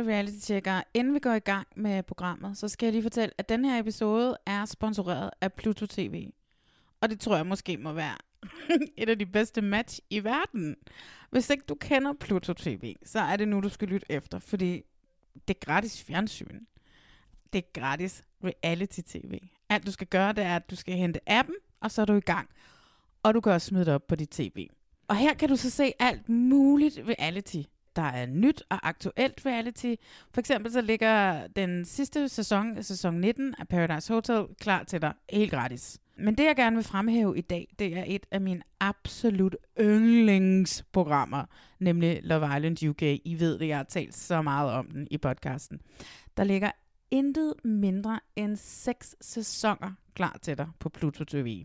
alle reality-tjekkere. Inden vi går i gang med programmet, så skal jeg lige fortælle, at den her episode er sponsoreret af Pluto TV. Og det tror jeg måske må være et af de bedste match i verden. Hvis ikke du kender Pluto TV, så er det nu, du skal lytte efter, fordi det er gratis fjernsyn. Det er gratis reality-tv. Alt du skal gøre, det er, at du skal hente appen, og så er du i gang. Og du kan også smide det op på dit tv. Og her kan du så se alt muligt reality. Der er nyt og aktuelt reality. For eksempel så ligger den sidste sæson, sæson 19 af Paradise Hotel, klar til dig helt gratis. Men det, jeg gerne vil fremhæve i dag, det er et af mine absolut yndlingsprogrammer, nemlig Love Island UK. I ved det, jeg har talt så meget om den i podcasten. Der ligger intet mindre end seks sæsoner klar til dig på Pluto TV.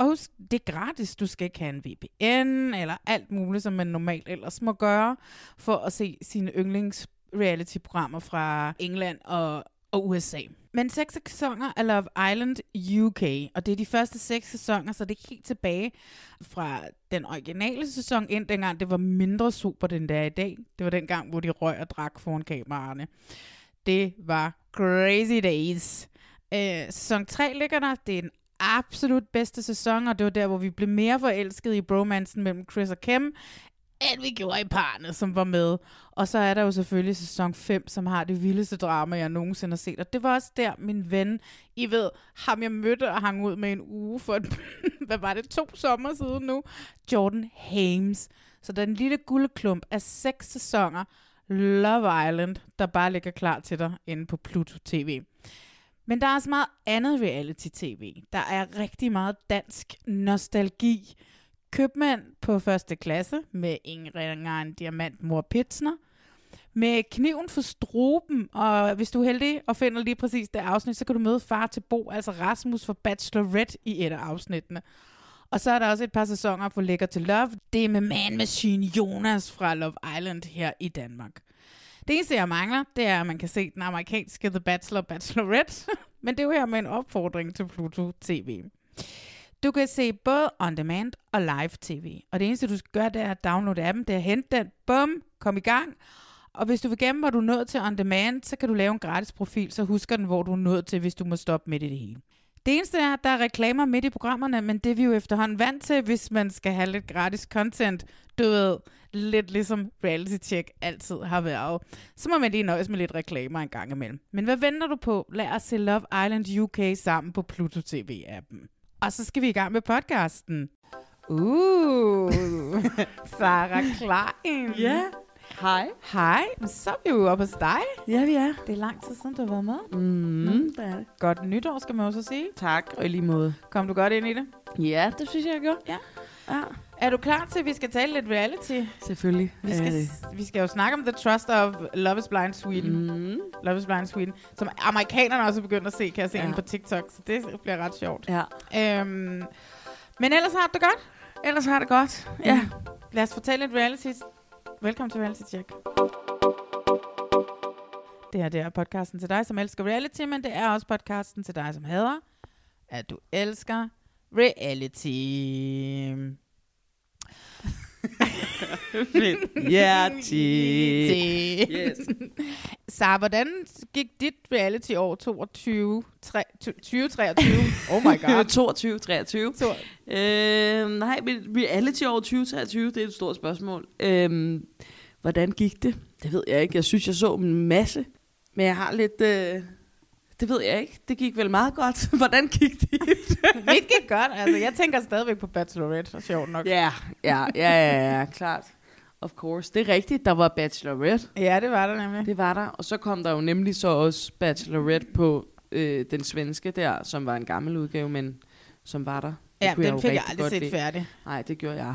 Og husk, det er gratis. Du skal ikke have en VPN eller alt muligt, som man normalt ellers må gøre, for at se sine yndlings reality-programmer fra England og, og USA. Men seks sæsoner af Love Island UK, og det er de første seks sæsoner, så det er helt tilbage fra den originale sæson ind, dengang det var mindre super, den der i dag. Det var den gang, hvor de røg og drak foran kameraerne. Det var crazy days. Øh, sæson 3 ligger der. Det er den absolut bedste sæson, og det var der, hvor vi blev mere forelskede i bromansen mellem Chris og Kim, end vi gjorde i parne, som var med. Og så er der jo selvfølgelig sæson 5, som har det vildeste drama, jeg nogensinde har set. Og det var også der, min ven, I ved, ham jeg mødte og hang ud med en uge for, et, hvad var det, to sommer siden nu, Jordan Hames. Så den lille guldklump af seks sæsoner, Love Island, der bare ligger klar til dig inde på Pluto TV. Men der er også meget andet reality-tv. Der er rigtig meget dansk nostalgi. Købmand på første klasse med Ingrid ringer diamant mor Pitsner. Med kniven for struben, og hvis du er heldig og finder lige præcis det afsnit, så kan du møde far til Bo, altså Rasmus fra Bachelorette i et af afsnittene. Og så er der også et par sæsoner på Lækker til Love. Det er med Man Machine Jonas fra Love Island her i Danmark. Det eneste, jeg mangler, det er, at man kan se den amerikanske The Bachelor Bachelorette. Men det er jo her med en opfordring til Pluto TV. Du kan se både on demand og live tv. Og det eneste, du skal gøre, det er at downloade appen, det er at hente den, bum, kom i gang. Og hvis du vil gemme, hvor du er nået til on demand, så kan du lave en gratis profil, så husker den, hvor du er nået til, hvis du må stoppe midt i det hele. Det eneste er, at der er reklamer midt i programmerne, men det er vi jo efterhånden vant til, hvis man skal have lidt gratis content. Du ved, lidt ligesom reality check altid har været. Så må man lige nøjes med lidt reklamer en gang imellem. Men hvad venter du på? Lad os se Love Island UK sammen på Pluto TV-appen. Og så skal vi i gang med podcasten. Uh, Sarah Klein. Ja. Hej. Hej, så er vi jo oppe hos dig. Ja, vi er. Det er lang tid siden, du har været med. Mm, det er det. Godt nytår, skal man også sige. Tak, og i lige måde. Kom du godt ind i det? Ja, det synes jeg, jeg gjorde. Ja. ja. Er du klar til, at vi skal tale lidt reality? Selvfølgelig. Vi skal, vi skal jo snakke om The Trust of Love is Blind Sweden. Mm. Love is Blind Sweden. Som amerikanerne også er begyndt at se, kan jeg se Ja. på TikTok. Så det bliver ret sjovt. Ja. Øhm, men ellers har det godt. Ellers har det godt. Ja. Lad os fortælle lidt reality. Velkommen til Reality Check. Det her det er podcasten til dig, som elsker reality, men det er også podcasten til dig, som hader, at du elsker reality. Fedt. Ja, ti. Yes. Så hvordan gik dit reality år 22, tre, 2023? Oh my god. 22, 23. Så, Øh, nej, men reality år 2023, det er et stort spørgsmål. Øh, hvordan gik det? Det ved jeg ikke. Jeg synes, jeg så en masse. Men jeg har lidt... Øh, det ved jeg ikke. Det gik vel meget godt. Hvordan gik det? mit gik godt. Altså, jeg tænker stadigvæk på Bachelorette, for sjovt nok. Ja, ja, ja, ja, ja, klart. Of course. Det er rigtigt, der var Bachelorette. Ja, det var der nemlig. Det var der. Og så kom der jo nemlig så også Bachelorette på øh, den svenske der, som var en gammel udgave, men som var der. Det Ja, den jo fik jeg aldrig set lide. færdig. Nej, det gjorde jeg.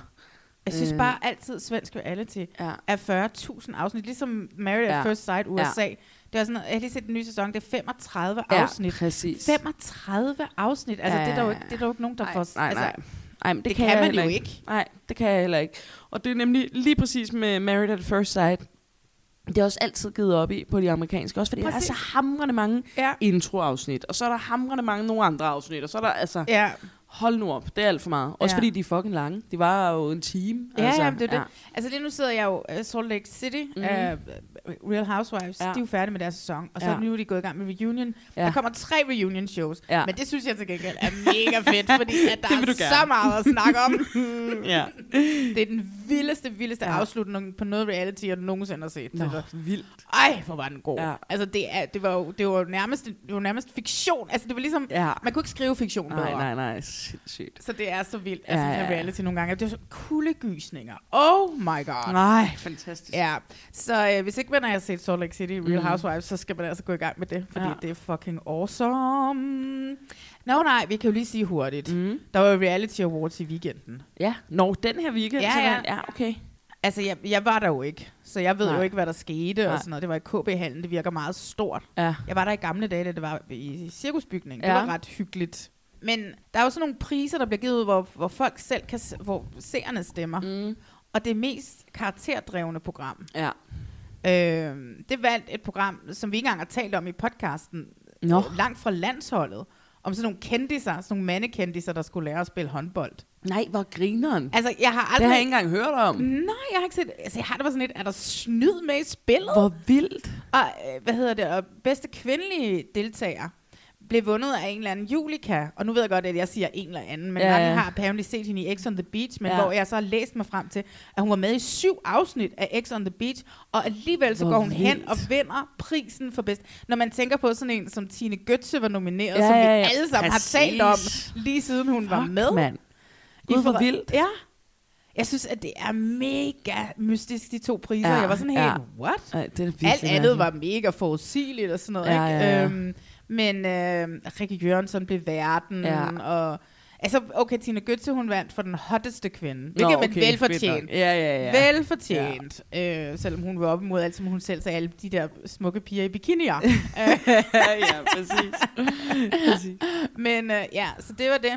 Jeg synes Øh. bare altid, svensk reality Ja. er 40.000 afsnit. Ligesom Married Ja. at First Sight USA. Det er sådan, jeg har lige set den nye sæson, det er 35 ja, afsnit. præcis. 35 afsnit. Altså, Ja, det, er der jo ja, ikke, det er der jo ikke nogen, der nej, får... nej, altså, nej. Ej, men det, Det, kan, kan, man jo ikke. ikke. Nej, det kan jeg heller ikke. Og det er nemlig lige præcis med Married at First Sight. Det er også altid givet op i på de amerikanske. Også fordi Præcis. Der er så hamrende mange Ja. introafsnit. Og så er der hamrende mange nogle andre afsnit. Og så er der altså... Ja, Hold nu op, det er alt for meget. Også Ja. fordi de er fucking lange. De var jo en time. Ja, altså, jamen, det er det. Altså lige nu sidder jeg jo i Salt Lake City, Mhm. mm-hmm. Real Housewives, Ja. de er jo færdige med deres sæson, og så Ja. nu er de gået i gang med reunion. Ja. Der kommer tre reunion shows, Ja. men det synes jeg til gengæld er mega fedt, fordi at der Det er gerne. så meget at snakke om. ja. det er den vildeste, vildeste Ja. afslutning på noget reality, jeg nogensinde har set. Nå, Altså, vildt. Ej, hvor var den god. Ja. Altså, det, er, det, var jo, det var jo nærmest, det var nærmest fiktion. Altså, det var ligesom, Ja. man kunne ikke skrive fiktion Nej, bedre. nej, nej. Sindssygt. Så det er så vildt, altså, ja. ja. reality nogle gange. Det er så kuldegysninger. Oh my god. Nej, fantastisk. Ja, så øh, hvis ikke man har set Salt Lake City Real mm. Housewives, så skal man altså gå i gang med det, fordi Ja. det er fucking awesome. Nå nej, vi kan jo lige sige hurtigt. Mm. Der var jo Reality Awards i weekenden. Ja, når den her weekend. Ja, ja. ja okay. Altså, jeg, jeg var der jo ikke, så jeg ved Nej. jo ikke, hvad der skete Nej. og sådan noget. Det var i KB-hallen, det virker meget stort. Ja. Jeg var der i gamle dage, da det var i cirkusbygningen. Det Ja. var ret hyggeligt. Men der er jo sådan nogle priser, der bliver givet ud, hvor, hvor folk selv kan, hvor seerne stemmer. Mm. Mm. Og det mest karakterdrevne program. Ja. Øh, det valgte et program, som vi ikke engang har talt om i podcasten, Nå. øh, langt fra landsholdet, om sådan nogle kendiser, sådan nogle mandekendiser, der skulle lære at spille håndbold. Nej, hvor grineren. Altså, jeg har Det aldrig... har jeg ikke engang hørt om. Nej, jeg har ikke set... Altså, jeg har det bare sådan lidt, er der snyd med i spillet? Hvor vildt. Og, øh, hvad hedder det, og bedste kvindelige deltager blev vundet af en eller anden Julika, og nu ved jeg godt, at jeg siger en eller anden, men Ja, ja. mange har apparently set hende i X on the Beach, men Ja. hvor jeg så har læst mig frem til, at hun var med i syv afsnit af X on the Beach, og alligevel så Hvor går hun hen vildt. og vinder prisen for bedst. Når man tænker på sådan en, som Tine Götze var nomineret, Ja, som vi ja, ja. alle sammen Præcis. har talt om, lige siden hun var Fuck, med. mand. I Gud, forre- vildt. Ja. Jeg synes, at det er mega mystisk, de to priser. Ja, jeg var sådan helt, ja. what? Ej, det er Alt andet var mega forudsigeligt og sådan noget, Ja, ikke? ja, ja. Øhm, men øh, Rikke Jørgensen blev verden, Ja. og... Altså, okay, Tina Götze, hun vandt for den hotteste kvinde. Hvilket Nå, okay, fedt velfortjent. Ja, ja, ja. Velfortjent. Ja. Øh, selvom hun var op imod alt, som hun selv sagde, alle de der smukke piger i bikinier. ja, præcis. præcis. Men øh, ja, så det var det.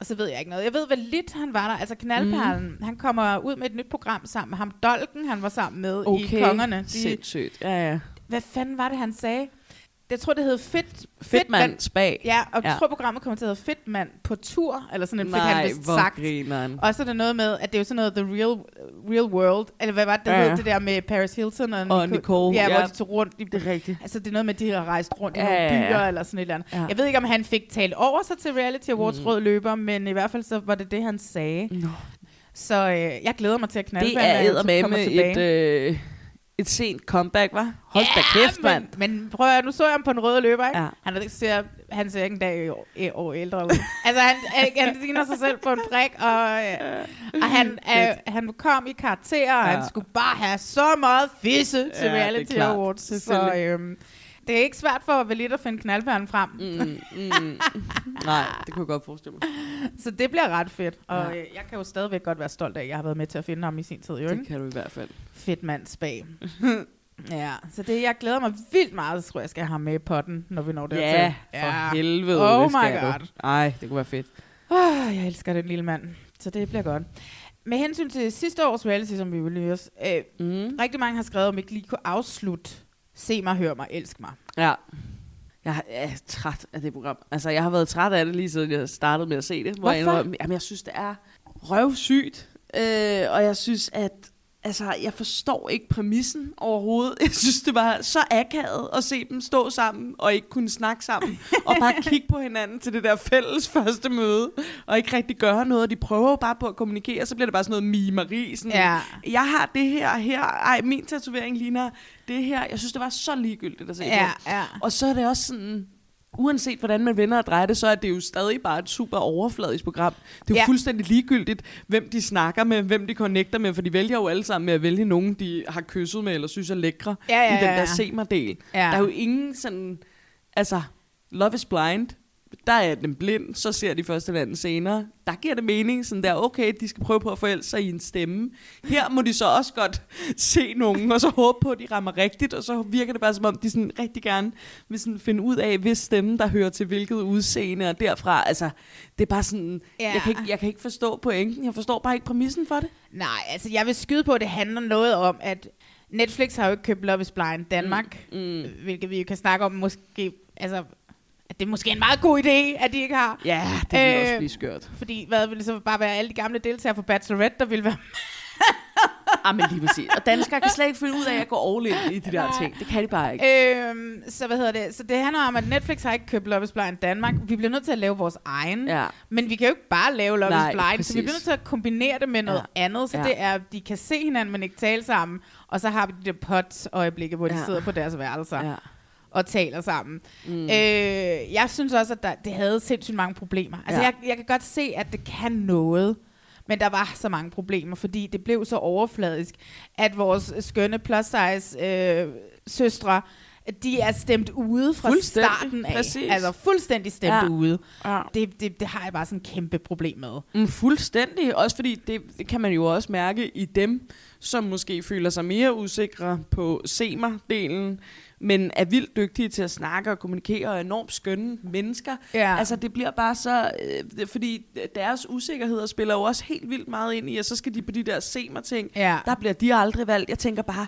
Og så ved jeg ikke noget. Jeg ved, hvad lidt han var der. Altså Knaldperlen, mm. han kommer ud med et nyt program sammen med ham. Dolken, han var sammen med Okay. i Kongerne. De, Sindssygt. Ja, ja. hvad fanden var det, han sagde? Jeg tror, det hed Fedt, Fedt mand spag. Ja, og Ja. jeg tror, programmet kommer til at hedde Fedt mand på tur, eller sådan en fik han Nej, vist sagt. grineren. Og så er det noget med, at det er jo sådan noget The Real, real World, eller hvad var det, der Ja, hed det der med Paris Hilton og, Og Nicole, Ja, ja. hvor de tog rundt. I, Det er rigtigt. altså det er noget med, at de har rejst rundt i Ja, nogle ja, ja. byer, eller sådan et eller andet. Ja. Jeg ved ikke, om han fik talt over sig til Reality Awards Mm. rød løber, men i hvert fald så var det det, han sagde. Nå. Så øh, jeg glæder mig til at knalde. Det er med et, øh, et sent comeback, var? Hold da kæft, mand. Men, men prøv at nu så jeg ham på en rød løber, ikke? Ja. Han, er, ser, han ser ikke en dag i år, i år ældre ud. altså, han, han ligner sig selv på en prik, og, øh, og han, øh, han kom i karakter, og Ja. han skulle bare have så meget fisse til Ja, Reality. Awards. Så Selvfølgelig. Det er ikke svært for at lidt at finde knaldperlen frem. Mm, mm. Nej, det kunne jeg godt forestille mig. Så det bliver ret fedt. Og Ja. øh, jeg kan jo stadigvæk godt være stolt af, at jeg har været med til at finde ham i sin tid. Jo, Det kan du i hvert fald. Fedt mands bag. ja, så det jeg glæder mig vildt meget, så tror jeg, jeg skal have ham med i potten, når vi når dertil. Ja, for helvede. Oh det my du. God. Ej, det kunne være fedt. Oh, jeg elsker den lille mand, så det bliver godt. Med hensyn til sidste års reality, som vi ville os, øh, Mm. rigtig mange har skrevet, om ikke lige kunne afslutte Se mig, hør mig, elsk mig. Ja. Jeg er træt af det program. Altså, jeg har været træt af det lige siden jeg startede med at se det. Hvor Jeg, Hvorfor? indrømmer- jamen, jeg synes, det er røvsygt. Øh, og jeg synes, at altså, jeg forstår ikke præmissen overhovedet. Jeg synes, det var så akavet at se dem stå sammen og ikke kunne snakke sammen. og bare kigge på hinanden til det der fælles første møde. Og ikke rigtig gøre noget. De prøver jo bare på at kommunikere, så bliver det bare sådan noget mimeri. Sådan, Ja. Jeg har det her her. Ej, min tatovering ligner det her. Jeg synes, det var så ligegyldigt at se Ja, på. ja. Og så er det også sådan, uanset hvordan man vender og drejer det, så er det jo stadig bare et super overfladisk program. Det er jo ja. Ja. fuldstændig ligegyldigt, hvem de snakker med, hvem de connecter med, for de vælger jo alle sammen med at vælge nogen, de har kysset med, eller synes er lækre, Ja, ja, i den ja, der ja. se mig del. Ja. Der er jo ingen sådan, altså, Love is Blind, der er den blind, så ser de første hinanden senere. Der giver det mening, sådan der, okay, de skal prøve på at forelske sig i en stemme. Her må de så også godt se nogen, og så håbe på, at de rammer rigtigt, og så virker det bare som om, de sådan rigtig gerne vil sådan finde ud af, hvis stemme, der hører til hvilket udseende, og derfra, altså, det er bare sådan, Ja. jeg, kan ikke, jeg kan ikke forstå pointen, jeg forstår bare ikke præmissen for det. Nej, altså jeg vil skyde på, at det handler noget om, at Netflix har jo ikke købt Love is Blind Danmark, Mm. hvilket vi jo kan snakke om måske, altså at det er måske en meget god idé, at de ikke har. Ja, det vil øh, også Øh, blive skørt. Fordi hvad ville det så bare være alle de gamle deltagere fra Bachelorette, der ville være Ah, men lige præcis. Og danskere kan slet ikke finde ud af at gå all in i de der ting. Det kan de bare ikke. Øhm, så hvad hedder det? Så det handler om, at Netflix har ikke købt Love is Blind Danmark. Vi bliver nødt til at lave vores egen. Ja. Men vi kan jo ikke bare lave Love Nej, is Blind, så vi præcis. bliver nødt til at kombinere det med noget Ja. andet. Så Ja. det er, at de kan se hinanden, men ikke tale sammen. Og så har vi de der pot-øjeblikke, hvor de Ja. sidder på deres værelser Ja. Og taler sammen. Mm. Øh, jeg synes også, at der, det havde sindssygt mange problemer. Altså, Ja. jeg, jeg kan godt se, at det kan noget. Men der var så mange problemer, fordi det blev så overfladisk, at vores skønne plus-size øh, søstre, de er stemt ude fra starten af. præcis. Altså fuldstændig stemt ja. ude. Ja. Det, det, det har jeg bare sådan et kæmpe problem med. Mm, fuldstændig. Også fordi det, det kan man jo også mærke i dem, som måske føler sig mere usikre på semer-delen, men er vildt dygtige til at snakke og kommunikere og er enormt skønne mennesker. Ja. Altså det bliver bare så, øh, fordi deres usikkerheder spiller jo også helt vildt meget ind i, og så skal de på de der semer-ting. Ja. Der bliver de aldrig valgt. Jeg tænker bare,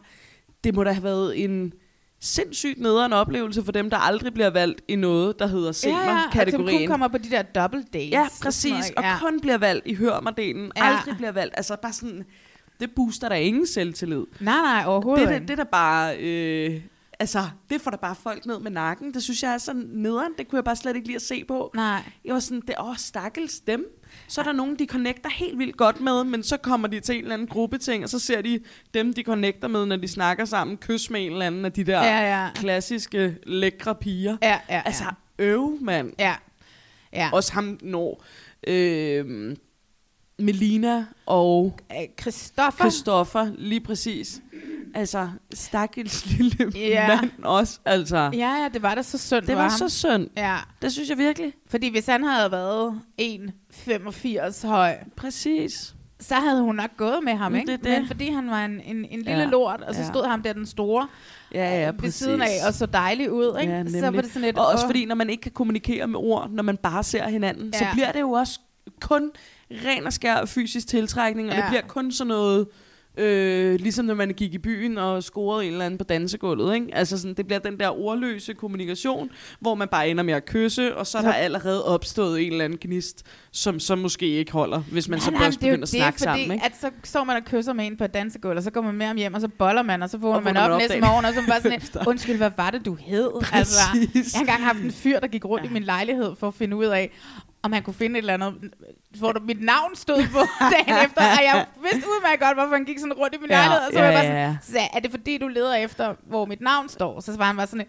det må da have været en sindssygt nederen oplevelse for dem, der aldrig bliver valgt i noget, der hedder ja, ja, og som semer-kategorien. kun kommer på de der double dates. Ja, og præcis. noget, Og ja. kun bliver valgt i hørmerdelen. Ja. Aldrig bliver valgt. Altså bare sådan, det booster der ingen selvtillid. Nej, nej, overhovedet Det, det, det er da bare, øh, altså, det får da bare folk ned med nakken. Det synes jeg er sådan nederen. Det kunne jeg bare slet ikke lide at se på. Nej. Jeg var sådan, det åh, stakkels dem. Så er der nogen, de connecter helt vildt godt med, men så kommer de til en eller anden gruppeting, og så ser de dem, de connecter med, når de snakker sammen, kys med en eller anden af de der Ja, ja. klassiske, lækre piger. Ja, ja, ja. Altså, øv, mand. ja. ja. Også ham, når øh, Melina og Christoffer. Christoffer, lige præcis. Altså, stakkels lille Ja. mand også, altså. Ja, ja, det var da så synd Det var ham. så synd. Ja, Det synes jeg virkelig. fordi hvis han havde været 1,85 høj, Præcis. så havde hun nok gået med ham, ikke? det er det. Men fordi han var en, en, en lille Ja. ja. lort, og så Ja. stod ham der den store Ja, ja, øh, ved præcis. siden af, og så dejlig ud, ikke? Ja, så nemlig. var det sådan lidt... Og også fordi, når man ikke kan kommunikere med ord, når man bare ser hinanden, så Ja. bliver det jo også kun ren og skær fysisk tiltrækning, og det Ja. bliver kun sådan noget, øh, ligesom når man gik i byen og scorede en eller anden på dansegulvet. Ikke? Altså sådan, det bliver den der ordløse kommunikation, hvor man bare ender med at kysse, og så er der allerede opstået en eller anden gnist, som så måske ikke holder, hvis man så nej, først er begynder at snakke det, fordi sammen. Ikke? at så står man og kysser med en på et dansegulv, og så går man med ham hjem, og så boller man, og så vågner man vågner op man op næste morgen, og så man bare sådan lidt, undskyld, hvad var det, du hed? Altså, Præcis. jeg har engang haft en fyr, der gik rundt ja. i min lejlighed for at finde ud af, om han kunne finde et eller andet, hvor der, mit navn stod på dagen efter, og jeg vidste udmærket godt, hvorfor han gik sådan rundt i min Ja, lejlighed, og så ja, var jeg bare sådan, så er det fordi, du leder efter, hvor mit navn står? Så var han bare sådan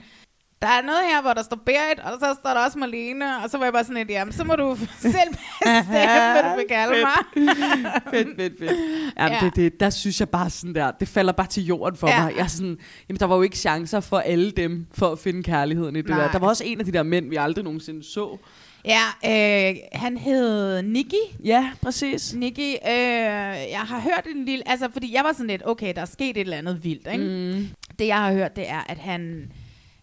der er noget her, hvor der står Berit, og så står der også Marlene, og så var jeg bare sådan lidt, jamen, så må du selv bestemme, hvad du vil kalde mig. fedt, fedt, fedt. Jamen, Ja. det, det, der synes jeg bare sådan der, det falder bare til jorden for Ja. mig. Jeg sådan, jamen, der var jo ikke chancer for alle dem, for at finde kærligheden i det Nej. der. Der var også en af de der mænd, vi aldrig nogensinde så. Ja, øh, han hed Nicky. Ja, præcis. Nicky, øh, jeg har hørt en lille... Altså, fordi jeg var sådan lidt, okay, der er sket et eller andet vildt, ikke? Mm. Det, jeg har hørt, det er, at han,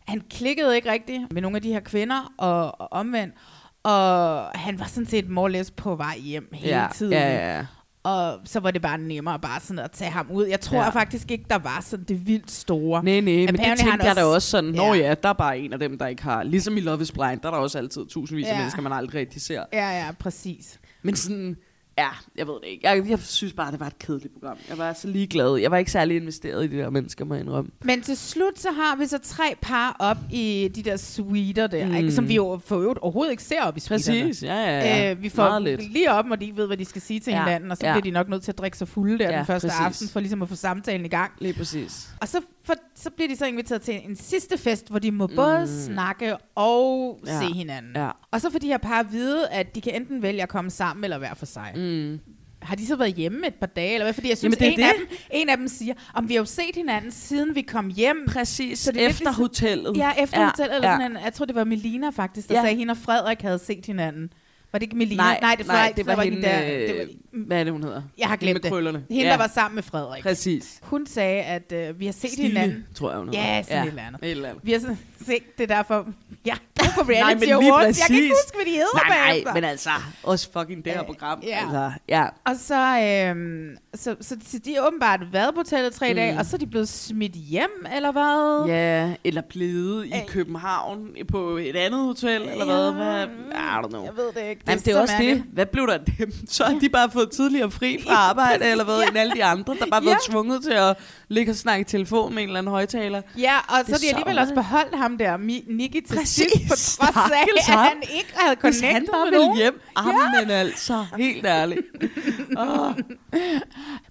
han klikkede ikke rigtigt med nogle af de her kvinder, og, og omvendt. Og han var sådan set more på vej hjem hele Ja, tiden. ja, ja, ja. Og så var det bare nemmere bare sådan at tage ham ud. Jeg tror Ja. faktisk ikke, der var sådan det vildt store. Nej, nej, men det tænkte jeg da også- også sådan, nå Ja. ja, der er bare en af dem, der ikke har. Ligesom i Love is Blind, der er der også altid tusindvis af Ja. mennesker, man aldrig rigtig ser. Ja, ja, præcis. Men sådan, ja, jeg ved det ikke. Jeg, jeg synes bare, det var et kedeligt program. Jeg var så ligeglad. Jeg var ikke særlig investeret i de der mennesker, må jeg indrømme. Men til slut, så har vi så tre par op i de der suiter der, Mm. ikke? som vi jo for øvrigt overhovedet ikke ser op i suiterne. Præcis, ja, ja, ja. Øh, vi får lidt. lige op, når de ikke ved, hvad de skal sige til Ja, hinanden, og så ja. bliver de nok nødt til at drikke sig fulde der Ja, den første præcis. aften, for ligesom at få samtalen i gang. Lige præcis. Og så, for, så bliver de så inviteret til en sidste fest, hvor de må mm. både snakke og Ja. se hinanden. Ja. Og så får de her par at vide, at de kan enten vælge at komme sammen eller hver for sig. Mm. Mm. Har de så været hjemme et par dage, eller hvad? Fordi jeg synes, Jamen, det er en, det. Af dem, en af dem siger, om vi har jo set hinanden, siden vi kom hjem. Præcis, Så det er efter ligesom- hotellet. Ja, efter ja, hotellet, eller ja. sådan en, jeg tror det var Melina faktisk, der ja. sagde, at hende og Frederik havde set hinanden. Var det ikke Melina? Nej, nej, det, nej, Frederik, det var hende, der, øh, det var, Hvad er det, hun hedder? jeg har Hende glemt med det. krøllerne. Hende, ja. der var sammen med Frederik. Præcis. Hun sagde, at øh, vi har set Stille, hinanden. tror jeg, hun hedder. Ja, sådan et eller andet. Et eller andet. Vi har sådan set det er derfor. Ja, på Nej, reality men lige awards. Jeg kan ikke huske, hvad de hedder Nej, nej, bagefter. men altså, også fucking det her Øh, program. ja. Altså, ja. Og så, øhm, så, så, så de har åbenbart været på hotellet tre Mm. dage, og så er de blevet smidt hjem, eller hvad? Ja, eller blevet i Øh. København på et andet hotel, eller hvad? hvad? I don't know. Jeg ved det ikke. Jamen, det er så også det. Hvad blev der af dem? Så har de bare fået tidligere fri fra arbejde, eller hvad, Ja. end alle de andre, der bare har været tvunget til at ligge og snakke i telefon med en eller anden højtaler. Ja, og så er har de alligevel så også beholdt ham der, Nicky, til Præcis. sidst, på trods af, at han ikke havde Hvis han connectet bare med nogen. hjem, ja. altså, helt ærligt. Oh.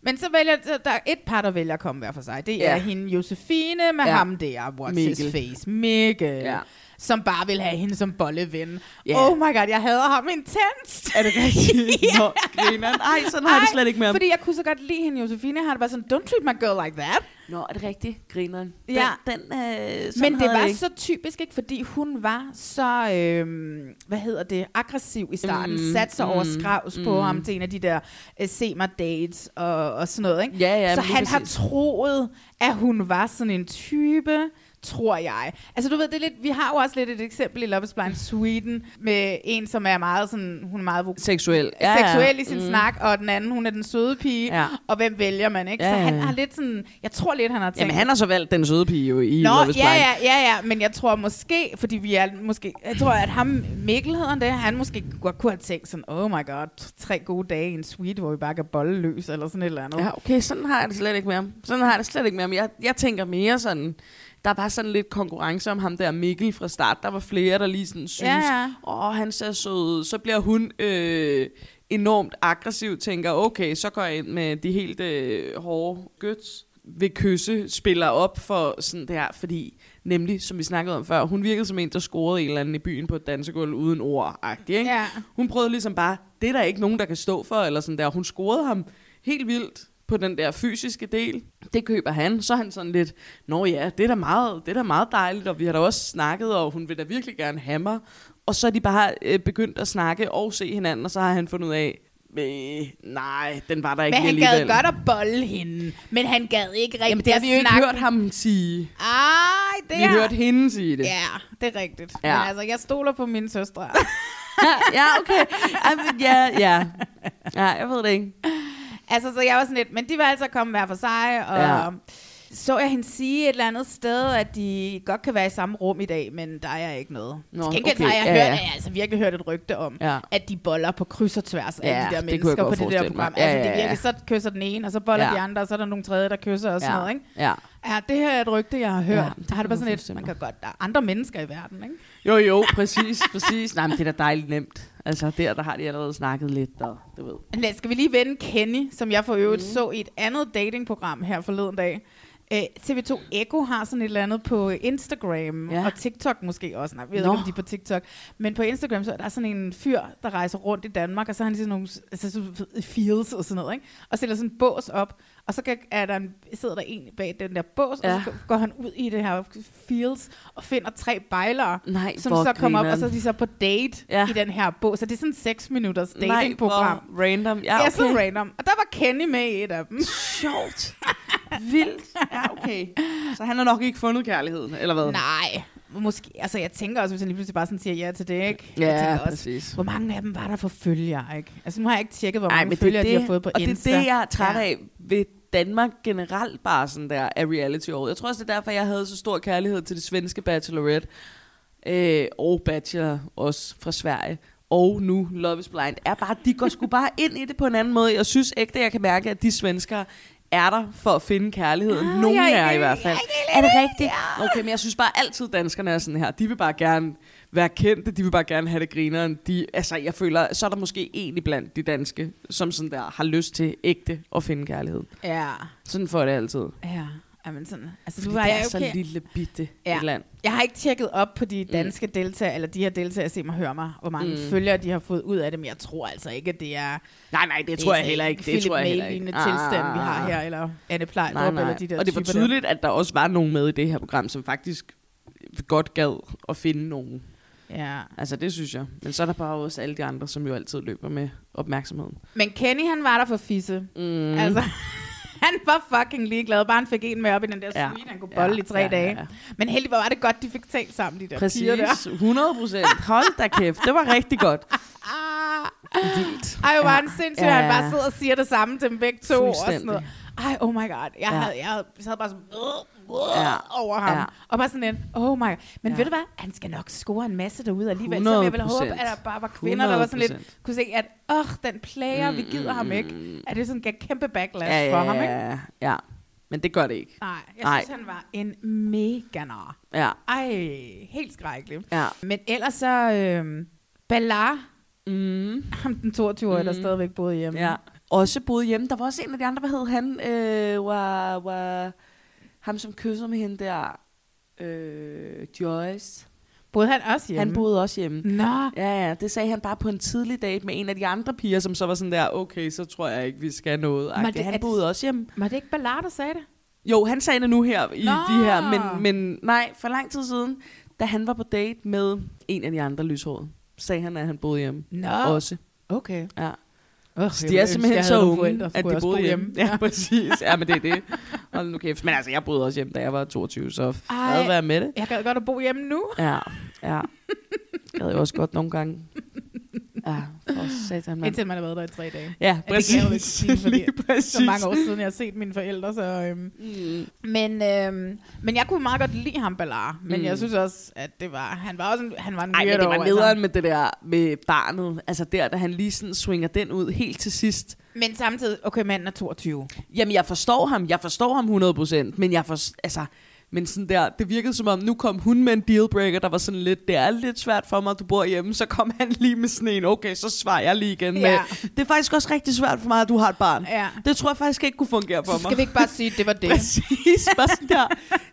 Men så vælger, så der er et par, der vælger at komme hver for sig. Det er Ja. hende Josefine med Ja. ham der, what's his Mikkel. face, Mikkel, Ja. Som bare vil have hende som bolleven. Ja. Oh my god, jeg hader ham intenst. Er det rigtigt? Ja. Nå, grineren. Ej, sådan har jeg det slet ikke med ham. Fordi jeg kunne så godt lide hende, Josefine. Har det bare sådan, don't treat my girl like that. Nå, er det rigtigt? Grineren. Den, Ja. den, øh, Men det var ikke. så typisk, ikke? Fordi hun var så, øhm, hvad hedder det, aggressiv i starten. Mm, Sat sig mm, over skravs på mm. ham til en af de der uh, se mig dates og, og sådan noget, ikke? Ja, ja, så han har troet, at hun var sådan en type, tror jeg. Altså du ved, det er lidt, vi har jo også lidt et eksempel i Love is Blind Sweden, med en, som er meget sådan, hun er meget Seksuel. seksuel i sin mm. snak, og den anden, hun er den søde pige, Ja. og hvem vælger man, ikke? Ja, så ja, han ja. har lidt sådan, jeg tror lidt, han har tænkt, Jamen, han har så valgt den søde pige jo i Nå, Love is ja, Blind. ja, ja, ja, men jeg tror måske, fordi vi er måske, jeg tror, at ham, Mikkel hedder han det, han måske godt kunne have tænkt sådan, oh my god, tre gode dage i en suite, hvor vi bare kan bolle løs, eller sådan et eller andet. Ja, okay, sådan har jeg det slet ikke med ham. Sådan har jeg det slet ikke med ham. Jeg, jeg tænker mere sådan, der var sådan lidt konkurrence om ham der Mikkel fra start. Der var flere, der lige sådan synes, Ja, ja. åh, han ser sød. Så bliver hun øh, enormt aggressiv, tænker, okay, så går jeg ind med de helt øh, hårde gøds vil kysse, spiller op for sådan der, fordi nemlig, som vi snakkede om før, hun virkede som en, der scorede en eller anden i byen på et dansegulv uden ord ikke? Ja. Hun prøvede ligesom bare, det er der ikke nogen, der kan stå for, eller sådan der. Hun scorede ham helt vildt på den der fysiske del. Det køber han. Så er han sådan lidt, nå ja, det er da meget, det er da meget dejligt, og vi har da også snakket, og hun vil da virkelig gerne have mig. Og så er de bare øh, begyndt at snakke og se hinanden, og så har han fundet ud af, øh, nej, den var der ikke Men han lige gad alligevel. godt at bolle hende, men han gad ikke rigtig Jamen, det har vi jo ikke snakke. hørt ham sige. Ej, det Vi har hørt hende sige det. Ja, det er rigtigt. Ja. Men altså, jeg stoler på mine søstre. ja, okay. Ja, ja. Ja, jeg ved det ikke. Altså, så jeg var sådan lidt, men de vil altså komme hver for sig, og Ja. ja. så jeg hende sige et eller andet sted, at de godt kan være i samme rum i dag, men der er ikke noget. Nå, Til gengæld okay, har jeg ja, hørt, ja. jeg altså virkelig hørt et rygte om, Ja. at de boller på kryds og tværs af Ja, de der mennesker på det der mig. program. Ja, altså, ja, det ja. virkelig, så kysser den ene, og så boller Ja. de andre, og så er der nogle tredje, der kysser og sådan Ja. noget, ikke? Ja. Ja, det her er et rygte, jeg har hørt. Ja, Ja, det der har det bare sådan lidt, man kan godt, der er andre mennesker i verden, ikke? Jo, jo, præcis, præcis. Nej, men det er da dejligt nemt. Altså, der, der har de allerede snakket lidt, og du ved. Men skal vi lige vende Kenny, som jeg for øvrigt mm. så i et andet datingprogram her forleden dag. Øh, TV2 Echo har sådan et eller andet på Instagram, Ja. og TikTok måske også. Nej, jeg ved Nå. ikke, om de er på TikTok. Men på Instagram, så er der sådan en fyr, der rejser rundt i Danmark, og så har han sådan nogle altså, så fields og sådan noget, ikke? og stiller sådan en bås op, og så kan, er der en, sidder der en bag den der bås, ja. Ja. og så går han ud i det her fields, og finder tre bejlere, Nej, som så kommer op, og så er de så på date Ja. ja. i den her bås. Så det er sådan en 6 minutters Nej, datingprogram. hvor random. Ja, Ja, okay. så random. Og der var Kenny med i et af dem. Sjovt. Vildt. Ja, okay. Så han har nok ikke fundet kærligheden, eller hvad? Nej, måske. Altså, jeg tænker også, hvis han lige pludselig bare sådan siger ja til det, ikke? jeg Ja, tænker også, præcis. hvor mange af dem var der for følgere, ikke? Altså, nu har jeg ikke tjekket, hvor Ej, mange men følgere det, de har fået på og Insta. det er det, jeg er træt Ja. af ved Danmark generelt bare sådan der af reality år. Jeg tror også, det er derfor, jeg havde så stor kærlighed til det svenske Bachelorette. Øh, og Bachelor også fra Sverige. Og nu Love is Blind. Er bare, de går sgu bare ind i det på en anden måde. Jeg synes ægte, jeg kan mærke, at de svenskere er der for at finde kærligheden. Ah, Nogle jeg er i hvert fald. jeg er det rigtigt? Okay, men jeg synes bare altid, danskerne er sådan her. De vil bare gerne være kendte, de vil bare gerne have det grineren. De, altså, jeg føler, så er der måske en blandt de danske, som sådan der har lyst til ægte at finde kærlighed. Ja, Sådan får det altid. ja. Jamen sådan, altså Fordi nu var det jeg er jo så okay. lille bitte Ja. et land. Jeg har ikke tjekket op på de danske mm. deltagere, eller de her deltagere, se mig høre mig, hvor mange Mm. mm. følgere de har fået ud af det, men jeg tror altså ikke, at det er Nej, nej, det, det tror jeg heller ikke. Det tror jeg heller ikke. Ah, tilstand, vi har her, eller Anne Plejdrup, Nej, nej. eller de der Og det var tydeligt, at der også var nogen med i det her program, som faktisk godt gad at finde nogen. Der. Ja. Altså, det synes jeg. Men så er der bare også alle de andre, som jo altid løber med opmærksomheden. Men Kenny, han var der for fisse. Mm. Mm. Altså, han var fucking ligeglad. Bare han fik en med op i den der Ja. suite, han kunne bolle i tre ja, dage. Ja, ja. Men heldigvis var det godt, de fik talt sammen, de der piger der. Præcis, 100 procent. Hold da kæft, det var rigtig godt. Vildt. Ej, var Ja. han sindssygt, Ja, han ja. bare sidder og siger det samme til dem begge to. Og sådan noget. Ej, oh my god. Jeg, Ja. havde, jeg havde, bare sådan Ja. over ham. Ja. Og bare sådan en, oh my god. Men Ja. ved du hvad? Han skal nok score en masse derude alligevel. Så jeg ville håbe, 100%. at der bare var kvinder, der var sådan lidt, 100%. kunne se, at åh, den player, vi gider ham ikke. At det sådan gav kæmpe backlash Ja, for ja, ham, ikke? ja. Men det gør det ikke. Nej, jeg Nej. synes, han var en mega nar. Ja, Ej, helt skrækkelig. ja. Men ellers så, øh, Ballard, Mm. ham den 22-årige, der Mm. stadigvæk boede hjemme. Ja. Også boede hjemme. Der var også en af de andre, hvad hed han? Øh, var, var ham, som kyssede med hende der. Øh, Joyce. Boede han også hjemme? Han boede også hjemme. Nå, Ja, ja, det sagde han bare på en tidlig date med en af de andre piger, som så var sådan der, okay, så tror jeg ikke, vi skal noget. Men Det, han boede også hjemme. var det ikke Ballard, der sagde det? Jo, han sagde det nu her i Nå. de her, men, men nej, for lang tid siden, da han var på date med en af de andre lyshårede, sagde han, at han boede hjemme. Nå, Også. okay. Ja. Oh, Så de er simpelthen så unge, at de boede hjemme. Ja, præcis. Ja, men det er det. Hold nu kæft. Men altså, jeg boede også hjemme, da jeg var 22, så fred være med det. Jeg gad godt at bo hjemme nu. Ja, ja. Jeg havde jo også godt nogle gange. Ja, for satan, mand. Indtil man har været der i tre dage. Ja, kan jeg jo ikke præcis. sige, fordi præcis. Så mange år siden, jeg har set mine forældre. Så, øhm. Mm. men, øhm, men jeg kunne meget godt lide ham, Ballard. Men Mm. jeg synes også, at det var, han var også en, han var en Ej, men det var altså. nederen med det der med barnet. Altså der, da han lige sådan swinger den ud helt til sidst. Men samtidig, okay, manden er 22. Jamen, jeg forstår ham. Jeg forstår ham 100%. Men jeg for, altså, men sådan der, det virkede som om, nu kom hun med en dealbreaker, der var sådan lidt, det er lidt svært for mig, at du bor hjemme. Så kom han lige med sådan en, okay, så svarer jeg lige igen med, Ja. det er faktisk også rigtig svært for mig, at du har et barn. Ja. Det tror jeg faktisk ikke kunne fungere for Så mig. skal vi ikke bare sige, at det var det. Præcis, bare sådan der.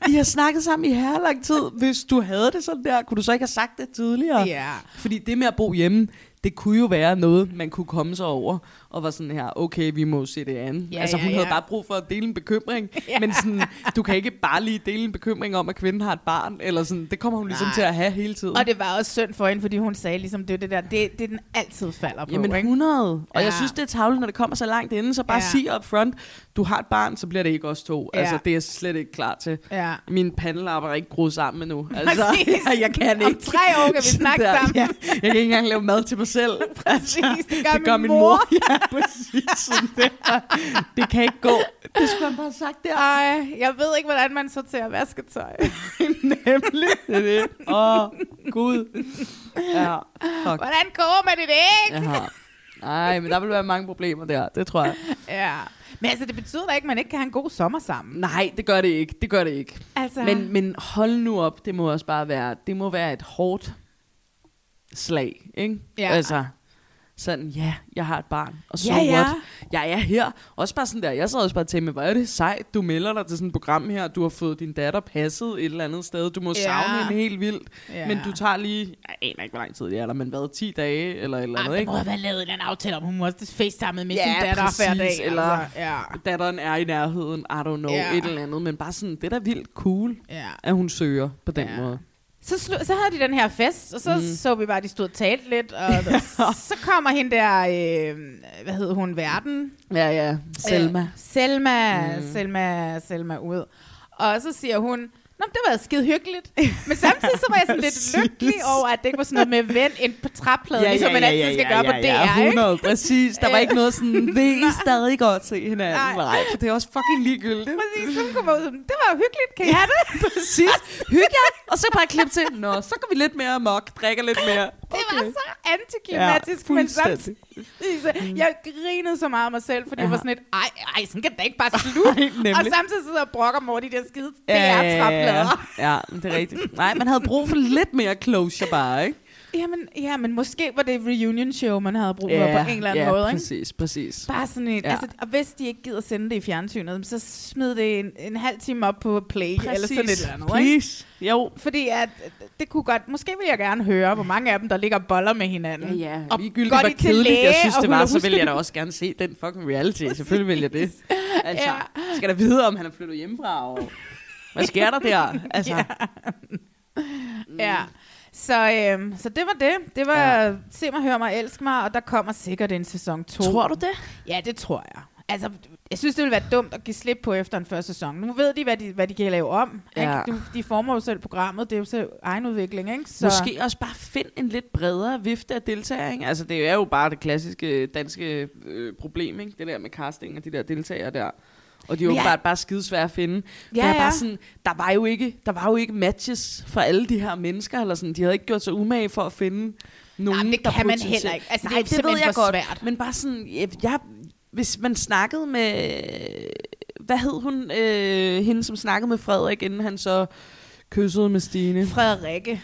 I har snakket sammen i her lang tid. Hvis du havde det sådan der, kunne du så ikke have sagt det tidligere? Ja. Fordi det med at bo hjemme, det kunne jo være noget, man kunne komme sig over, og var sådan her, okay, vi må se det an. Ja, altså ja, hun havde ja. bare brug for at dele en bekymring, Ja. men sådan, du kan ikke bare lige dele en bekymring om, at kvinden har et barn, eller sådan, det kommer hun ligesom Nej. til at have hele tiden. Og det var også synd for hende, fordi hun sagde ligesom, det er det der, det, det den altid falder på, Jamen ikke? 100. Og Ja. jeg synes, det er tavligt, når det kommer så langt inden, så bare Ja. sig up front, du har et barn, så bliver det ikke os to. Ja. Altså, det er jeg slet ikke klar til. Ja. Min pandelapper er ikke groet sammen endnu. Altså, Præcis. jeg kan ikke. Om tre år kan vi snakke sammen. Ja, jeg kan ikke engang lave mad til mig selv. Præcis, det gør, det gør min min mor. mor. Ja, præcis. Sådan der. Det kan ikke gå. Det skulle han bare have sagt der. Ej, jeg ved ikke, hvordan man sorterer vasketøj. Nemlig. Det er det. Åh, oh, Gud. Ja, fuck. Hvordan koger man et æg? Ja. Nej, men der vil være mange problemer der. Det tror jeg. Ja. Men altså, det betyder da ikke, at man ikke kan have en god sommer sammen. Nej, det gør det ikke. Det gør det ikke. Altså, Men, men hold nu op. Det må også bare være, det må være et hårdt slag, ikke? Ja. Altså, sådan, ja, jeg har et barn, og så Ja, ja. what? Jeg er her. Også bare sådan der, jeg sad også bare til med, hvor er det sejt, du melder dig til sådan et program her, du har fået din datter passet et eller andet sted, du må Ja. savne hende helt vildt, ja. men du tager lige, jeg aner ikke, hvor lang tid det er, der, men hvad, 10 dage, eller et eller Ej, andet, der ikke? må have lavet en eller aftale om, hun måtte facetime med Ja, sin datter præcis, hver dag. eller- Altså, ja. Datteren er i nærheden, I don't know, Ja. et eller andet, men bare sådan, det er da vildt cool, ja. at hun søger på den Ja. måde. Så, slu- så havde de den her fest, og så mm. Så vi bare, at de stod og talte lidt, og så kommer hende der, øh, hvad hed hun, Verden? Ja, ja, Selma. Øh, Selma, mm. Selma, Selma ud. Og så siger hun, Nå, det var skide hyggeligt. Men samtidig så var jeg sådan lidt lykkelig over, at det ikke var sådan noget med vend en på træplade, ligesom man altid skal gøre på DR, ja, ikke? 100, præcis. Der var ikke noget sådan, vil I stadig godt se hinanden? Nej. Nej, for det er også fucking ligegyldigt. Præcis, så kom jeg ud sådan, det var hyggeligt, kan I have det? Præcis. Hygge jer, og så bare klip til. Nå, så går vi lidt mere amok, drikker lidt mere. Det var så antiklimatisk, ja, men samtidig, jeg grinede så meget af mig selv, fordi jeg Ja. var sådan lidt, ej, ej, sådan kan det ikke bare slutte. Nemlig. og samtidig sidder jeg og brokker over de der skide Ja, ja, ja, DR-træplader. ja, det er rigtigt. Nej, man havde brug for lidt mere closure bare, ikke? Jamen, ja, men måske var det et reunion show, man havde brug for på en eller anden ja, måde, ikke? præcis, præcis. Bare sådan et, Ja. ja. altså, og hvis de ikke gider sende det i fjernsynet, så smid det en, en halv time op på play, præcis. eller sådan et eller andet, ikke? Please. Jo. Fordi at, det kunne godt, måske vil jeg gerne høre, hvor mange af dem, der ligger og boller med hinanden. Ja, ja. Og Ligegyldigt, hvor kedeligt jeg læge synes, og det var, så vil jeg da også gerne se den fucking reality. Selvfølgelig vil jeg det. Altså, Ja. skal der vide, om han er flyttet hjemmefra? Og hvad sker der der? Altså, Ja. Ja. Så, øhm, så det var det. Det var ja. Se mig, hør mig, elsk mig, og der kommer sikkert en sæson 2. tror du det? Ja, det tror jeg. Altså, Jeg synes, det ville være dumt at give slip på efter en første sæson. Nu ved de, hvad de, hvad de kan lave om. Ja. Ikke? De, de former jo selv programmet. Det er jo selv egen udvikling. Ikke? Så, Måske også bare find en lidt bredere vifte af deltagere. Ikke? Altså, det er jo bare det klassiske danske øh, problem, ikke? det der med casting og de der deltagere der. Og de er Men jeg- bare, skidesvære at finde. Ja, det er bare ja. sådan, der var jo ikke, der var jo ikke matches for alle de her mennesker, eller sådan. De havde ikke gjort sig umage for at finde nogen, Nej, det der kan man heller ikke. Altså, det Nej, er det, ved jeg godt. svært. Men bare sådan, jeg, jeg, hvis man snakkede med, hvad hed hun, øh, hende som snakkede med Frederik, inden han så kyssede med Stine. Frederikke.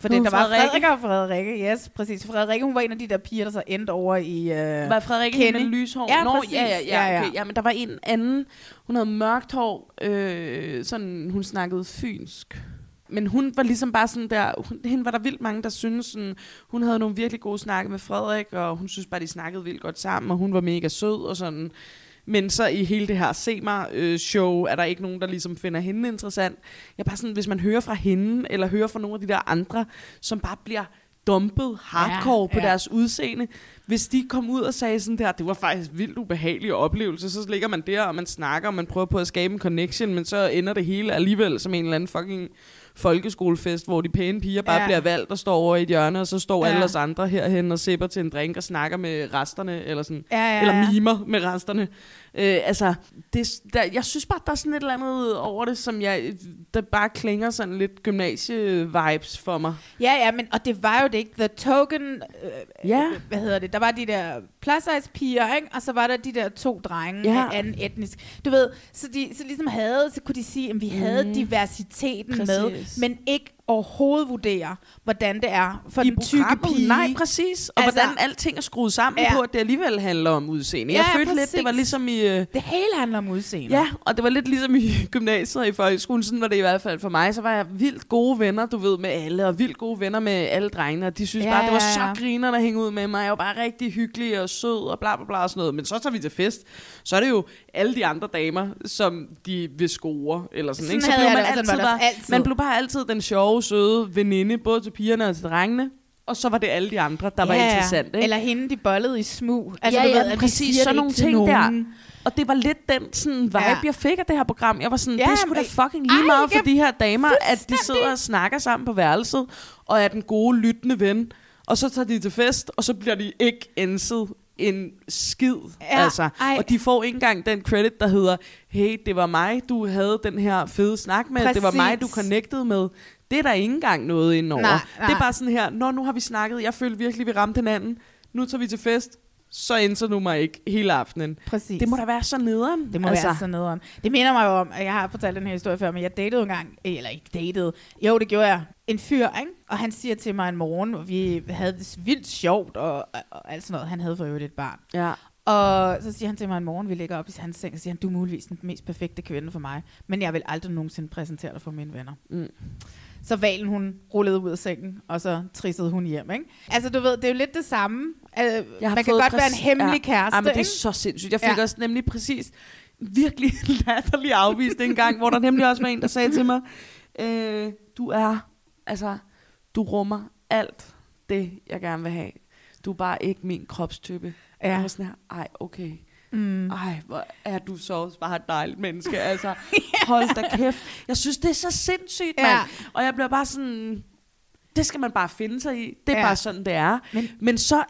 For det, der var Frederikke? Frederik og Frederikke. Yes, præcis. Frederikke, hun var en af de der piger, der så endte over i... Øh, Var Frederik Kenny. med lyshår? Ja, Nå, præcis. ja, ja, ja, Ja, ja. okay. ja, men der var en anden, hun havde mørkt hår, øh, sådan, hun snakkede fynsk. Men hun var ligesom bare sådan der, hun, hende var der vildt mange, der synes sådan, hun havde nogle virkelig gode snakke med Frederik, og hun synes bare, de snakkede vildt godt sammen, og hun var mega sød og sådan. Men så i hele det her Se mig øh, er der ikke nogen, der ligesom finder hende interessant. Jeg er bare sådan, hvis man hører fra hende, eller hører fra nogle af de der andre, som bare bliver dumpet hardcore Ja, på ja. deres udseende. Hvis de kom ud og sagde sådan der, det var faktisk vildt ubehagelig oplevelse, så ligger man der, og man snakker, og man prøver på at skabe en connection, men så ender det hele alligevel som en eller anden fucking folkeskolefest, hvor de pæne piger bare Ja. bliver valgt og står over i et hjørne, og så står Ja. alle os andre herhen og sipper til en drink og snakker med resterne, eller sådan. ja, ja, Eller ja. mimer med resterne. Øh, altså, det, der, jeg synes bare, der er sådan et eller andet over det, som jeg, der bare klinger sådan lidt gymnasie-vibes for mig. Ja, ja, men, og det var jo det ikke. The Token, øh, Ja. øh, hvad hedder det, der var de der plus size piger, ikke? og så var der de der to drenge Ja. af anden etnisk. Du ved, så de så ligesom havde, så kunne de sige, at vi havde Mm. diversiteten med, Præcis. men ikke overhovedet vurdere, hvordan det er for I den tykke pige. Nej, præcis. Og Altså- altså, hvordan alting er skruet sammen Ja. på, at det alligevel handler om udseende. Ja, Jeg følte lidt, præcis. det var ligesom i... Øh, Det hele handler om udseende. Ja, og det var lidt ligesom i gymnasiet og i folkeskolen, sådan var det i hvert fald for mig. Så var jeg vildt gode venner, du ved, med alle, og vildt gode venner med alle drengene. Og de synes Ja, bare, det var ja, ja. så griner at hænge ud med mig. Jeg var bare rigtig hyggelig og sød og bla bla bla og sådan noget. Men så tager vi til fest, så er det jo alle de andre damer, som de vil score. Eller sådan, Sådan ikke? Så blev man også, altid, bare, altid. man blev bare altid den sjove, søde veninde, både til pigerne og til drengene. Og så var det alle de andre, der var interessant. Ikke? Eller hende, de bollede i smug. Ja, du ja, ved, at de præcis. Sådan nogle ting der. nogen. Og det var lidt den sådan, vibe, Ja. ja. jeg fik af det her program. Jeg var sådan, Ja, ja, det sgu da fucking lige Ej, meget for de her damer, at de sidder og snakker sammen på værelset, og er den gode, lyttende ven. Og så tager de til fest, og så bliver de ikke enset en skid. Ja, altså. ej. Og de får ikke engang den credit, der hedder, hey, det var mig, du havde den her fede snak med. Det var mig, du Præcis. connectede med. Det er der ikke engang noget indover. Nej, Det nej. er bare sådan her, når nu har vi snakket, jeg følte virkelig, vi ramte hinanden. Nu tager vi til fest, så indser du mig ikke hele aftenen. Præcis. Det må da være så nederen. Det må altså. være noget om. Det minder mig jo om, at jeg har fortalt den her historie før, men jeg datede engang, eller ikke datede, jo det gjorde jeg, en fyr, ikke? og han siger til mig en morgen, hvor vi havde det vildt sjovt, og, og, og alt sådan noget. Han havde for øvrigt et barn. Ja. Og så siger han til mig en morgen, vi ligger op i hans seng, og siger han, du er muligvis den mest perfekte kvinde for mig, men jeg vil aldrig nogensinde præsentere dig for mine venner. Mm. Så valen, hun rullede ud af sengen, og så trissede hun hjem, ikke? Altså, du ved, det er jo lidt det samme. Jeg har man kan godt være en præcis- hemmelig ja. kæreste, Ja, men det er ikke? så sindssygt. Jeg fik ja. også nemlig præcis virkelig latterlig afvist en gang, hvor der nemlig også var en, der sagde til mig, øh, du er, altså, du rummer alt det, jeg gerne vil have. Du er bare ikke min kropstype. Ja. Jeg var sådan her, ej, okay. Mm. Ej, hvor er du så også bare et dejligt menneske. Altså, hold da kæft. Jeg synes, det er så sindssygt, Ja. mand. Og jeg bliver bare sådan, det skal man bare finde sig i. Det er Ja. ja. bare sådan, det er. Men- Men, så,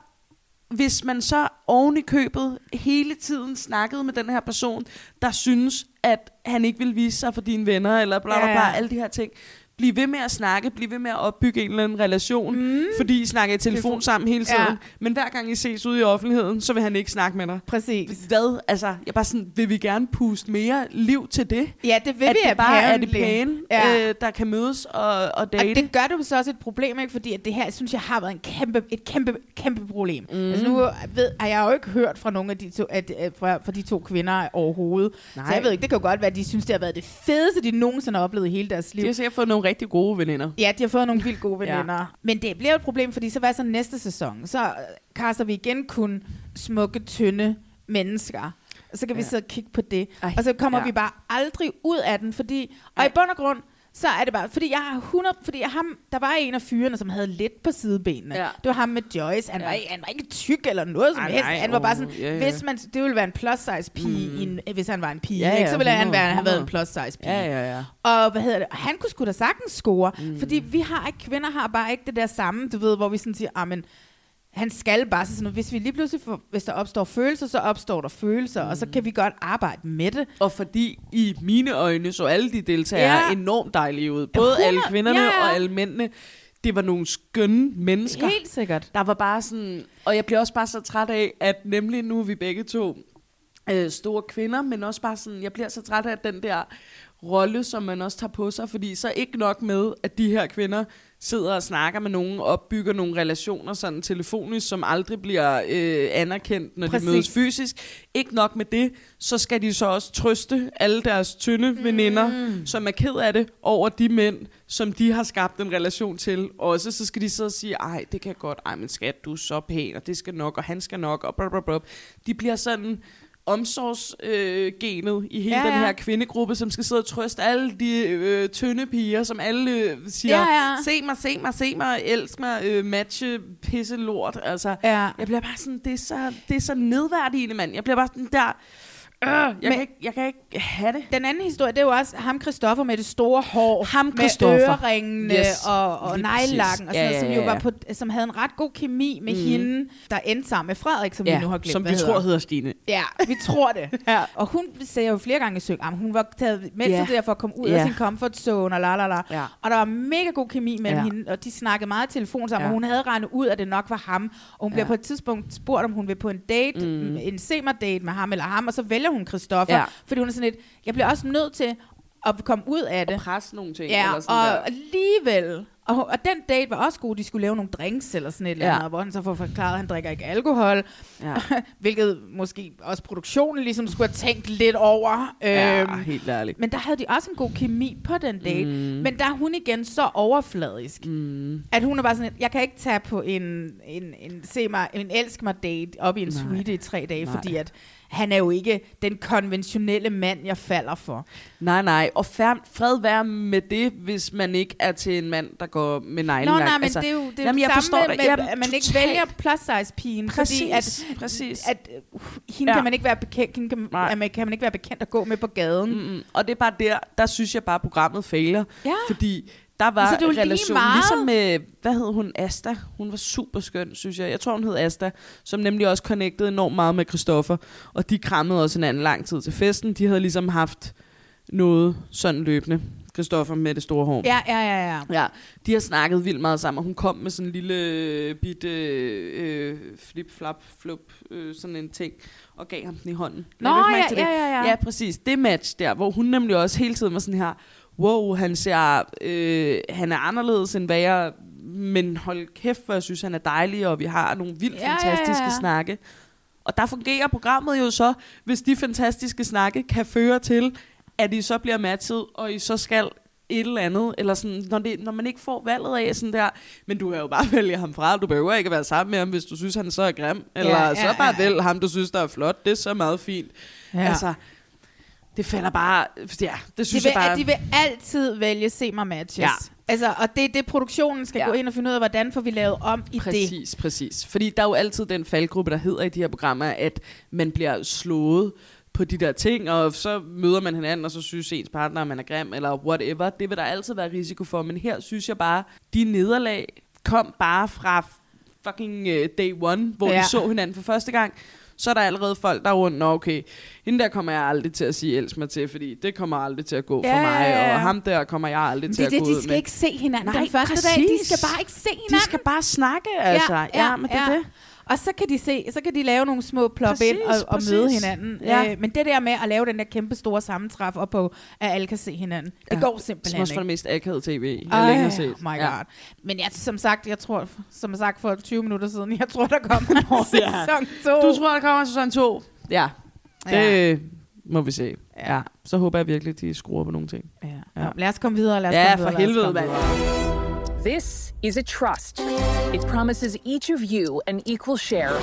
hvis man så oven i købet hele tiden snakkede med den her person, der synes, at han ikke vil vise sig for dine venner, eller bla bla Ja, bla, ja. alle de her ting. Bliv ved med at snakke, bliv ved med at opbygge en eller anden relation, Mm. fordi I snakker i telefon Telefon. sammen hele tiden. Ja. Men hver gang I ses ude i offentligheden, så vil han ikke snakke med dig. Præcis. Hvad? Altså, jeg er bare sådan, vil vi gerne puste mere liv til det? Ja, det vil at vi det bare er det pæne, Ja. øh, der kan mødes og, og date. Og det gør det jo så også et problem, ikke? fordi at det her, synes jeg, har været en kæmpe, et kæmpe, kæmpe problem. Mm. Altså nu ved, har jeg jo ikke hørt fra nogle af de to, at, at, fra, fra de to kvinder overhovedet. Nej. Så jeg ved ikke, det kan jo godt være, at de synes, det har været det fedeste, de nogensinde har oplevet i hele deres liv. De har sikkert fået nogle rigtig gode veninder. Ja, de har fået nogle vildt gode veninder. ja. Men det bliver et problem, fordi så hvad så næste sæson? Så øh, kaster vi igen kun smukke, tynde mennesker. Og så kan vi Ja. sidde og kigge på det. Ej, og så kommer ja. vi bare aldrig ud af den, fordi... Og Ej. i bund og grund, så er det bare, fordi jeg har 100, fordi jeg, ham, der var en af fyrene, som havde lidt på sidebenene. Ja. Det var ham med Joyce. Han, Ja. var, ikke, han var ikke tyk eller noget som Ej, helst. nej, Han var bare åh, sådan, ja, ja. hvis man, det ville være en plus size pige, mm. i en, hvis han var en pige, Ja, ja, ikke? så ville han 100, være, have været en 100. plus size pige. Ja, ja, ja. Og hvad hedder det? Og Han kunne sgu da sagtens score, mm. fordi vi har ikke, kvinder har bare ikke det der samme, du ved, hvor vi sådan siger, ah, men han skal bare sige sådan. Hvis vi lige pludselig, får, hvis der opstår følelser, så opstår der følelser, mm. og så kan vi godt arbejde med det. Og fordi i mine øjne så alle de deltagere Ja. ja. enormt dejlige ud. Både 100, alle kvinderne ja, ja. og alle mændene. Det var nogle skønne mennesker. Helt sikkert. Der var bare sådan, og jeg bliver også bare så træt af, at nemlig nu er vi begge to øh, store kvinder, men også bare sådan, jeg bliver så træt af den der rolle, som man også tager på sig, fordi så ikke nok med, at de her kvinder sidder og snakker med nogen, opbygger nogle relationer sådan telefonisk, som aldrig bliver øh, anerkendt, når Præcis. de mødes fysisk. Ikke nok med det, så skal de så også trøste alle deres tynde mm. veninder, som er ked af det, over de mænd, som de har skabt en relation til. Også så skal de så sige, ej, det kan godt, ej, men skat, du er så pæn, og det skal nok, og han skal nok, og bla, bla, bla. De bliver sådan omsorgsgenet øh, i hele Ja, ja, den her kvindegruppe, som skal sidde og trøste alle de øh, tynde piger, som alle øh, siger, Ja, ja. se mig, se mig, se mig, elsk mig, øh, matche, pisse lort. Altså, Ja. jeg bliver bare sådan, det er så, det er så nedværdigende, mand. Jeg bliver bare sådan der, øh, jeg, Men- kan ikke, jeg kan ikke have det. Den anden historie, det er jo også ham Christoffer med det store hår. Ham, med øreringene Yes, og, og lige neglelakken, og sådan Ja, noget, som ja, jo ja, var på, som havde en ret god kemi med mm. hende, der endte sammen med Frederik, som vi nu har glemt, som vi hedder. tror hedder Stine. Ja, vi tror det. Ja. Og hun sagde jo flere gange i søg, at hun var taget med Ja. til det for at komme ud Ja. af sin comfort zone og la la la. Ja. Og der var mega god kemi mellem Ja. hende, og de snakkede meget i telefon sammen, Ja. og hun havde regnet ud, at det nok var ham. Og hun Ja. bliver på et tidspunkt spurgt, om hun vil på en date, mm. en semi-date med ham eller ham, og så vælger hun Christoffer, Ja. fordi hun er sådan lidt, jeg bliver også nødt til at komme ud af det. Presse nogle ting. Ja, eller sådan og der. alligevel. Og, og den date var også god. De skulle lave nogle drinks eller sådan et eller Ja. andet, hvor han så får forklaret, at han drikker ikke alkohol. Ja. Hvilket måske også produktionen ligesom skulle have tænkt lidt over. ja, Øhm, helt ærligt. men der havde de også en god kemi på den date. Mm. Men der er hun igen så overfladisk, Mm. at hun er bare sådan, at jeg kan ikke tage på en, en, en, se mig, en elsk mig date op i en Nej. suite i tre dage, Nej. fordi at han er jo ikke den konventionelle mand, jeg falder for. Nej, nej. Og fær- fred være med det, hvis man ikke er til en mand, der går med Nå, neglelak. nej, men altså, det er jo det er jamen, jeg samme forstår med, med, at man ikke vælger plus size pigen, fordi at, Præcis, præcis. at uh, hende Ja. kan man ikke være bekendt, hende kan, man, kan man ikke være bekendt at gå med på gaden. Mm. Mm-mm. Og det er bare der, der synes jeg bare, at programmet fejler. Ja. Fordi der var så det lige relation, ligesom med, hvad hed hun, Asta? Hun var super skøn, synes jeg. Jeg tror, hun hed Asta, som nemlig også connectede enormt meget med Christoffer. Og de krammede også hinanden lang tid til festen. De havde ligesom haft noget sådan løbende. Christoffer med det store hår. Ja, ja, ja, ja. Ja, de har snakket vildt meget sammen, og hun kom med sådan en lille øh, bitte øh, flip, flap, flup, øh, sådan en ting, og gav ham den i hånden. Nå, ja, ja, ja, ja. Ja, præcis. Det match der, hvor hun nemlig også hele tiden var sådan her, wow, han ser, øh, han er anderledes end hvad jeg, men hold kæft, hvor jeg synes, han er dejlig, og vi har nogle vildt Ja, ja, fantastiske ja. snakke. Og der fungerer programmet jo så, hvis de fantastiske snakke kan føre til, at I så bliver matchet, og I så skal et eller andet, eller sådan, når, det, når man ikke får valget af sådan der, men du kan jo bare vælge ham fra, du behøver ikke at være sammen med ham, hvis du synes, han så er grim, eller Ja, ja, ja, så bare ja, ja. vælg ham, du synes, der er flot, det er så meget fint. ja. Ja. Altså, det falder bare, ja, det de synes vil, jeg bare... at de vil altid vælge se mig matches. Ja. Altså, og det er det, produktionen skal ja. Gå ind og finde ud af, hvordan får vi lavet om i det. Præcis, præcis. Fordi der er jo altid den faldgruppe, der hedder i de her programmer, at man bliver slået på de der ting, og så møder man hinanden, og så synes ens partner, at man er grim, eller whatever. Det vil der altid være risiko for. Men her synes jeg bare, de nederlag kom bare fra fucking uh, day one, hvor Ja. de så hinanden for første gang. Så er der allerede folk, der er rundt, Nå, okay, hende der kommer jeg aldrig til at sige elsk mig til, fordi det kommer aldrig til at gå for Ja, mig, ja, ja. og ham der kommer jeg aldrig Men til det at gå det, de ud skal med. ikke se hinanden Nej, den første dag. De præcis. skal bare ikke se hinanden. De skal bare snakke, altså. Ja, ja, men det er det. Og så kan de se, så kan de lave nogle små plop Præcis, ind og, og præcis. møde hinanden. Ja. Øh, men det der med at lave den der kæmpe store sammentræf op på, at alle kan se hinanden, det Ja. går Som simpelthen også var ikke. det mest akavede tv, jeg længe har set. Oh my god. Ja. Men jeg, som sagt, jeg tror, som jeg sagt for 20 minutter siden, jeg tror, der kommer ja. sæson 2. Du tror, der kommer sæson 2? Ja, det Ja. må vi se. Ja. Ja. Så håber jeg virkelig, de skruer på nogle ting. Ja. Ja. Ja. Lad os komme videre, lad os Ja, komme videre. for lad os helvede, mand. Videre. This is a trust. It promises each of you an equal share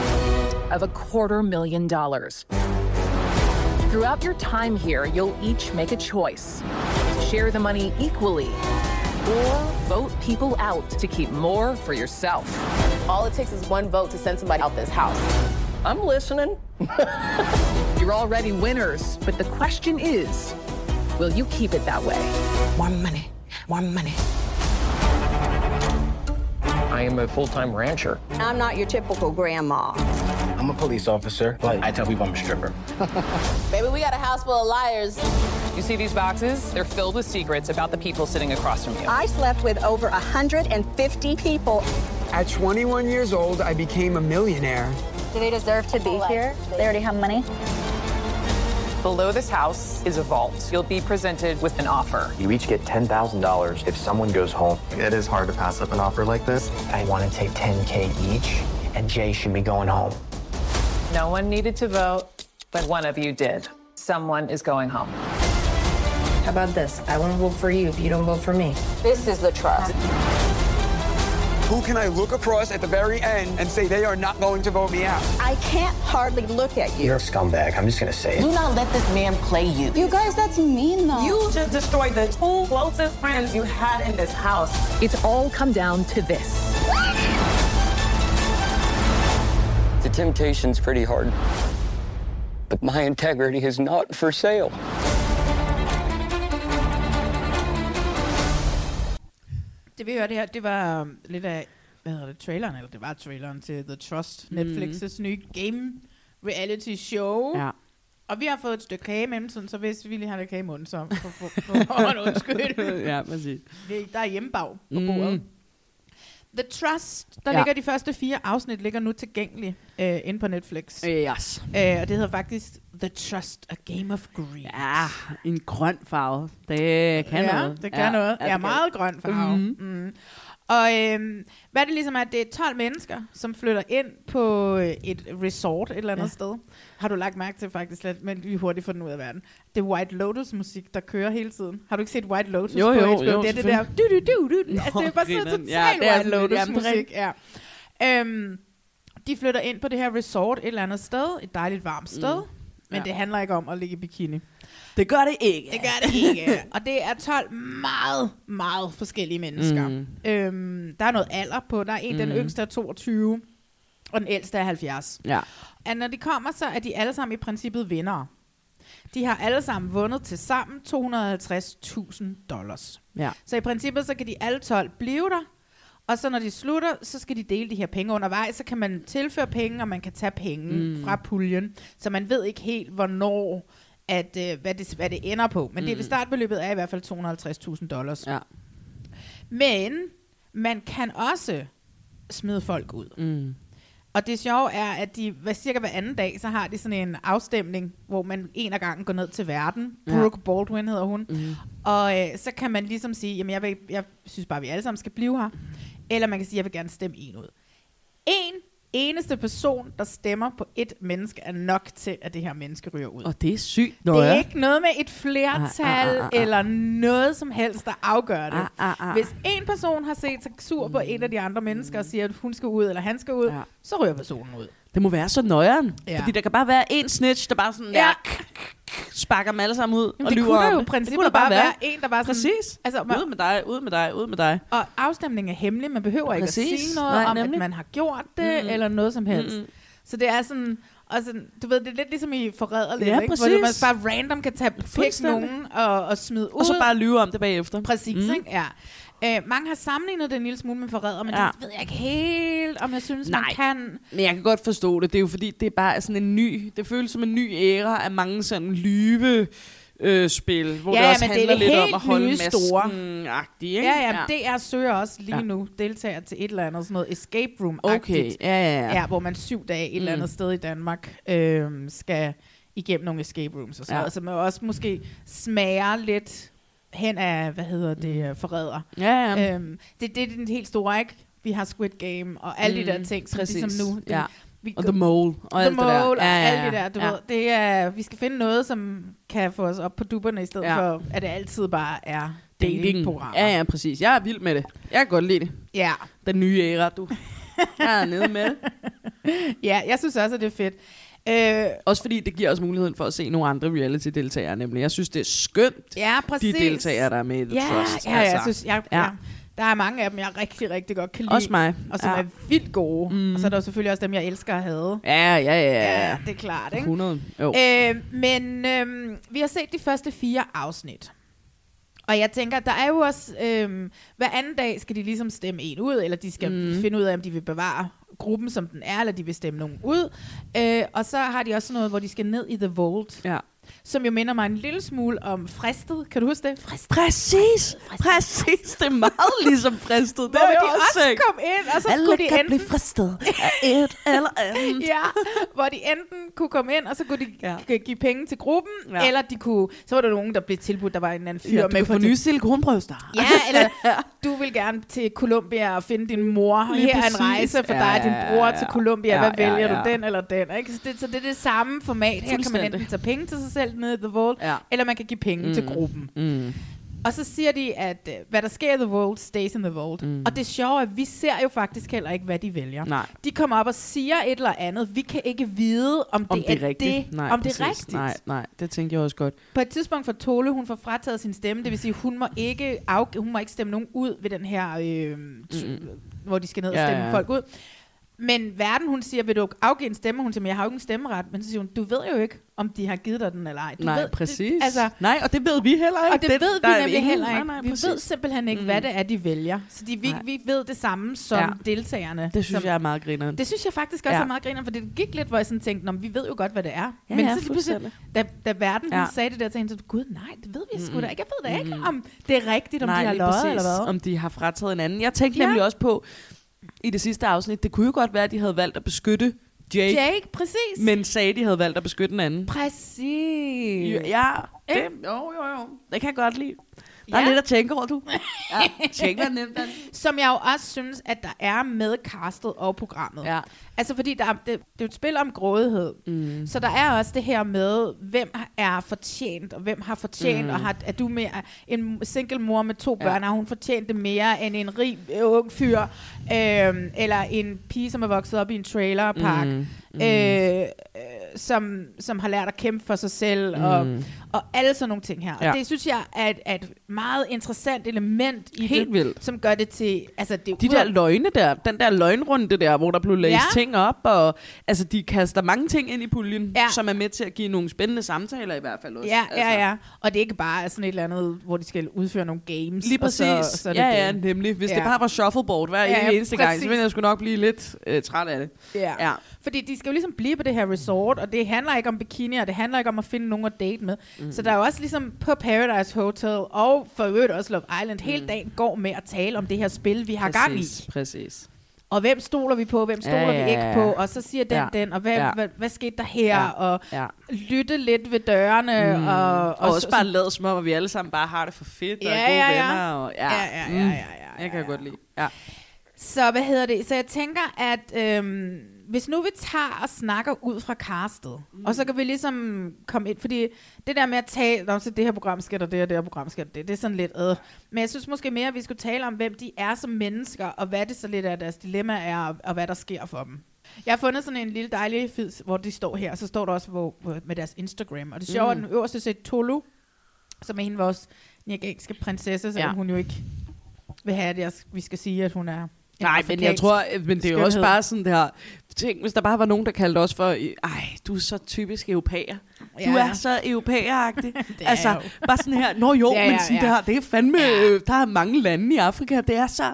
of a quarter million dollars. Throughout your time here, you'll each make a choice to share the money equally or vote people out to keep more for yourself. All it takes is one vote to send somebody out this house. I'm listening. You're already winners, but the question is will you keep it that way? One money, one money. I am a full time rancher. I'm not your typical grandma. I'm a police officer, but I tell people I'm a stripper. Baby, we got a house full of liars. You see these boxes? They're filled with secrets about the people sitting across from you. I slept with over 150 people. At 21 years old, I became a millionaire. Do they deserve to be here? They already have money. Below this house is a vault. You'll be presented with an offer. You each get $10,000 if someone goes home. It is hard to pass up an offer like this. I want to take 10K each, and Jay should be going home. No one needed to vote, but one of you did. Someone is going home. How about this? I won't vote for you if you don't vote for me. This is the trust. Who can I look across at the very end and say they are not going to vote me out? I can't hardly look at you. You're a scumbag. I'm just going to say Do not let this man play you. You guys, that's mean though. You just destroyed the two closest friends you had in this house. It's all come down to this. The temptation's pretty hard. But my integrity is not for sale. Det vi hørte her, det var um, lidt af, hvad hedder det, traileren, eller det var traileren til The Trust, Mm. Netflix' nye game reality show. Ja. Og vi har fået et stykke kage i mellemtiden, så hvis vi lige har lidt kage i munden, så for, for, for, for undskyld. ja, præcis. Der er hjemmebag på Mm. The Trust, der Ja. ligger de første fire afsnit, ligger nu tilgængelige øh, inde på Netflix. Yes. Øh, og det hedder faktisk The Trust, A Game of Greed. Ja, en grøn farve. Det kan ja, noget. det kan ja, noget. Ja, Ja, meget grøn farve. Mhm. Mm. Og øhm, hvad er det ligesom, at det er 12 mennesker, som flytter ind på øh, et resort et eller andet Ja. ja. sted. Har du lagt mærke til faktisk lidt, men vi hurtigt får den ud af verden. Det er White Lotus musik, der kører hele tiden. Har du ikke set White Lotus Jo, på jo, HBO? jo, det er det der, du, du, du, du. Altså, det er bare sådan Ja, totalt er White sådan lidt- Lotus jamen, det er musik. Ja. Øhm, de flytter ind på det her resort et eller andet sted, et dejligt varmt sted. Mm. Men Ja. det handler ikke om at ligge i bikini. Det gør det ikke. Det gør det ikke. og det er 12 meget, meget forskellige mennesker. Mm. Øhm, der er noget alder på. Der er en, mm. den yngste er 22, og den ældste er 70. Ja. Og når de kommer, så er de alle sammen i princippet vindere. De har alle sammen vundet til sammen 250.000 dollars. Ja. Så i princippet, så kan de alle 12 blive der, og så når de slutter, så skal de dele de her penge undervejs, så kan man tilføre penge, og man kan tage penge Mm. fra puljen, så man ved ikke helt, hvornår, at, øh, hvad, det, hvad det ender på. Men mm. det ved startbeløbet er i hvert fald 250.000 dollars. Ja. Men man kan også smide folk ud. Mm. Og det sjove er, at de hvad, cirka hver anden dag, så har de sådan en afstemning, hvor man en af gangen går ned til verden. Ja. Brooke Baldwin hedder hun. Mm. Og øh, så kan man ligesom sige, jamen jeg, vil, jeg synes bare, vi alle sammen skal blive her. Eller man kan sige, jeg vil gerne stemme en ud. En eneste person, der stemmer på et menneske, er nok til, at det her menneske ryger ud. Og det er sygt. det er ikke noget med et flertal Ah, ah, ah, ah. eller noget som helst, der afgør det. Ah, ah, ah. Hvis en person har set sig sur på en af de andre mennesker og siger, at hun skal ud, eller han skal ud, Ja. så ryger personen ud. Det må være så nøjeren. Ja. Fordi der kan bare være en snitch, der bare sådan Ja. ja. sparker dem alle sammen ud Jamen, og det lyver kunne der jo i princippet kunne der bare være en, der bare sådan... Præcis. Altså, man, Ud med dig, ud med dig, ud med dig. og afstemningen er hemmelig. Man behøver ikke Præcis. at sige noget Nej, om, nemlig. at man har gjort det, Mm. mm. eller noget som helst. Mm-mm. Så det er sådan... Og sådan, du ved, det er lidt ligesom i forræder lidt, Ja, ikke? Hvor man bare random kan tage Fuldstændig. nogen og, og smide ud. Og så bare lyve om det bagefter. Præcis, Mm. mm. ikke? Ja. Øh, mange har sammenlignet det en lille smule med forræder, men Ja. ja. det ved jeg ikke helt, om jeg synes, Nej. man kan. Men jeg kan godt forstå det. Det er jo fordi, det er bare sådan en ny... Det føles som en ny æra af mange sådan lyve øh, spil, hvor Ja, det også er handler det lidt om at holde nye store. ikke? Ja, ja, det er søger også lige Ja. ja. nu deltager til et eller andet sådan noget escape room Okay, ja, ja, ja. ja. hvor man syv dage et eller Mm. andet sted i Danmark øh, skal igennem nogle escape rooms og sådan Ja. ja. noget, så man også måske smager lidt hen af, hvad hedder det, mm. forræder. Ja, ja. Øhm, det, det er den helt store, ikke? Vi har Squid Game og alle mm, de der Mm, ting, som præcis. ligesom nu. Det, Ja. vi Og The Mole og The alt det der. Mole og Ja, ja, alt det der, du ja. ved. Det er, vi skal finde noget, som kan få os op på dupperne, i stedet Ja. ja. for, at det altid bare er Dating. datingprogrammer. Ja, ja, præcis. Jeg er vild med det. Jeg kan godt lide det. ja. Den nye æra, du. Jeg er nede med det. Ja, jeg synes også, at det er fedt. Øh, Også fordi det giver os muligheden for at se nogle andre reality-deltagere, nemlig. Jeg synes, det er skønt, ja, præcis. de deltagere, der er med i The ja, Trust. Ja, altså. jeg synes, jeg, ja. Ja. Der er mange af dem, jeg rigtig, rigtig godt kan lide. Også mig. Og som Ja. er vildt gode. Mm. Og så er der selvfølgelig også dem, jeg elsker at have. Ja, ja, ja. ja. Det er klart, ikke? 100. Jo. Øh, men øh, vi har set de første fire afsnit. Og jeg tænker, der er jo også... Øh, hver anden dag skal de ligesom stemme en ud, eller de skal mm. finde ud af, om de vil bevare gruppen, som den er, eller de vil stemme nogen ud. Øh, og så har de også noget, hvor de skal ned i The Vault, Ja som jo minder mig en lille smule om Fristet. Kan du huske det? Fristet. Præcis, præcis. Det er meget ligesom fristet. Det Hvor de også set. kom ind, og så Alle skulle de kan enten... blive fristet af et eller andet. ja, hvor de enten kunne komme ind, og så kunne de Ja. ja. give penge til gruppen, Ja. ja. eller de kunne, så var der nogen, der blev tilbudt, der var en anden fyr Ja, med det. nye silikonbryster. Ja, eller du vil gerne til Colombia og finde din mor. Lige Her er en rejse for Ja, dig og din bror ja, til ja. Colombia. Ja, Hvad ja, vælger ja. du, den eller den? Ikke? Så, det, så det er det samme format. Her kan man enten tage penge til sig selv nede i The Vault, Ja. eller man kan give penge mm. til gruppen. Mm. Og så siger de, at øh, hvad der sker i The Vault, stays in The Vault. Mm. Og det sjove er, at vi ser jo faktisk heller ikke, hvad de vælger. Nej. De kommer op og siger et eller andet. Vi kan ikke vide, om, Om det, det er rigtigt. det. Nej, om det er præcis. rigtigt. Nej, nej, det tænkte jeg også godt. På et tidspunkt får Tole, hun får frataget sin stemme, det vil sige, hun må ikke, af, hun må ikke stemme nogen ud ved den her, øh, Mm-mm. hvor de skal ned og stemme ja, ja. folk ud. Men verden, hun siger, vil du afgive en stemme? Hun siger, men jeg har jo ikke en stemmeret. Men så siger hun, du ved jo ikke, om de har givet dig den eller ej. Du nej, ved, præcis. Det, altså, nej, og det ved vi heller ikke. og det, det ved vi nemlig ingen- heller ikke. Nej, nej, vi præcis. ved simpelthen ikke, Mm. hvad det er, de vælger. Så de, vi, Nej. vi ved det samme som Ja. deltagerne. Det synes som, jeg er meget grineren. det synes jeg faktisk også Ja. er meget griner, for det gik lidt, hvor jeg sådan tænkte, "Nå, men vi ved jo godt, hvad det er. Ja, men ja, så pludselig, da, da verden Ja. sagde det der til hende, så gud nej, det ved vi sgu da ikke. Jeg ved da ikke, om det er rigtigt, om de har løjet eller hvad. Om de har frataget en anden. Jeg tænkte nemlig også på, i det sidste afsnit, det kunne jo godt være, at de havde valgt at beskytte Jake, Jake, præcis. men sagde, de havde valgt at beskytte den anden. Præcis. Ja, det, Ikke? jo, jo, jo. Det kan jeg godt lide. Der er Ja. lidt at tænke over, du. Ja, tænk mig nemt. Som jeg jo også synes, at der er med castet og programmet. Ja. Altså fordi der er, det, det er et spil om grådighed. Mm. Så der er også det her med, hvem er fortjent, og hvem har fortjent, mm. og har, er du med en single mor med to Ja. børn, har hun fortjent det mere end en rig øh, ung fyr, øhm, eller en pige, som er vokset op i en trailerpark, Mm. mm. øh, øh, som, som har lært at kæmpe for sig selv, mm. og, og alle sådan nogle ting her. Ja. Og det synes jeg er et, er et meget interessant element i Helt det, vildt. som gør det til... Altså, det, De der løgne der, den der løgnrunde der, hvor der blev læst Ja. ting op, og altså de kaster mange ting ind i puljen, Ja. som er med til at give nogle spændende samtaler i hvert fald også. Ja, altså. ja, ja. Og det er ikke bare sådan et eller andet, hvor de skal udføre nogle games. Lige og præcis. Så, så det ja, det. ja, nemlig. Hvis ja. Det bare var shuffleboard hver Ja, ja, eneste gang, så præcis. ville jeg sgu nok blive lidt øh, træt af det. Ja. Ja. Fordi de skal jo ligesom blive på det her resort, og det handler ikke om bikini, og det handler ikke om at finde nogen at date med. Mm. Så der er jo også ligesom på Paradise Hotel, og for øvrigt også Love Island, mm. hele dagen går med at tale om det her spil, vi har gang i. Præcis, præcis. Og hvem stoler vi på, hvem stoler Ja, vi ja, ikke ja. på, og så siger den Ja. den, og hvad, Ja. ja. hvad, hvad skete der her, Ja. og Ja. lytte lidt ved dørene, Mm. og, Og, og også bare lade som om, at vi alle sammen bare har det for fedt, og Ja, er gode ja, ja. venner. Og, ja. Ja, ja, ja, Mm. ja, ja, Jeg kan ja. godt lide. Ja. Så hvad hedder det? Så jeg tænker, at øhm, hvis nu vi tager og snakker ud fra castet, mm. og så kan vi ligesom komme ind, fordi det der med at tale, om så det her program skal der det, og det her program skal der det, det er sådan lidt, øh. Men jeg synes måske mere, at vi skulle tale om, hvem de er som mennesker, og hvad det så lidt er, deres dilemma er, og, og hvad der sker for dem. Jeg har fundet sådan en lille dejlig fid, hvor de står her, og så står der også hvor, hvor, med deres Instagram. Og det sjove er, Mm. den øverste set Tolu, som er hende vores nigerianske prinsesse, selvom Ja. hun jo ikke vil have, at jeg, vi skal sige, at hun er Nej, men jeg tror, men det er jo også bare sådan der, tænk, hvis der bare var nogen, der kaldte os for, ej, du er så typisk europæer. Du Ja. er så europæeragtig. er altså, jo. bare sådan her, nå jo, Ja, men ja, sådan ja. der, det er fandme, Ja. øh, der er mange lande i Afrika, det er så,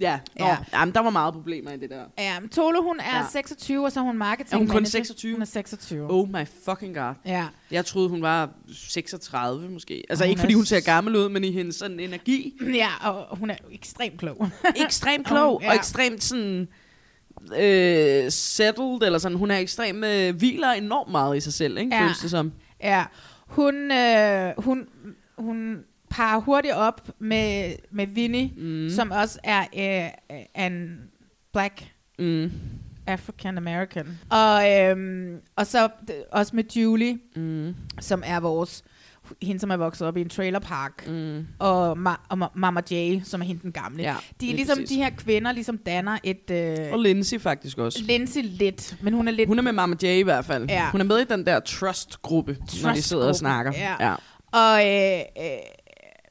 ja, nå, Ja. Jamen, der var meget problemer i det der. Ja, men Tole, hun er Ja. ja. 26, og så er hun marketing Er hun kun manager. 26? Hun er 26. Oh my fucking god. Ja. Jeg troede, hun var 36 måske. Altså ikke fordi hun ser gammel ud, men i hendes sådan energi. ja, og hun er ekstremt klog. ekstremt klog, Og hun- og ja. ekstremt sådan øh, settled, eller sådan. Hun er ekstremt øh, hviler enormt meget i sig selv, ikke? Ja. Føles det som. ja, hun, øh, hun, hun parer hurtigt op med, med Vinnie, mm. som også er øh, en black Mm. African American. Og, øhm, og så også med Julie, Mm. som er vores hende, som er vokset op i en trailerpark, mm. og, Ma- og Ma- Mama Jay, som er hende den gamle. Ja, de er lige ligesom, præcis. de her kvinder ligesom danner et... Øh, Og Lindsay faktisk også. Lindsay lidt, men hun er lidt... Hun er med Mama J i hvert fald. Ja. Hun er med i den der trust-gruppe, Trust når de sidder og snakker. Ja. ja. Og, øh, øh,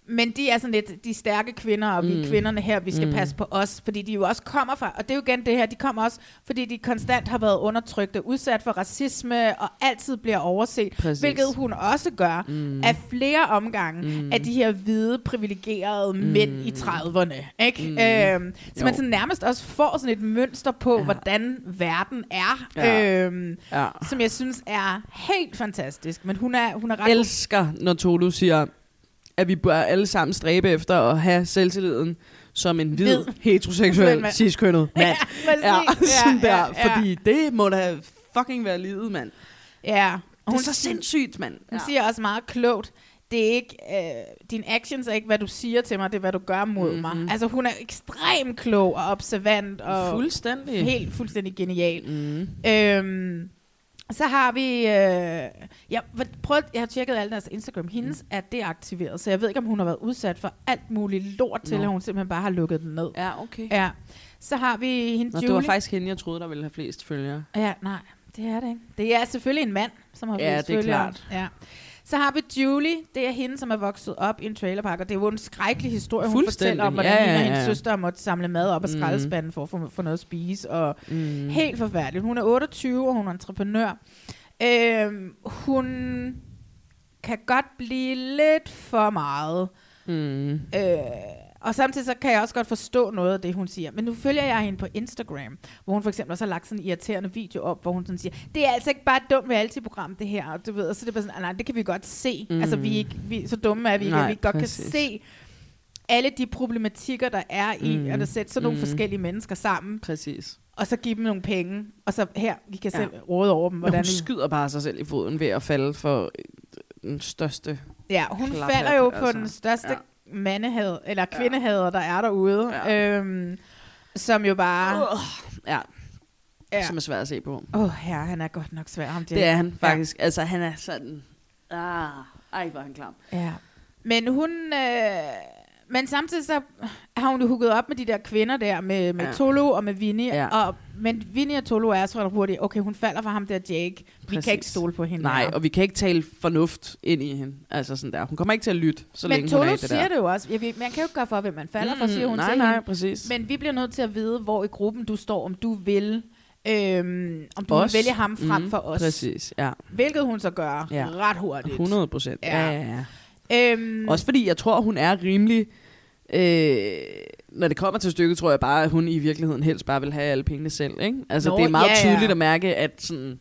men de er sådan lidt de stærke kvinder, og vi Mm. er kvinderne her, vi skal Mm. passe på os, fordi de jo også kommer fra, og det er jo igen det her, de kommer også, fordi de konstant har været undertrykt og udsat for racisme, og altid bliver overset, Præcis. hvilket hun også gør Mm. af flere omgange Mm. af de her hvide, privilegerede mænd i 30'erne. Ikke? Mm. Øhm, så Jo. man sådan nærmest også får sådan et mønster på, ja. hvordan verden er, Ja. øhm, Ja. som jeg synes er helt fantastisk. Men hun er, hun er ret elsker, når Tolu siger, at vi bør alle sammen stræbe efter at have selvtilliden som en hvid, Hvid. heteroseksuel, ciskønnet mand. præcis. Ja, sådan Ja, der. ja, ja. Fordi det må da fucking være livet, mand. Ja. Det er så sindssygt, mand. Hun siger også meget klogt, det er ikke, øh, dine actions er ikke, hvad du siger til mig, det er, hvad du gør mod mm-hmm. mig. Altså, hun er ekstremt klog og observant og Fuldstændig. helt fuldstændig genial. Mm. Øhm, så har vi... Øh, jeg, prøv, jeg har tjekket alle deres Instagram. Hendes er deaktiveret, så jeg ved ikke, om hun har været udsat for alt muligt lort til, Nå. at hun simpelthen bare har lukket den ned. Ja, okay. Ja. Så har vi hende Nå, Julie. det var faktisk hende, jeg troede, der ville have flest følgere. Ja, nej, det er det ikke. Det er selvfølgelig en mand, som har Ja, flest det er følgere. klart. Ja. Så har vi Julie, det er hende, som er vokset op i en trailerpark, og det er jo en skrækkelig historie, hun fortæller om, hvordan Ja, ja, ja, hendes søster måtte samle mad op af Mm. skraldespanden for at få, få noget at spise, og Mm. helt forfærdeligt. Hun er 28, og hun er entreprenør. Øhm, hun kan godt blive lidt for meget. Mm. Øh, og samtidig så kan jeg også godt forstå noget af det, hun siger. Men nu følger jeg hende på Instagram, hvor hun for eksempel også har lagt sådan en irriterende video op, hvor hun sådan siger, det er altså ikke bare et dumt reality-program, det her. Og du ved, og så er det bare sådan, "Ah, nej, det kan vi godt se. Mm. Mm. Altså, vi er, ikke, vi, så dumme er vi ikke, Nej, at vi godt præcis. kan se alle de problematikker, der er i Mm. at sætte sådan nogle Mm. forskellige mennesker sammen, Præcis. og så give dem nogle penge, og så her, vi kan Ja. selv råde over dem, hvordan hun skyder bare sig selv i foden ved at falde for øh, den største Ja, hun klaphat, falder jo på altså. den største Ja. Ja. mandehad, eller kvindehader, der er derude. Ja. Øhm, som jo bare... Uh, ja. Ja. Som er svært at se på. Åh, oh, ja, han er godt nok svær, ham Det er han faktisk. Ja. Altså, han er sådan... Ah, ej, hvor er han klam. Ja. Men hun... Øh, men samtidig så har hun jo hooket op med de der kvinder der, med, med Ja. ja. Tolo og med Vinnie. Ja. Ja. Og, men Vinnie og Tolo er så ret hurtigt, okay, hun falder for ham der Jake. Vi Præcis. kan ikke stole på hende Nej, mere. og vi kan ikke tale fornuft ind i hende. Altså sådan der. Hun kommer ikke til at lytte, så men længe Tolo hun er i det siger der. det jo også. Jeg ved, man kan jo ikke gøre for, hvem man falder for, Mm, siger hun nej, til nej, hende. præcis. Men vi bliver nødt til at vide, hvor i gruppen du står, om du vil, øhm, om du Os. vil vælge ham frem Mm, for os. Præcis, ja. Hvilket hun så gør Ja. ret hurtigt. 100 procent. Ja. Ja. ja, ja, ja. Øhm, Også fordi jeg tror, hun er rimelig... Øh, når det kommer til stykket, tror jeg bare, at hun i virkeligheden helst bare vil have alle pengene selv. Ikke? Altså, Nå, det er meget ja, ja. tydeligt at mærke, at sådan,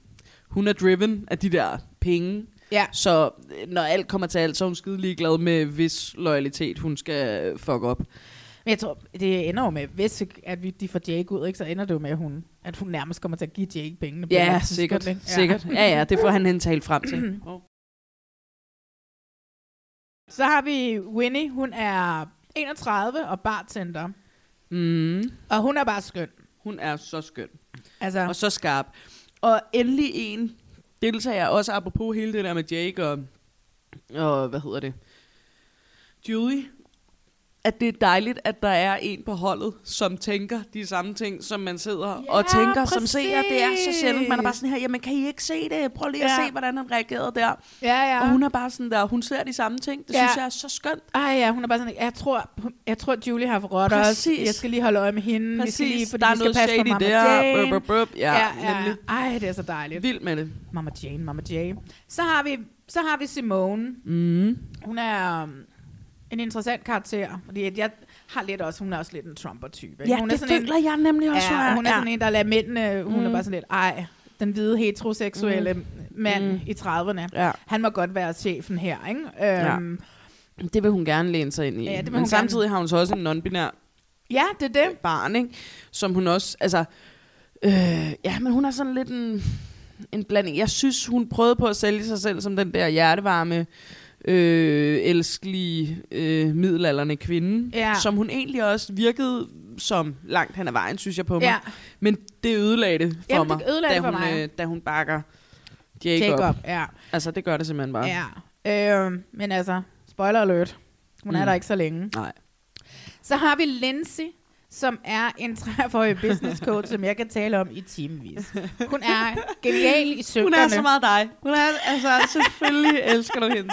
hun er driven af de der penge. Ja. Så øh, når alt kommer til alt, så er hun skide ligeglad med, hvis loyalitet hun skal fuck op. Men jeg tror, det ender jo med, hvis at vi, de får Jake ud, ikke, så ender det jo med, at hun, at hun nærmest kommer til at give Jake pengene. på Ja, sikkert. ikke? sikkert. Ja, ja, det får han hende talt frem til. Så har vi Winnie, hun er 31 og bartender. Mm. Og hun er bare skøn. Hun er så skøn. Altså, Og så skarp. Og endelig en deltager også apropos hele det der med Jake og, og hvad hedder det, Julie, at det er dejligt, at der er en på holdet, som tænker de samme ting, som man sidder Ja, og tænker som præcis. seer. Det er så sjældent. Man er bare sådan her, jamen kan I ikke se det? Prøv lige at Ja. se, hvordan han reagerede der. ja, ja. Og hun er bare sådan der, hun ser de samme ting. Det Ja. synes jeg er så skønt. Ej, ja, hun er bare sådan, jeg tror, jeg tror Julie har forrådt os. Præcis. Jeg skal lige holde øje med hende. Vi skal lige, Præcis, fordi der er vi skal noget passe på shady Mama der. Jane. Bup, bup. Ja, ja, ja. nemlig. Ej, det er så dejligt. Vild med det. Mama Jane, Mama Jane. Så har vi, så har vi Simone. Mm. Hun er um, en interessant karakter, fordi at jeg har lidt også, hun er også lidt en Trumper-type. ikke? Ja, hun det føler jeg nemlig også, hun Ja, er. hun er Ja. sådan en, der lader mændene, hun er Mm. bare sådan lidt, ej, den hvide heteroseksuelle mm. mand Mm. i 30'erne. Ja. Han må godt være chefen her, ikke? Ja. Øhm, Det vil hun gerne læne sig ind i. Ja, det vil Men hun samtidig gerne. har hun så også en non-binær ja, det er det. barn, ikke? Som hun også, altså... Øh, ja, men hun er sådan lidt en, en blanding. Jeg synes, hun prøvede på at sælge sig selv som den der hjertevarme, øh, elskelige, øh, middelalderne kvinde. Ja. Som hun egentlig også virkede som langt hen ad vejen, synes jeg på mig. Ja. Men det ødelagde det for Jamen, mig, det ødelagde da, det for hun, mig. Øh, da hun bakker Jacob. Jacob, ja. Altså, det gør det simpelthen bare. Ja. Øh, men altså, spoiler alert. Hun mm. er der ikke så længe. Nej. Så har vi Lindsay, som er en 30-årig business coach, som jeg kan tale om i timevis. Hun er genial i synkerne. Hun er så meget dig. Hun er, altså, selvfølgelig elsker du hende.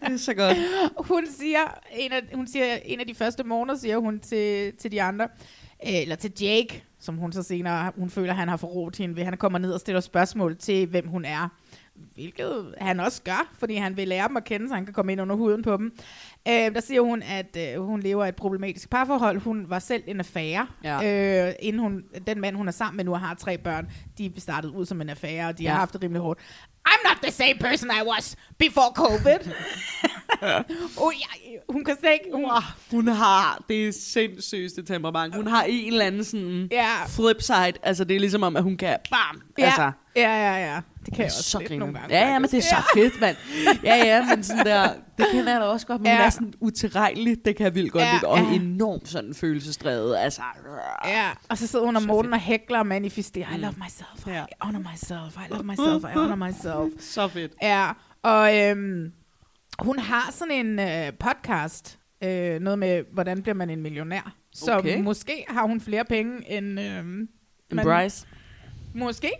Det er så godt. hun siger, en af, hun siger, en af de første måneder, siger hun til, til de andre, øh, eller til Jake, som hun så senere, hun føler, han har forrådt hende ved. Han kommer ned og stiller spørgsmål til, hvem hun er. Hvilket han også gør, fordi han vil lære dem at kende, så han kan komme ind under huden på dem. Øh, der siger hun, at øh, hun lever et problematisk parforhold. Hun var selv en affære. Ja. Øh, inden hun, den mand, hun er sammen med nu og har tre børn, de startede ud som en affære, og de Ja. har haft det rimelig hårdt. I'm not the same person I was before COVID. oh, ja, hun kan slet ikke... Hun, Wow, hun har det sindssygeste temperament. Hun har en eller anden sådan Ja. flip side. Altså, det er ligesom om, at hun kan bam. ja, Altså, ja, ja, ja. Det kan jeg også så lidt nogle gange. Ja, ja, men det er så fedt, mand. Ja, ja, men sådan der, det kender jeg da også godt, men ja. hun er sådan utilregnelig, det kan jeg vildt godt Ja, lide, og ja. enormt sådan følelsesdrevet, altså. Ja, og så sidder hun om morgenen og hækler og manifesterer. I love myself, I honor myself, I love myself, I honor myself. Så fedt. Ja, og øhm, hun har sådan en øh, podcast, øh, noget med, hvordan bliver man en millionær. Så Okay. måske har hun flere penge end... En man- Bryce. Måske.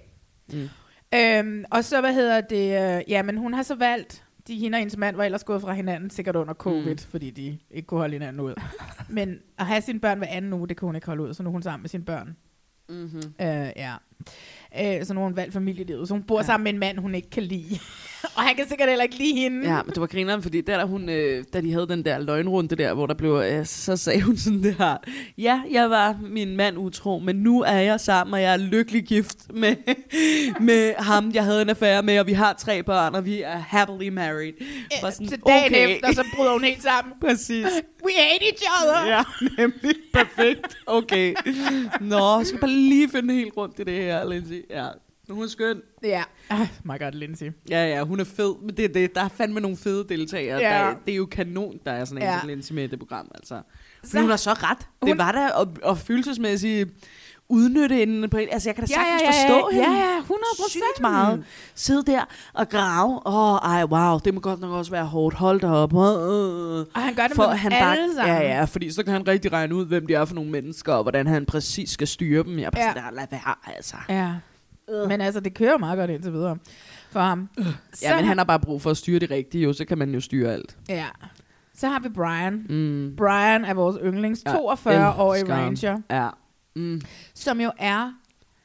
Mm. Øhm, og så, hvad hedder det, øh, ja, men hun har så valgt, de hende og hendes mand var ellers gået fra hinanden, sikkert under covid, mm. fordi de ikke kunne holde hinanden ud. men at have sine børn hver anden uge, det kunne hun ikke holde ud, så nu er hun sammen med sine børn. Mm-hmm. Øh, ja. Øh, så nu har hun valgt familielivet, så hun bor ja. sammen med en mand, hun ikke kan lide. Og han kan sikkert heller ikke lide hende. Ja, men det var grineren, fordi der, der hun, øh, da de havde den der løgnrunde der, hvor der blev, øh, så sagde hun sådan det her, ja, jeg var min mand utro, men nu er jeg sammen, og jeg er lykkelig gift med, med ham, jeg havde en affære med, og vi har tre børn, og vi er happily married. Var sådan, Så dagen okay. efter, så bryder hun helt sammen. Præcis. We hate each other. Ja, nemlig. Perfekt. Okay. Nå, jeg skal bare lige finde helt rundt i det her, Lindsay. Ja. Hun er skøn. Ja. Oh my god, Lindsay. Ja, ja, hun er fed. Men det, det, der er fandme nogle fede deltagere. Ja. Der, det er jo kanon, der er sådan en Ja. som Lindsay med i det program. Altså. Så- hun har så ret. Det Hun- var da at, at følelsesmæssigt udnytte hende på en... Altså, jeg kan da Ja, sagtens ja, ja, forstå ja. hende. Ja, ja, 100%. Sygt meget. Sidde der og grave. Åh, oh, ej, wow. Det må godt nok også være hårdt. Hold da op. Øh. Og han gør det for med han alle bare, sammen. Ja, ja, fordi så kan han rigtig regne ud, hvem de er for nogle mennesker, og hvordan han præcis skal styre dem. Jeg er bare Ja. sådan der, lad være, altså. Ja. Men altså, det kører meget godt indtil videre for ham. Så, Ja, men han har bare brug for at styre det rigtige, jo, så kan man jo styre alt. Ja. Så har vi Brian. Mm. Brian er vores yndlings Ja, 42-årige elsker ham. ranger, Ja. Mm. som jo er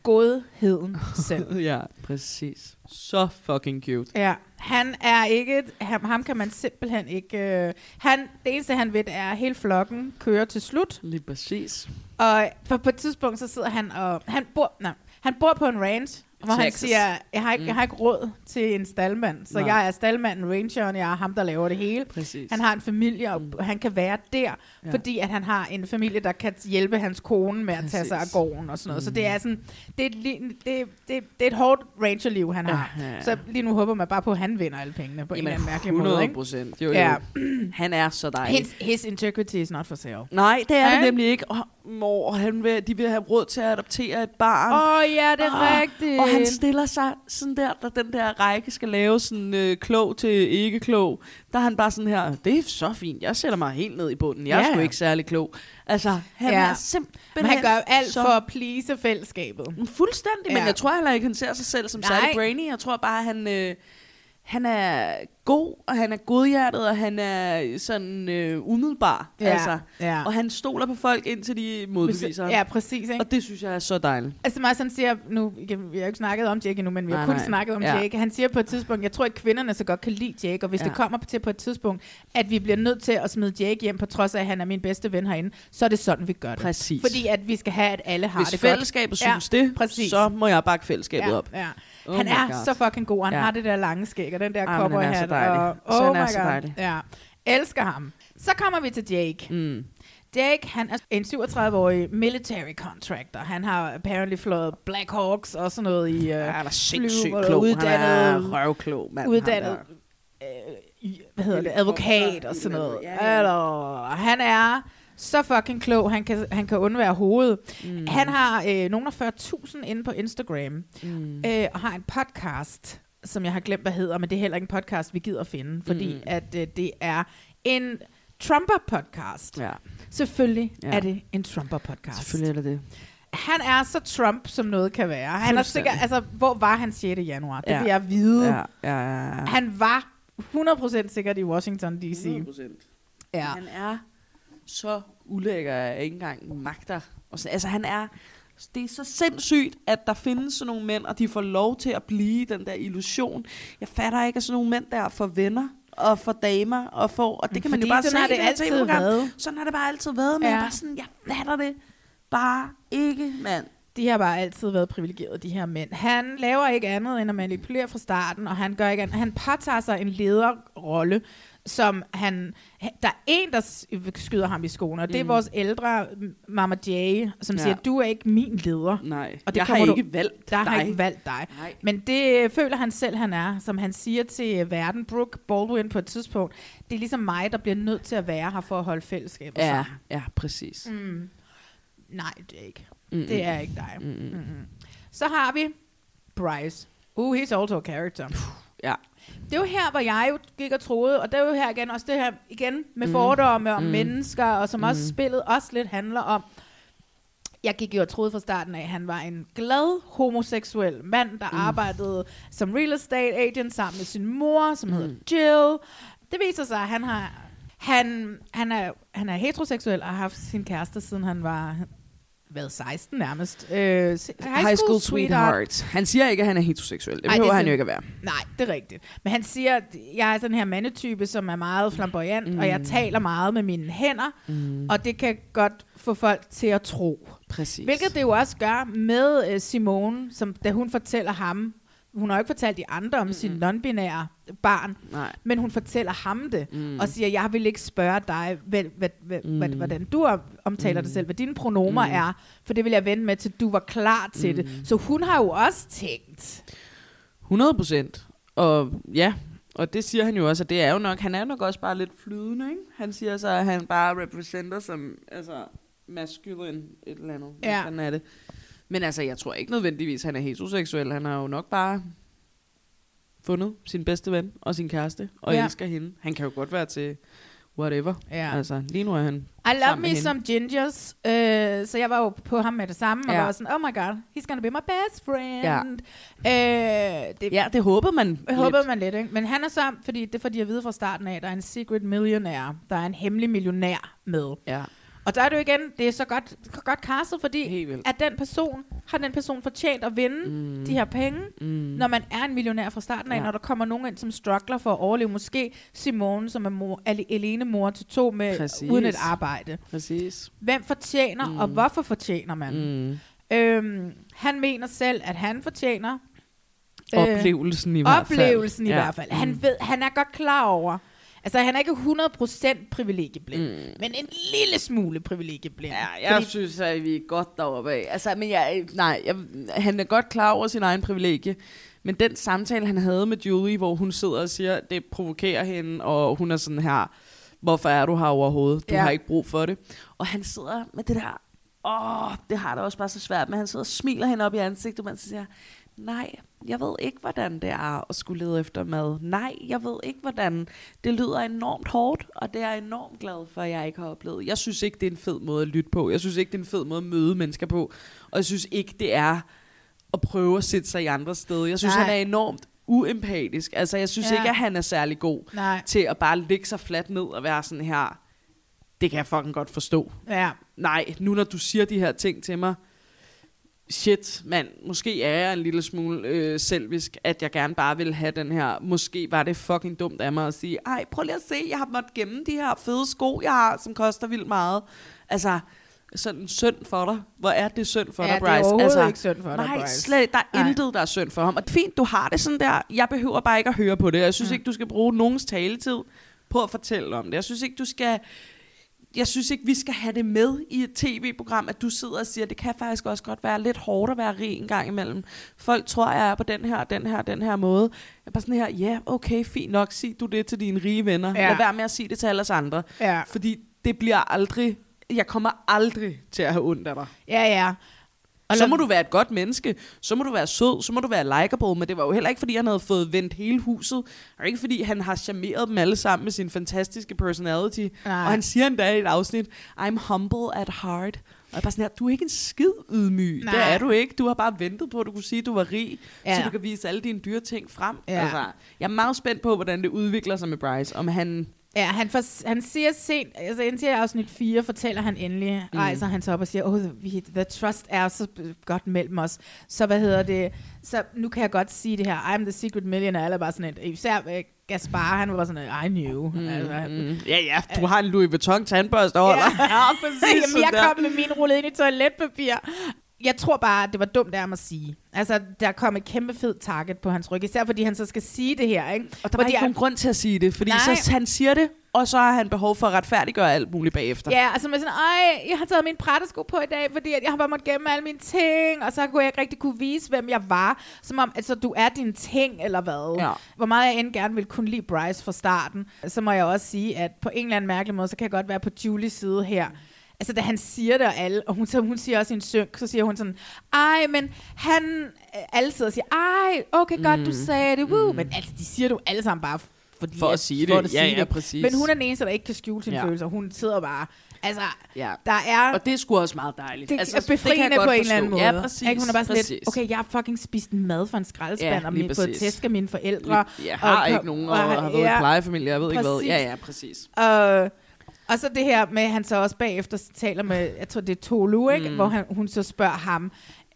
godheden selv. ja, præcis. Så fucking cute. Ja, han er ikke, ham, ham kan man simpelthen ikke, øh, han, det eneste han ved er, at hele flokken kører til slut, Lige præcis. og for på et tidspunkt så sidder han og, han bor, nej, han bor på en range, hvor han Texas. siger, jeg har, ikke, Mm. jeg har ikke råd til en staldmand, så Nej. jeg er staldmanden, rangeren, jeg er ham, der laver det hele. Præcis. Han har en familie, og han kan være der, Ja. fordi at han har en familie, der kan hjælpe hans kone med at tage sig af Præcis. gården og sådan noget. Mm. Så det Mm. er sådan, det er, et, li- det, det, det er et hårdt rangerliv, han har. Ja, ja. Så lige nu håber man bare på, at han vinder alle pengene på en eller anden mærkelig 100 måde. Ikke? procent. Jo, jo. Ja. Han er så dejlig. His, his integrity is not for sale. Nej, det er Ja. nemlig ikke. Oh, mor, han vil, de vil have råd til at adoptere et barn. Åh oh, ja, det er Åh, rigtigt. Og han stiller sig sådan der, da den der række skal lave sådan øh, klog til ikke klog. Der er han bare sådan her, det er så fint, jeg sætter mig helt ned i bunden. Jeg er Ja. sgu ikke særlig klog. Altså, han Ja. er simpelthen Men han gør alt så... for at please fællesskabet. Fuldstændig, men Ja. jeg tror heller ikke, han ser sig selv som Nej. særlig brainy. Jeg tror bare, han, øh, han er god, og han er godhjertet, og han er sådan øh, umiddelbar. Ja, Altså. ja. Og han stoler på folk, indtil de modbeviser Ja, præcis. Ikke? Og det synes jeg er så dejligt. Altså mig sådan siger, nu, vi har jo ikke snakket om Jake endnu, men vi har Nej, kun nej. snakket om Ja. Jake. Han siger på et tidspunkt, jeg tror ikke kvinderne så godt kan lide Jake, og hvis Ja. det kommer til på et tidspunkt, at vi bliver nødt til at smide Jake hjem, på trods af, at han er min bedste ven herinde, så er det sådan, vi gør det. Præcis. Fordi at vi skal have, at alle har Hvis det fællesskabet godt. synes det, præcis. så må jeg bakke fællesskabet ja, op. Ja. Oh han er God. så fucking god. Han Ja. har det der lange skæg, og den der han er så dejlig. Og, Så oh han er my så God. dejlig. Ja. Elsker ham. Så kommer vi til Jake. Mm. Jake, han er en 37-årig military contractor. Han har apparently flået Black Hawks og sådan noget i uh, Ja, han er sindssygt klog. uddannet, Han er røvklog, mand. uddannet Han øh, hvad hedder det, advokat og sådan noget. Ja, ja. Eller, han er så fucking klog, han kan, han kan undvære hovedet. Mm. Han har øh, nogle af 40.000 inde på Instagram, Mm. øh, og har en podcast, som jeg har glemt, hvad hedder, men det er heller ikke en podcast, vi gider finde, fordi Mm. at øh, det er en Trumper-podcast. Ja. Selvfølgelig Ja. er det en Trumper-podcast. Selvfølgelig er det det. Han er så Trump, som noget kan være. Han er sikkert, altså, hvor var han 6. januar? Det Ja. vil jeg vide. Ja, ja, ja, ja. Han var 100% sikkert i Washington D.C. 100%. Ja. Han er så ulækker, at jeg ikke engang magter. Og så, altså, han er... Det er så sindssygt, at der findes sådan nogle mænd, og de får lov til at blive den der illusion. Jeg fatter ikke, at sådan nogle mænd der får venner og for damer og for, og det kan man Fordi jo bare sådan se har det her altid TV-program. været. Sådan har det bare altid været, men Ja. jeg bare sådan, jeg fatter det bare ikke, mand. De har bare altid været privilegerede, de her mænd. Han laver ikke andet end at manipulere fra starten, og han gør ikke andet. Han påtager sig en lederrolle, som han... Der er en, der skyder ham i skoene, og det er Mm. vores ældre Mama Jay, som Ja. siger, du er ikke min leder. Nej, og det jeg har kommer ikke valgt der har dig. ikke valgt dig. Nej. Men det føler han selv, han er. Som han siger til verden, Brooke Baldwin på et tidspunkt, det er ligesom mig, der bliver nødt til at være her for at holde fællesskabet Ja, sammen. ja, præcis. Mm. Nej, det er ikke. Mm-mm. Det er ikke dig. Mm-mm. Mm-mm. Så har vi Bryce. Uh, he's also a character. Ja. Det er jo her, hvor jeg jo gik og troede, og det er jo her igen, også det her igen med Mm. fordomme om Mm. mennesker, og som også Mm. spillet også lidt handler om. Jeg gik jo og troede fra starten af, at han var en glad homoseksuel mand, der Mm. arbejdede som real estate agent sammen med sin mor, som Mm. hedder Jill. Det viser sig, at han har han, han, er, han er heteroseksuel og har haft sin kæreste, siden han var hvad, 16 nærmest. Øh, high, High school sweetheart. Han siger ikke, at han er heteroseksuel. Det Ej, behøver det han jo ikke at være. Nej, det er rigtigt. Men han siger, at jeg er sådan her mandetype, som er meget flamboyant, mm. og jeg taler meget med mine hænder, mm. og det kan godt få folk til at tro. Præcis. Hvilket det jo også gør med øh, Simone, som, da hun fortæller ham, hun har jo ikke fortalt de andre om mm. sin non-binære barn, Nej. men hun fortæller ham det, Mm. og siger, jeg vil ikke spørge dig, hvad, hvad, hvad, Mm. hvordan du om- omtaler mm. dig selv, hvad dine pronomer Mm. er, for det vil jeg vente med, til du var klar til mm. det. Så hun har jo også tænkt, 100 procent. Og ja, og det siger han jo også, at det er jo nok, han er nok også bare lidt flydende, ikke? Han siger så, at han bare repræsenter som, altså, masculine et eller andet. Ja. fanden er det? Men altså, jeg tror ikke nødvendigvis, han er heteroseksuel. Han har jo nok bare fundet sin bedste ven og sin kæreste, og Ja. elsker hende. Han kan jo godt være til whatever. Ja. Altså, lige nu er han I love me some gingers. Øh, så jeg var jo på ham med det samme, og Ja. var sådan, oh my god, he's gonna be my best friend. Ja. Øh, det, Ja, det håber man lidt. håber man lidt, ikke? Men han er så, fordi det får de at vide fra starten af, der er en secret millionaire, der er en hemmelig millionær med. Ja. Og der er det jo igen, det er så godt, godt castet, fordi at den person, har den person fortjent at vinde mm. de her penge, Mm. når man er en millionær fra starten af, Ja. når der kommer nogen ind, som struggler for at overleve. Måske Simone, som er mor, ale- alene mor til to med, Præcis. uden et arbejde. Præcis. Hvem fortjener, mm. og hvorfor fortjener man? Mm. Øhm, han mener selv, at han fortjener Oplevelsen i hvert fald. Oplevelsen i Ja. hvert fald. Han, ved, han er godt klar over, altså han er ikke 100% privilegieblind, mm. men en lille smule privilegieblind. Ja, jeg Fordi... synes, at vi er godt deroppe af. Altså, men jeg, nej, jeg, han er godt klar over sin egen privilegie. Men den samtale, han havde med Julie, hvor hun sidder og siger, det provokerer hende, og hun er sådan her, hvorfor er du her overhovedet? Du Ja. har ikke brug for det. Og han sidder med det der, åh, det har det også bare så svært, men han sidder og smiler hende op i ansigtet, mens han siger, nej, jeg ved ikke, hvordan det er at skulle lede efter mad. Nej, jeg ved ikke, hvordan. Det lyder enormt hårdt, og det er jeg enormt glad for, at jeg ikke har oplevet. Jeg synes ikke, det er en fed måde at lytte på. Jeg synes ikke, det er en fed måde at møde mennesker på. Og jeg synes ikke, det er at prøve at sætte sig i andre steder. Jeg synes, Nej. han er enormt uempatisk. Altså, jeg synes Ja. ikke, at han er særlig god Nej. til at bare ligge sig fladt ned og være sådan her, det kan jeg fucking godt forstå. Ja. Nej, nu når du siger de her ting til mig, shit, mand, måske er jeg en lille smule øh, selvisk, at jeg gerne bare vil have den her, måske var det fucking dumt af mig at sige, ej, prøv lige at se, jeg har måttet gemme de her fede sko, jeg har, som koster vildt meget. Altså, sådan synd for dig. Hvor er det synd for Ja, dig, det er Bryce? overhovedet altså, ikke synd for dig, nej, Bryce. slet Der er Nej. intet, der er synd for ham. Og fint, du har det sådan der. Jeg behøver bare ikke at høre på det. Jeg synes Mm. ikke, du skal bruge nogens taletid på at fortælle om det. Jeg synes ikke, du skal jeg synes ikke, vi skal have det med i et tv-program, at du sidder og siger, det kan faktisk også godt være lidt hårdt at være rig en gang imellem. Folk tror, jeg er på den her, den her, den her måde. Jeg er bare sådan her, ja, okay, fint nok, sig du det til dine rige venner. Ja. Lad være med at sige det til alle os andre. Ja. Fordi det bliver aldrig, jeg kommer aldrig til at have ondt af dig. Ja, ja. Og så må du være et godt menneske, så må du være sød, så må du være likable, men det var jo heller ikke, fordi han havde fået vendt hele huset, og ikke fordi han har charmeret dem alle sammen med sin fantastiske personality. Nej. Og han siger endda i et afsnit, I'm humble at heart. Og jeg bare sådan her, du er ikke en skid ydmyg. Nej. Det er du ikke. Du har bare ventet på, at du kunne sige, at du var rig, Ja. så du kan vise alle dine dyre ting frem. Ja. Altså, jeg er meget spændt på, hvordan det udvikler sig med Bryce. Om han... Ja, han, for, han siger sent, altså indtil afsnit 4, fortæller han endelig, mm. rejser han sig op og siger, oh, the, the trust er så godt mellem os. Så hvad hedder det, så nu kan jeg godt sige det her, I'm the secret millionaire, eller bare sådan et, især øh, Gaspar, han var bare sådan I knew. Mm, altså, Mm. Ja, ja, du har en Louis Vuitton tandbørste over Ja. dig. ja, præcis. Jamen, jeg kom med min rullet ind i toiletpapir. Jeg tror bare, det var dumt af ham at sige. Altså, der kom et kæmpe fed target på hans ryg, især fordi han så skal sige det her, ikke? Og der var fordi ikke nogen grund til at sige det, fordi Nej. så han siger det, og så har han behov for at retfærdiggøre alt muligt bagefter. Ja, altså med sådan, ej, jeg har taget min prættesko på i dag, fordi at jeg har bare måttet gemme alle mine ting, og så kunne jeg ikke rigtig kunne vise, hvem jeg var. Som om, altså, du er din ting, eller hvad? Ja. Hvor meget jeg end gerne vil kunne lide Bryce fra starten, så må jeg også sige, at på en eller anden mærkelig måde, så kan jeg godt være på Julies side her. Altså, da han siger det, og, alle, og hun, så hun siger også i en synk, så siger hun sådan, ej, men han, alle sidder og siger, ej, okay, godt, Mm. du sagde det, woo. Men altså, de siger det jo alle sammen bare, fordi For at sige for det. at Ja, sige ja, præcis. Men hun er den eneste, der ikke kan skjule sine Ja. følelser. Hun sidder bare, altså, Ja. der er... Og det er sgu også meget dejligt. Det Altså, er det kan befriende godt på en eller anden måde. Ja, præcis. Ikke? Hun er bare sådan præcis. lidt, okay, jeg har fucking spist mad fra en skraldespand, Ja, ja, og lige min, fået præcis. tæsk af mine forældre. Jeg har og, ikke nogen, og har været i plejefamilie, jeg ved ikke hvad. Ja, ja, præcis. Og, og så det her med, at han så også bagefter taler med, jeg tror det er Tolu, ikke? Mm. hvor han, hun så spørger ham,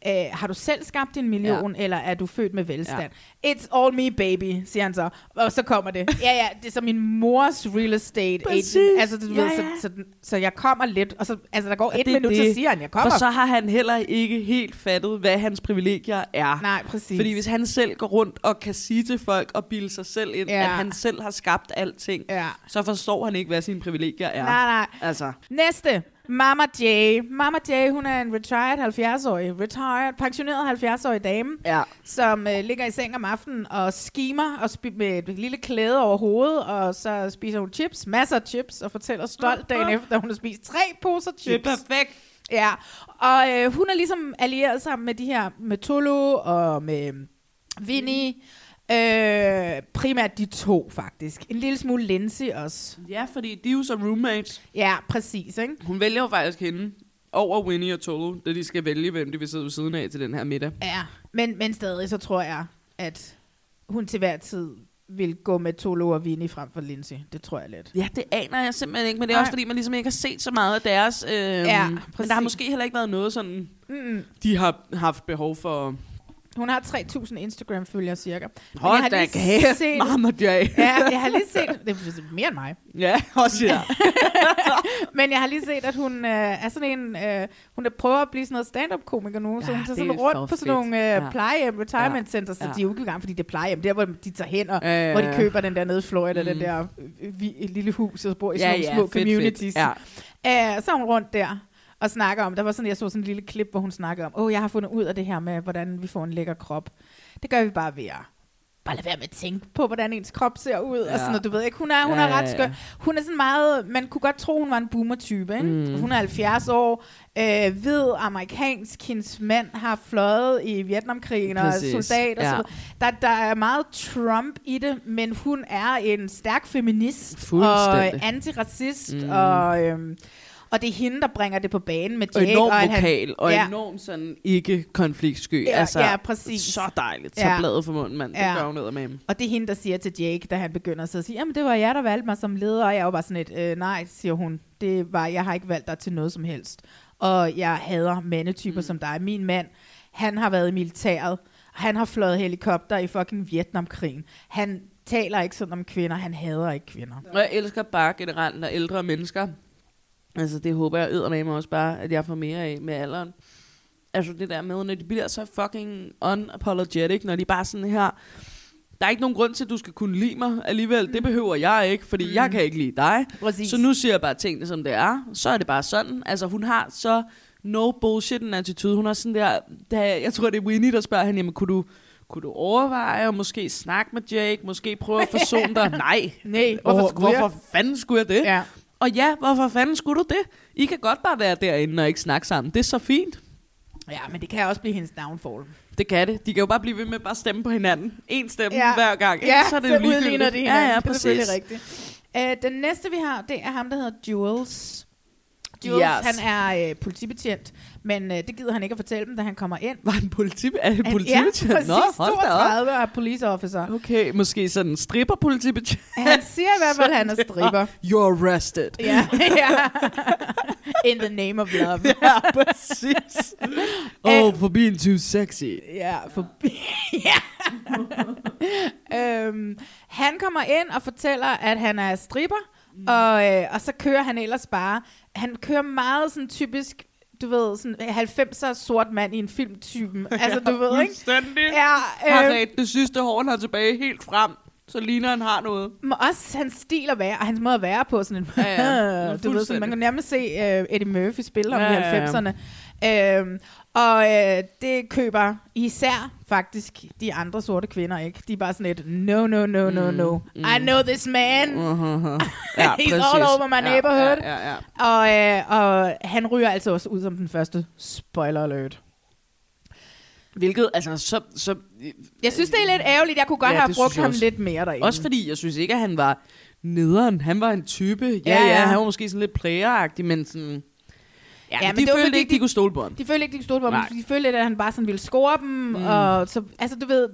øh, har du selv skabt din million, ja. eller er du født med velstand? Ja. It's all me, baby, siger han så. Og så kommer det. Ja, ja, det er så min mors real estate Præcis. agent. Altså, du Ja, ved, så, ja. så, så, jeg kommer lidt, og så, altså, der går Og et minut, det. så siger han, jeg kommer. For så har han heller ikke helt fattet, hvad hans privilegier er. Nej, præcis. Fordi hvis han selv går rundt og kan sige til folk og bilde sig selv ind, Ja. at han selv har skabt alting, Ja. så forstår han ikke, hvad sine privilegier er. Nej, nej. Altså, Næste. Mama J. Mama J, hun er en retired 70-årig, retired, pensioneret 70-årig dame, ja. som øh, ligger i seng om aftenen og skimer og spi- med et lille klæde over hovedet, og så spiser hun chips, masser af chips, og fortæller stolt dagen efter, at hun har spist tre poser det er chips. perfekt. Ja, og øh, hun er ligesom allieret sammen med de her, med Tolo og med Vinny. Øh, primært de to, faktisk. En lille smule Lindsay også. Ja, fordi de er jo så roommates. Ja, præcis, ikke? Hun vælger jo faktisk hende over Winnie og Tolo, da de skal vælge, hvem de vil sidde ved siden af til den her middag. Ja, men, men stadig så tror jeg, at hun til hver tid vil gå med Tolo og Vinny frem for Lindsay. Det tror jeg lidt. Ja, det aner jeg simpelthen ikke, men det er Nej. også fordi, man ligesom ikke har set så meget af deres... Øh, Ja, men præcis. der har måske heller ikke været noget sådan, Mm. de har haft behov for... Hun har 3.000 Instagram-følgere cirka. Men Hold jeg har da lige kæft, set- Mama J. Ja, jeg har lige set... Det er mere end mig. Ja, også ja. Men jeg har lige set, at hun øh, er sådan en... Øh, hun er prøver at blive sådan noget stand-up-komiker nu, så Ja, hun tager sådan rundt på sådan fedt. nogle øh, Ja. plejehjem, retirement centers, så Ja. de er jo ikke engang, fordi det er plejehjem. Der, hvor de tager hen, og Ja, ja, hvor de ja. køber den der nede i Florida, Mm. den der øh, vi, lille hus, og bor i Ja, sådan nogle ja, små fedt, fedt. communities. Ja. Øh, så er hun rundt der og snakker om, der var sådan, jeg så sådan en lille klip, hvor hun snakker om, åh, oh, jeg har fundet ud af det her med, hvordan vi får en lækker krop. Det gør vi bare ved at bare lade være med at tænke på, hvordan ens krop ser ud, ja. og sådan noget, du ved ikke, hun er, hun Ja, er ret skør. Hun er sådan meget, man kunne godt tro, hun var en boomer-type, ikke? Mm. Hun er 70 år, øh, hvid, amerikansk, hendes mand har fløjet i Vietnamkrigen og Præcis, soldat og ja. så der, der er meget Trump i det, men hun er en stærk feminist og antiracist, Mm. og, øhm, og det er hende, der bringer det på banen med Og Jake. og at vokal, og ja, enormt sådan ikke konfliktsky. Ja, altså, ja, præcis. Så dejligt. Så Ja. bladet for munden, mand. Det Ja. gør hun ned med ham. Og det er hende, der siger til Jake, da han begynder så at sige, jamen det var jeg, der valgte mig som leder, og jeg var bare sådan et, øh, nej, siger hun, det var, jeg har ikke valgt dig til noget som helst. Og jeg hader mandetyper mm. som dig. Min mand, han har været i militæret, han har fløjet helikopter i fucking Vietnamkrigen. Han taler ikke sådan om kvinder, han hader ikke kvinder. Og jeg elsker bare generelt, når ældre mennesker, altså det håber jeg med mig også bare, at jeg får mere af med alderen. Altså det der med, når de bliver så fucking unapologetic, når de bare sådan her, der er ikke nogen grund til, at du skal kunne lide mig alligevel. Det behøver jeg ikke, fordi mm. jeg kan ikke lide dig. Præcis. Så nu siger jeg bare tingene, som det er. Så er det bare sådan. Altså hun har så no bullshit en attitude. Hun har sådan der, der jeg tror det er Winnie, der spørger hende, jamen kunne du, kunne du overveje at måske snakke med Jake, måske prøve at forsone dig? Nej. Nej, Hvorfor, ikke. hvorfor fanden skulle jeg det? Ja. Og ja, hvorfor fanden skulle du det? I kan godt bare være derinde og ikke snakke sammen. Det er så fint. Ja, men det kan også blive hendes downfall. Det kan det. De kan jo bare blive ved med at bare stemme på hinanden. En stemme Ja. hver gang. Ja, så er det så udligner de Ja, hinanden. ja, Det er præcis. selvfølgelig rigtigt. Uh, den næste, vi har, det er ham, der hedder Jules. Jules, Yes. han er øh, politibetjent, men øh, det gider han ikke at fortælle dem, da han kommer ind. Var han politi er han politibetjent? Ja, præcis. Nå, hold da op. 32 er police officer. Okay, måske sådan en stripper politibetjent. Han siger i hvert fald, at han er stripper. You're arrested. Ja, ja. In the name of love. ja, præcis. oh, for being too sexy. Ja, forbi. ja. øhm, han kommer ind og fortæller, at han er stripper, mm. og, øh, og så kører han ellers bare. Han kører meget sådan typisk, du ved, sådan 90'er sort mand i en filmtypen. Altså, du ved, ikke? Ja, Har øh, ret det sidste hår, han har tilbage helt frem, så ligner han har noget. men også hans stil at være, og hans måde at være på, sådan en, Ja, ja. Du ved, sådan, man kan nærmest se uh, Eddie Murphy spille om Ja, i ja, ja. 90'erne. Øhm, og øh, det køber især faktisk de andre sorte kvinder ikke. De er bare sådan et, no, no, no, no, no. Mm, I know this man. Uh-huh. Ja, He's all over my neighborhood. Ja, ja, ja. Og, øh, og han ryger altså også ud som den første spoiler alert. Hvilket, altså, så... så Jeg synes, det er lidt ærgerligt. Jeg kunne godt Ja, have brugt ham også. lidt mere derinde. Også fordi, jeg synes ikke, at han var nederen. Han var en type. Ja, Ja, ja, ja. han var måske sådan lidt playeragtig, men sådan... Ja, Ja, ja men de det var følte fordi, ikke, de, de- kunne stole på ham. De følte ikke, de kunne stole på ham. De følte at han bare sådan ville score dem. Mm. Og så, altså, du ved,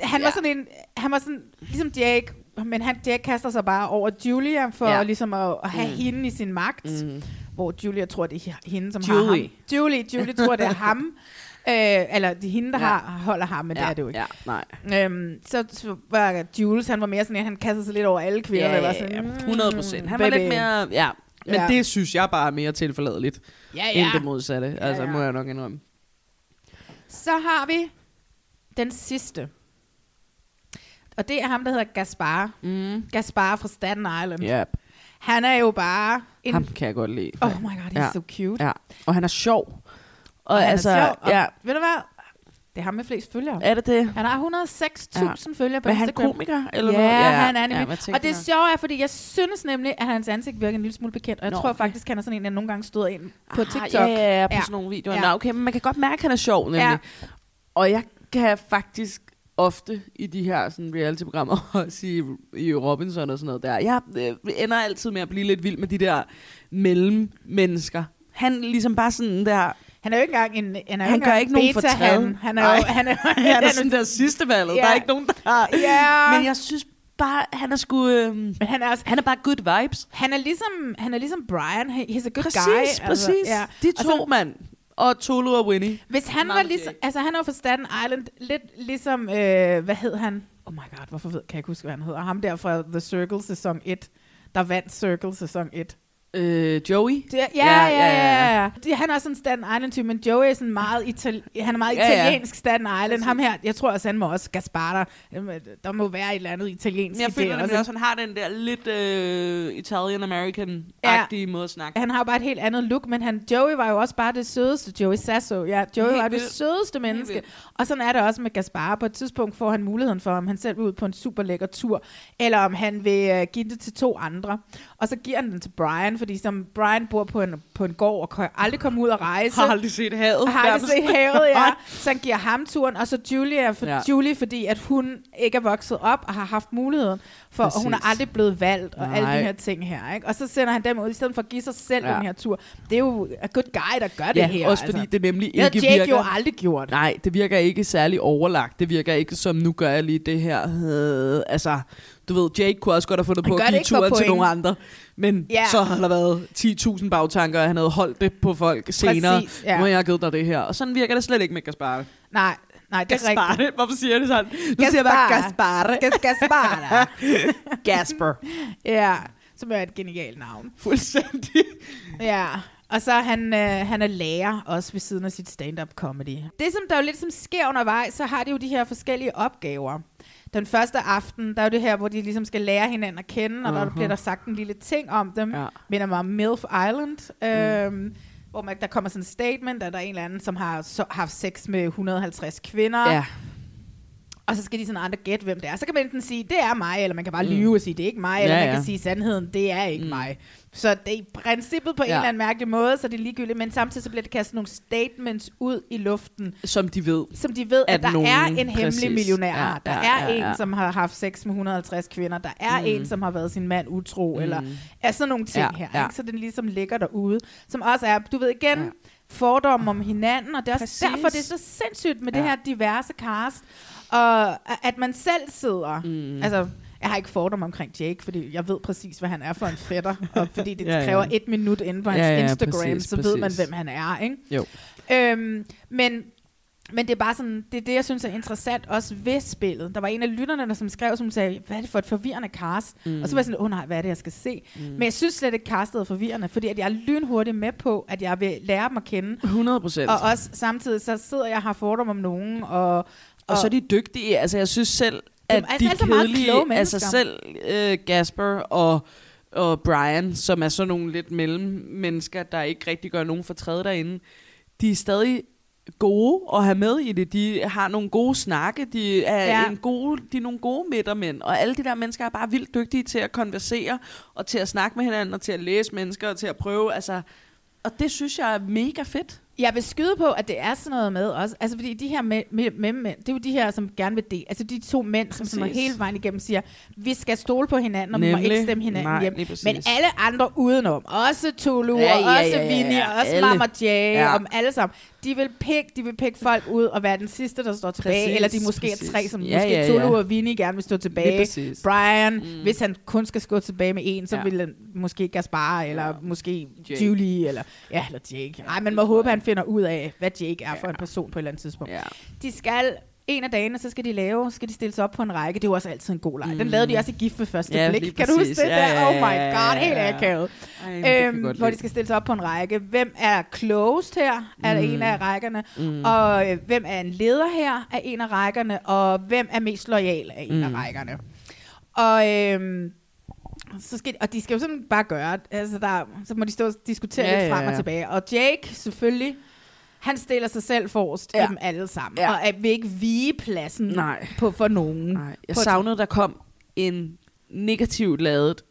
han ja. var sådan en, han var sådan, ligesom Jake, men han, Jake kaster sig bare over Julia for Ja. ligesom at, at have Mm. hende i sin magt. Mm. Hvor Julia tror, det er hende, som Julie. har ham. Julie. Julie tror, det er ham. Øh, eller det er hende, der Ja. har, holder ham, men ja, det er det jo ikke. Ja, nej. Øhm, så, så var Jules, han var mere sådan en, han kastede sig lidt over alle kvinder. Ja, var ja, sådan, ja, mm, 100 procent. Han var baby. lidt mere... Ja, men Ja. det synes jeg bare er mere tilforladeligt, Ja, end ja. det modsatte. Altså, ja. må jeg nok indrømme. Så har vi den sidste. Og det er ham, der hedder Gaspar. Mm. Gaspar fra Staten Island. Ja, Han er jo bare... En, ham kan jeg godt lide. oh my god, he's Ja. so cute. Ja, og han er sjov. Og, Og han altså, er sjov, og ja, Ved du hvad? Det er ham med flest følgere. er det det? Han har 106.000 følgere på Men er han Instagram. komiker? Eller ja, noget? han er ja, nemlig. hvad og det sjove er, fordi jeg synes nemlig, at hans ansigt virker en lille smule bekendt. Og jeg Nå, tror okay. faktisk, han er sådan en, jeg nogle gange støder ind på Ah, TikTok. Ja, ja, ja, på Ja. sådan nogle videoer. Ja. Nå, okay, men man kan godt mærke, at han er sjov, nemlig. Ja. Og jeg kan faktisk ofte i de her sådan reality-programmer, også i, i Robinson og sådan noget der, jeg øh, ender altid med at blive lidt vild med de der mellemmennesker. Han ligesom bare sådan der, Han er jo ikke engang en Han, er han gør ikke nogen fortræd. Han, han er jo... Han er, han er sådan der sidste valget. Ja. Der er ikke nogen, der har. Ja. Men jeg synes bare, han er sgu... Øh, Men han er også... han er bare good vibes. Han er ligesom, han er ligesom Brian. He- He's a good Præcis, guy. altså, præcis. ja. De to, så- mand. Og Tolu og Winnie. Hvis han Meget var ligesom, altså han er jo fra Staten Island, lidt ligesom, øh, hvad hed han? Oh my god, hvorfor ved, kan jeg ikke huske, hvad han hedder? Ham der fra The Circle sæson 1, der vandt Circle sæson 1. Øh, Joey? Det, ja, ja, ja, ja, ja. Det, han er også en Staten Island-type, men Joey er sådan meget, itali- han er meget Ja, ja. italiensk Staten Island. Ham her, jeg tror også, han må også Gaspar, der, må være et eller andet italiensk Jeg føler det nemlig også, at han har den der lidt øh, Italian-American-agtige måde at snakke. Han har bare et helt andet look, men han, Joey var jo også bare det sødeste. Joey Sasso, ja. Joey Helt var det vildt. sødeste menneske. Og sådan er det også med Gaspar. På et tidspunkt får han muligheden for, om han selv vil ud på en super lækker tur, eller om han vil uh, give det til to andre. Og så giver han den til Brian, fordi som Brian bor på en, på en gård og kan aldrig komme ud og rejse. Har aldrig set havet. Har aldrig set havet, ja. Så han giver ham turen, og så Julia, for, Ja. Julie, fordi at hun ikke er vokset op og har haft muligheden for, og hun er aldrig blevet valgt, og alle Nej. de her ting her. Ikke? Og så sender han dem ud, i stedet for at give sig selv Ja. den her tur. Det er jo a good guy, der gør det Ja, her. også fordi det nemlig det havde ikke Jake virker... jo aldrig gjort. Nej, det virker ikke særlig overlagt. Det virker ikke som, nu gør jeg lige det her. Øh, altså, du ved, Jake kunne også godt have fundet Han på at give turen til nogle andre. Men Ja. så har der været 10.000 bagtanker, og han havde holdt det på folk senere. Præcis, ja. Nu har jeg givet dig det her. Og sådan virker det slet ikke med Gaspar. Nej, nej, det er rigtigt. Gaspar. Hvorfor siger jeg det sådan? Nu siger jeg bare Gaspar. Gas- Gaspar. Gasper. ja, som er et genialt navn. Fuldstændig. Ja, og så er han, øh, han er lærer også ved siden af sit stand-up comedy. Det, som der jo lidt som sker undervejs, så har de jo de her forskellige opgaver. Den første aften, der er jo det her, hvor de ligesom skal lære hinanden at kende, og der Mhm. bliver der sagt en lille ting om dem. Ja. Minder mig om MILF Island, øhm, hvor man, der kommer sådan en statement, at der er en eller anden, som har så, haft sex med 150 kvinder. Ja. Og så skal de sådan andre gætte, hvem det er. Så kan man enten sige, det er mig, eller man kan bare Mm. lyve og sige, det er ikke mig, eller Ja, man ja. kan sige sandheden, det er ikke mm. mig. Så det er i princippet på ja. en eller anden mærkelig måde, så det er ligegyldigt, men samtidig så bliver det kastet nogle statements ud i luften, Som de ved. som de ved, at, At der nogen- er en hemmelig præcis. millionær. Ja, der ja, er ja, en, ja. som har haft sex med 150 kvinder. Der er Mm. en, som har været sin mand utro, eller er sådan nogle ting Ja, her. ja. Ikke? Så den ligesom ligger derude. Som også er, du ved igen, ja. fordomme om hinanden, og det er også Præcis. derfor, det er så sindssygt med ja. det her diverse cast. Og at man selv sidder, mm. altså... Jeg har ikke fordomme omkring Jake, fordi jeg ved præcis, hvad han er for en fætter. og fordi det Ja, ja. kræver et minut inde på hans Ja, ja, Instagram, præcis, så ved man, præcis. hvem han er. Ikke? Jo. Øhm, men, men det er bare sådan, det er det, jeg synes er interessant også ved spillet. Der var en af lytterne, der som skrev, som sagde, hvad er det for et forvirrende cast? Mm. Og så var jeg sådan, åh oh, nej, hvad er det, jeg skal se? Mm. Men jeg synes slet ikke, castet er forvirrende, fordi at jeg er lynhurtigt med på, at jeg vil lære dem at kende. 100 procent. Og også samtidig, så sidder jeg og har fordomme om nogen, og, Og så er de dygtige. Altså, jeg synes selv, Jamen, at altså, de altså meget kedelige, altså selv øh, Gasper og, og Brian, som er sådan nogle lidt mellemmennesker, der ikke rigtig gør nogen for træde derinde, de er stadig gode at have med i det. De har nogle gode snakke, de er, ja. en gode, de er nogle gode midtermænd, og alle de der mennesker er bare vildt dygtige til at konversere, og til at snakke med hinanden, og til at læse mennesker, og til at prøve, altså... Og det synes jeg er mega fedt. Jeg vil skyde på, at det er sådan noget med også. Altså, fordi de her mænd, mænd, mænd det er jo de her, som gerne vil det. Altså, de to mænd, som sådan Præcis. hele vejen igennem siger, vi skal stole på hinanden, og vi må Nemlig. ikke stemme hinanden Nej, hjem. præcis. Men alle andre udenom, også Tulu, Ja, og ja, også ja, ja, Vinnie, ja, og også alle. Mama Jay, Ja. og alle sammen, de vil pick, de vil pick folk ud og være den sidste, der står tilbage. Præcis, eller de måske præcis. er tre, som Ja, måske ja, Tulu ja. og Vinnie gerne vil stå tilbage. præcis. Brian, mm. hvis han kun skal gå tilbage med en, så Ja. vil han måske Gaspar, eller Ja. måske Jake. Julie, eller, ja, eller Jake. Nej, man må håbe, han finder ud af, hvad Jake er for en person på et eller andet tidspunkt. Ja. De skal en af dagene, så skal de lave, skal de stille sig op på en række. Det er jo også altid en god leg. Den Mm. lavede de også i gift ved første Ja, blik. Kan du huske det Ja, der? ja, Oh my ja, god, ja, helt ja. akavet. Ej, kan jeg Øhm, hvor lide. de skal stille sig op på en række. Hvem er closed her? Er Mm. en af rækkerne. Mm. Og øh, hvem er en leder her? Er en af rækkerne. Og hvem er mest lojal af en Mm. af rækkerne? Og... Øhm, så skal, og de skal jo sådan bare gøre, altså der, så må de stå og diskutere Ja, lidt frem ja, og ja. tilbage. Og Jake, selvfølgelig, han stiller sig selv forrest ja. Dem alle sammen. Ja. Og er, vil ikke vige pladsen Nej. på for nogen. Nej, jeg På- savnede, der kom en negativt lavet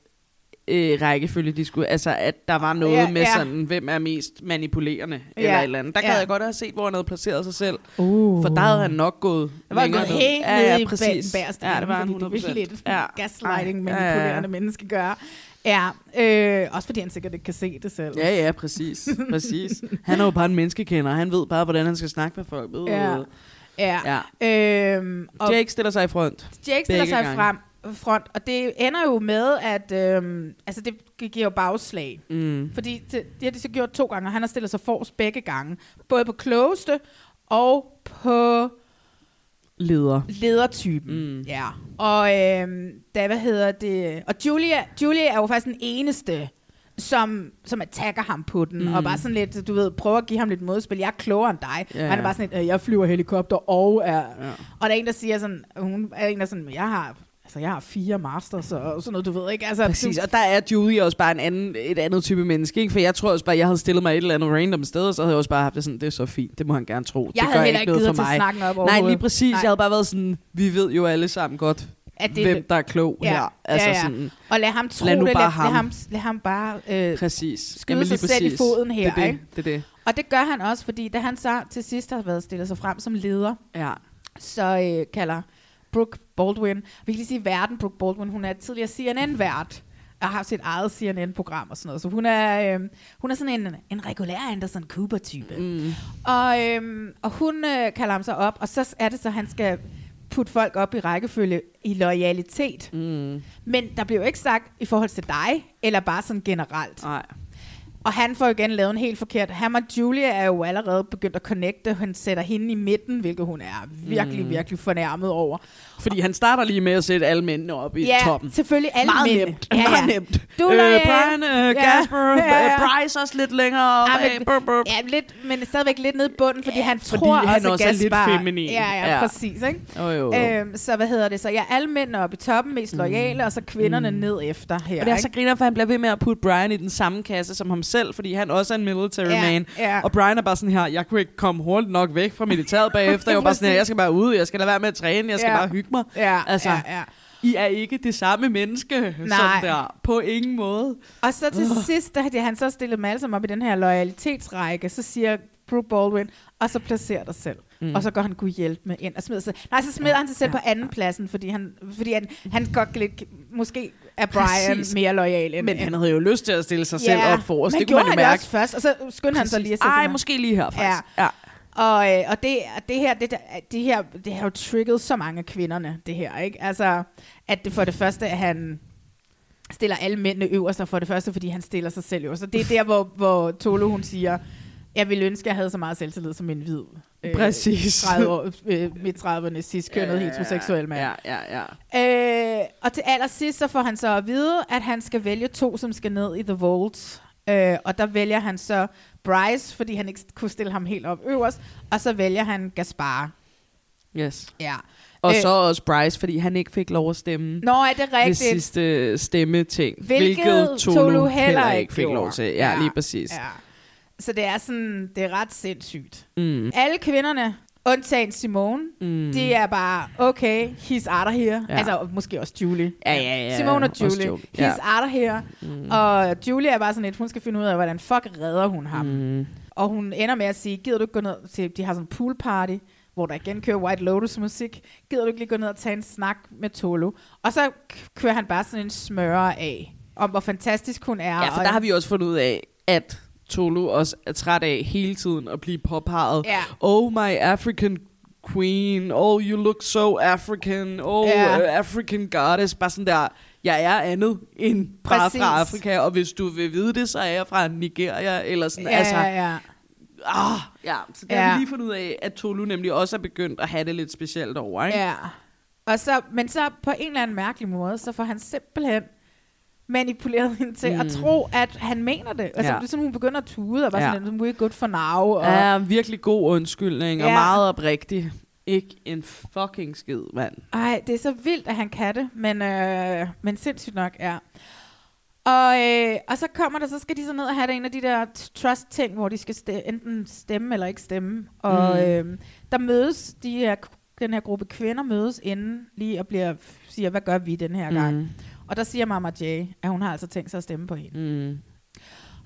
øh, rækkefølge, de skulle, altså at der var noget Ja, med ja. sådan, hvem er mest manipulerende, Ja, eller et eller andet. Der gad ja. jeg godt have set, hvor han havde placeret sig selv, Uh. for der havde han nok gået Det var gået helt ja, ned ja, i præcis. bæreste Ja, det var fordi 100%. Det er lidt ja. gaslighting, Ej, ja, manipulerende mennesker gør. Ja, øh, også fordi han sikkert ikke kan se det selv. Ja, ja, præcis. præcis. Han er jo bare en menneskekender. Han ved bare, hvordan han skal snakke med folk. Ja. Ja. ja. Øhm, og Jake stiller sig i front. Jake stiller sig frem front, og det ender jo med, at øhm, altså det giver jo bagslag. Mm. Fordi det, det har de så gjort to gange, og han har stillet sig forrest begge gange. Både på klogeste og på Leder. ledertypen. Mm. Ja. Og øhm, da, hvad hedder det? Og Julia, Julia er jo faktisk den eneste, som, som attacker ham på den, Mm. og bare sådan lidt, du ved, prøver at give ham lidt modspil. Jeg er klogere end dig. Ja, Ja. Han er bare sådan lidt, "Øh, jeg flyver helikopter og er... Ja. Og der er en, der siger sådan, hun er en, der sådan, jeg har, altså, jeg har fire masters og sådan noget, du ved ikke. Altså, Præcis, Du, og der er Julie også bare en anden, et andet type menneske, ikke? For jeg tror også bare, jeg havde stillet mig et eller andet random sted, og så havde jeg også bare haft det sådan, det er så fint, det må han gerne tro. jeg det havde gør heller ikke noget givet for til snakken op Nej, lige præcis. Nej. Jeg havde bare været sådan, vi ved jo alle sammen godt, At det, hvem der er klog Ja, her. Altså ja, ja. sådan, Og lad ham tro Lad nu det. bare lad, ham. Lad ham, lad ham bare øh, præcis. skyde Jamen, sig lige selv i præcis. foden her, Det er det, ikke? det, er det. Og det gør han også, fordi da han så til sidst har været stillet sig frem som leder, Ja. så øh, kalder Brooke Baldwin, vi kan lige sige verden, Brooke Baldwin, hun er tidligere CNN-vært, og har sit eget CNN-program og sådan noget. Så hun er, øh, hun er sådan en, en regulær Anderson Cooper-type. Mm. Og, øh, og hun øh, kalder ham så op, og så er det så, han skal putte folk op i rækkefølge i loyalitet. Mm. Men der bliver jo ikke sagt i forhold til dig, eller bare sådan generelt. Nej. Og han får igen lavet en helt forkert. Ham og Julia er jo allerede begyndt at connecte. Han sætter hende i midten, hvilket hun er virkelig, Mm. virkelig fornærmet over. Fordi han starter lige med at sætte alle mændene op i ja, toppen. selvfølgelig alle Meget mændene. nemt. Ja, ja. Meget nemt. Du øh. Brian, øh, Ja. Gasper, Ja, ja. øh, Bryce også lidt længere. Ja, Ja, men- burp, burp. Ja, lidt, men stadigvæk lidt nede i bunden, fordi han fordi tror han også, også er lidt feminin. Ja, ja, Ja. præcis. Ikke? Jo, jo, jo. Øhm, så hvad hedder det? Så ja, alle mændene oppe i toppen, mest loyale, og så kvinderne ned efter her. Og det er så ikke? griner, for han bliver ved med at putte Brian i den samme kasse som ham selv, fordi han også er en military Ja, man. ja. Og Brian er bare sådan her, jeg kunne ikke komme hurtigt nok væk fra militæret bagefter. Jeg var bare sådan her, jeg skal bare ud, jeg skal lade være med at træne, jeg skal Ja. bare hygge mig. Ja, altså, ja, ja. I er ikke det samme menneske, Nej. sådan der. På ingen måde. Og så til Ugh. sidst, da han så stillet dem alle sammen op i den her loyalitetsrække, så siger Brooke Baldwin, og så placerer dig selv. Mm. Og så går han kunne hjælpe med ind og smider sig. Nej, så smider ja, han sig selv ja, på anden pladsen, fordi han, fordi han, han godt lidt, måske er Brian Præcis. mere lojal end Men han havde jo lyst til at stille sig selv Ja, op for os. Det kunne man jo mærke. også først, og så skyndte han sig lige at sætte Ej, måske lige her faktisk. Ja. Ja. Og, øh, og det, det her, det, det her, det har jo trigget så mange af kvinderne, det her, ikke? Altså, at det for det første, at han stiller alle mændene øverst, og for det første, fordi han stiller sig selv øverst. Og det er der, hvor, hvor Tolo, hun siger, jeg ville ønske, at jeg havde så meget selvtillid som en hvid. Øh, Præcis. 30 år, øh, midt 30'erne, cis-kønnet, ja, heteroseksuel mand. Ja, ja, ja. Øh, og til allersidst, så får han så at vide, at han skal vælge to, som skal ned i The Vault. Øh, og der vælger han så Bryce, fordi han ikke kunne stille ham helt op øverst. Og så vælger han Gaspar. Yes. Ja. Og Øh, så også Bryce, fordi han ikke fik lov at stemme. Nå, er det Ved rigtigt? sidste stemmeting. Hvilket hvilket Tolo, Tolo heller, heller ikke fik lov gjorde. til. Ja, Ja. lige præcis. Ja. Så det er sådan, det er ret sindssygt. Mm. Alle kvinderne, undtagen Simone, Mm. de er bare, okay, he's out of here. Ja. Altså, måske også Julie. Ja, ja, ja, Simone og Julie. Julie. He's Ja. out of here. Mm. Og Julie er bare sådan lidt, hun skal finde ud af, hvordan fuck redder hun ham. Mm. Og hun ender med at sige, gider du ikke gå ned til, de har sådan en pool party, hvor der igen kører White Lotus musik. Gider du ikke lige gå ned og tage en snak med Tolo? Og så kører han bare sådan en smøre af, om hvor fantastisk hun er. Ja, for og der har vi også fundet ud af, at Tolo også er træt af hele tiden at blive påpeget. Ja. Oh, my African queen. Oh, you look so African. Oh, Ja. uh, African goddess. Bare sådan der, jeg er andet end Præcis. fra Afrika, og hvis du vil vide det, så er jeg fra Nigeria, eller sådan, Ja, altså, ja, ja. Ah, ja, så der Ja. har vi lige fundet ud af, at Tolu nemlig også er begyndt at have det lidt specielt over, ikke? Ja. Og så, men så på en eller anden mærkelig måde, så får han simpelthen manipuleret hende til mm. at tro, at han mener det. Altså, Ja. det er sådan, hun begynder at tude, og bare Ja. sådan, we're good for now. Og, Ja, virkelig god undskyldning, og Ja. meget oprigtig. Ikke en fucking skid, mand. Ej, det er så vildt, at han kan det, men, øh, men sindssygt nok, ja. Og, øh, og så kommer der, så skal de så ned og have det en af de der trust-ting, hvor de skal ste- enten stemme eller ikke stemme. Og Mm. øh, der mødes, de her, den her gruppe kvinder mødes inden lige og bliver, siger, hvad gør vi den her gang? Mm. Og der siger Mama Jay, at hun har altså tænkt sig at stemme på hende. Mm.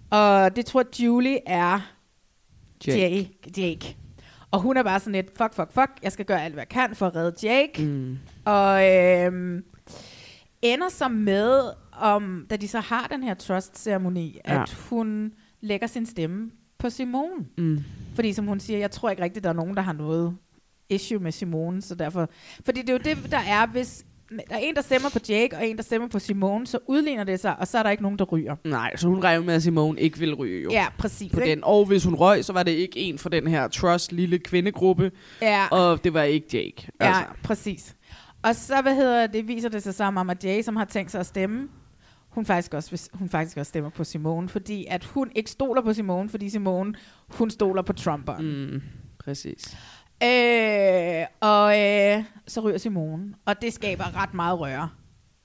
Og det tror Julie er Jake. Jake. Jake. Og hun er bare sådan lidt, fuck, fuck, fuck, jeg skal gøre alt, hvad jeg kan for at redde Jake. Mm. Og øhm, ender så med, om, da de så har den her trust-ceremoni, Ja. at hun lægger sin stemme på Simone. Mm. Fordi som hun siger, jeg tror ikke rigtigt, der er nogen, der har noget issue med Simone, så derfor... Fordi det er jo det, der er, hvis der er en, der stemmer på Jake, og en, der stemmer på Simone, så udligner det sig, og så er der ikke nogen, der ryger. Nej, så hun regnede med, at Simone ikke ville ryge jo. Ja, præcis. På ikke? den. Og hvis hun røg, så var det ikke en for den her trust lille kvindegruppe. Ja. Og det var ikke Jake. Ja, Altså. præcis. Og så, hvad hedder det, viser det sig så, at Mama Jay, som har tænkt sig at stemme, hun faktisk også, vil- hun faktisk også stemmer på Simone, fordi at hun ikke stoler på Simone, fordi Simone, hun stoler på Trumperen. Mm, præcis. Øh, og øh, så ryger Simone, og det skaber ret meget røre.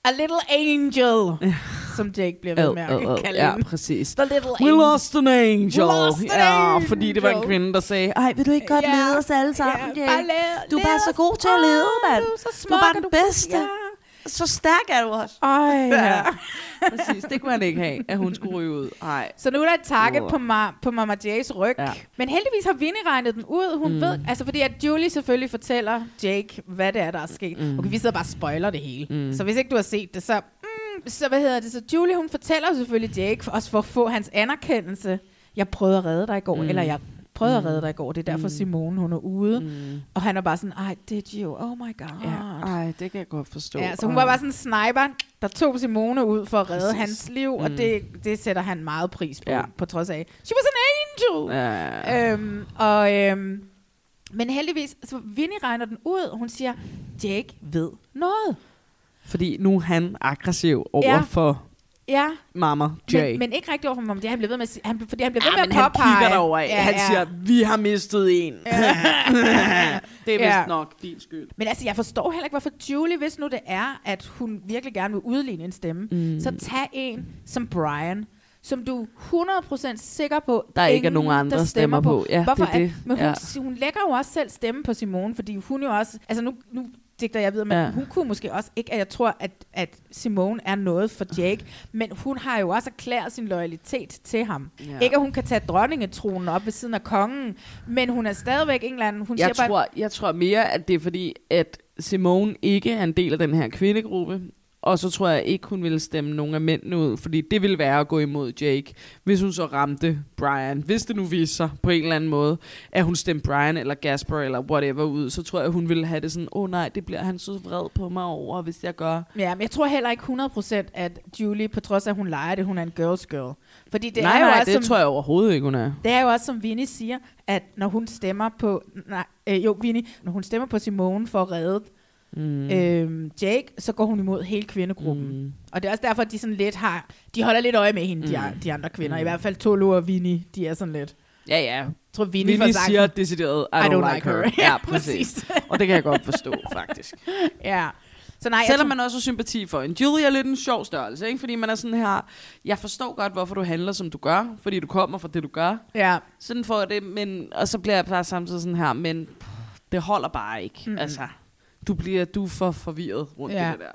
A little angel, som Jake bliver ved med at kalde Ja, præcis. The little We angel. lost an angel. We lost an ja, angel. fordi det var en kvinde, der sagde, ej, vil du ikke godt Ja. lede os alle sammen, Ja, Jake? bare led- Du er bare så god til at lede, mand. du er bare den bedste. Ja. Så stærk er du også. Ej, ja. Præcis, det kunne han ikke have, at hun skulle ryge ud. Ej. Så nu er der et target på, ma- på Mama Jays ryg. Ja. Men heldigvis har Vinnie regnet den ud. Hun Mm. ved, altså fordi at Julie selvfølgelig fortæller Jake, hvad det er, der er sket. Mm. Okay, vi sidder bare og spoiler det hele. Mm. Så hvis ikke du har set det, så... Mm, så hvad hedder det? Så Julie, hun fortæller selvfølgelig Jake, også for at få hans anerkendelse. Jeg prøvede at redde dig i går, mm. eller jeg prøvede at Mm. redde dig i går. Det er derfor Mm. Simone, hun er ude. Mm. Og han er bare sådan, ej, did you? Oh my god. Ja. Ej, det kan jeg godt forstå. Ja, så hun var bare sådan en sniper, der tog Simone ud for at redde Præcis. hans liv, og Mm. det, det sætter han meget pris på, ja. på trods af, she was an angel! Ja. Øhm, og, øhm, men heldigvis, så Vinnie regner den ud, og hun siger, Jake ved noget. Fordi nu er han aggressiv over Ja. for Ja, Mama Jay. men, men ikke rigtig over for Mom Jay. Han bliver ved med at sige, han, fordi han bliver ved ja, med at han påpege. kigger derover af. Ja, han ja. siger, vi har mistet en. det er vist Ja. nok din skyld. Men altså, jeg forstår heller ikke, hvorfor Julie, hvis nu det er, at hun virkelig gerne vil udligne en stemme, Mm. så tag en som Brian, som du er 100% sikker på, Der ikke er ingen, nogen andre der stemmer på. Ja, Hvorfor det er det. Er, men hun, Ja. hun lægger jo også selv stemme på Simone, fordi hun jo også, altså nu, nu digter jeg videre, men Ja. hun kunne måske også ikke, at jeg tror, at, at Simone er noget for Jake, men hun har jo også erklæret sin loyalitet til ham. Ja. Ikke at hun kan tage dronningetronen op ved siden af kongen, men hun er stadigvæk en eller anden, hun Jeg siger bare, tror, jeg tror mere, at det er fordi, at Simone ikke er en del af den her kvindegruppe. Og så tror jeg ikke, hun ville stemme nogen af mændene ud, fordi det ville være at gå imod Jake, hvis hun så ramte Brian. Hvis det nu viser sig på en eller anden måde, at hun stemte Brian eller Gasper eller whatever ud, så tror jeg, hun ville have det sådan, åh oh, nej, det bliver han så vred på mig over, hvis jeg gør. Ja, men jeg tror heller ikke 100% at Julie, på trods af, at hun leger det, hun er en girls girl. Fordi det nej, er jo nej, også, det som, tror jeg overhovedet ikke, hun er. Det er jo også, som Vinnie siger, at når hun stemmer på... Nej, øh, jo, Vinnie, når hun stemmer på Simone for at redde Mm. øh, Jake, så går hun imod hele kvindegruppen. Mm. Og det er også derfor, at de sådan lidt har... De holder lidt øje med hende, de, Mm. de andre kvinder. Mm. I hvert fald Tolo og Vinnie, de er sådan lidt... Ja, ja. Jeg tror, Vinnie, Vinnie sagt, siger decideret, I, don't, like her. Ja, Ja, præcis. Og det kan jeg godt forstå, faktisk. ja. Så nej, Selvom tror, man også har sympati for en. Julie er lidt en sjov størrelse, ikke? Fordi man er sådan her, jeg forstår godt, hvorfor du handler, som du gør, fordi du kommer fra det, du gør. Ja. Sådan får det, men, og så bliver jeg bare samtidig sådan her, men pff, det holder bare ikke. Mm. Altså, du bliver du for forvirret rundt Ja. i det der.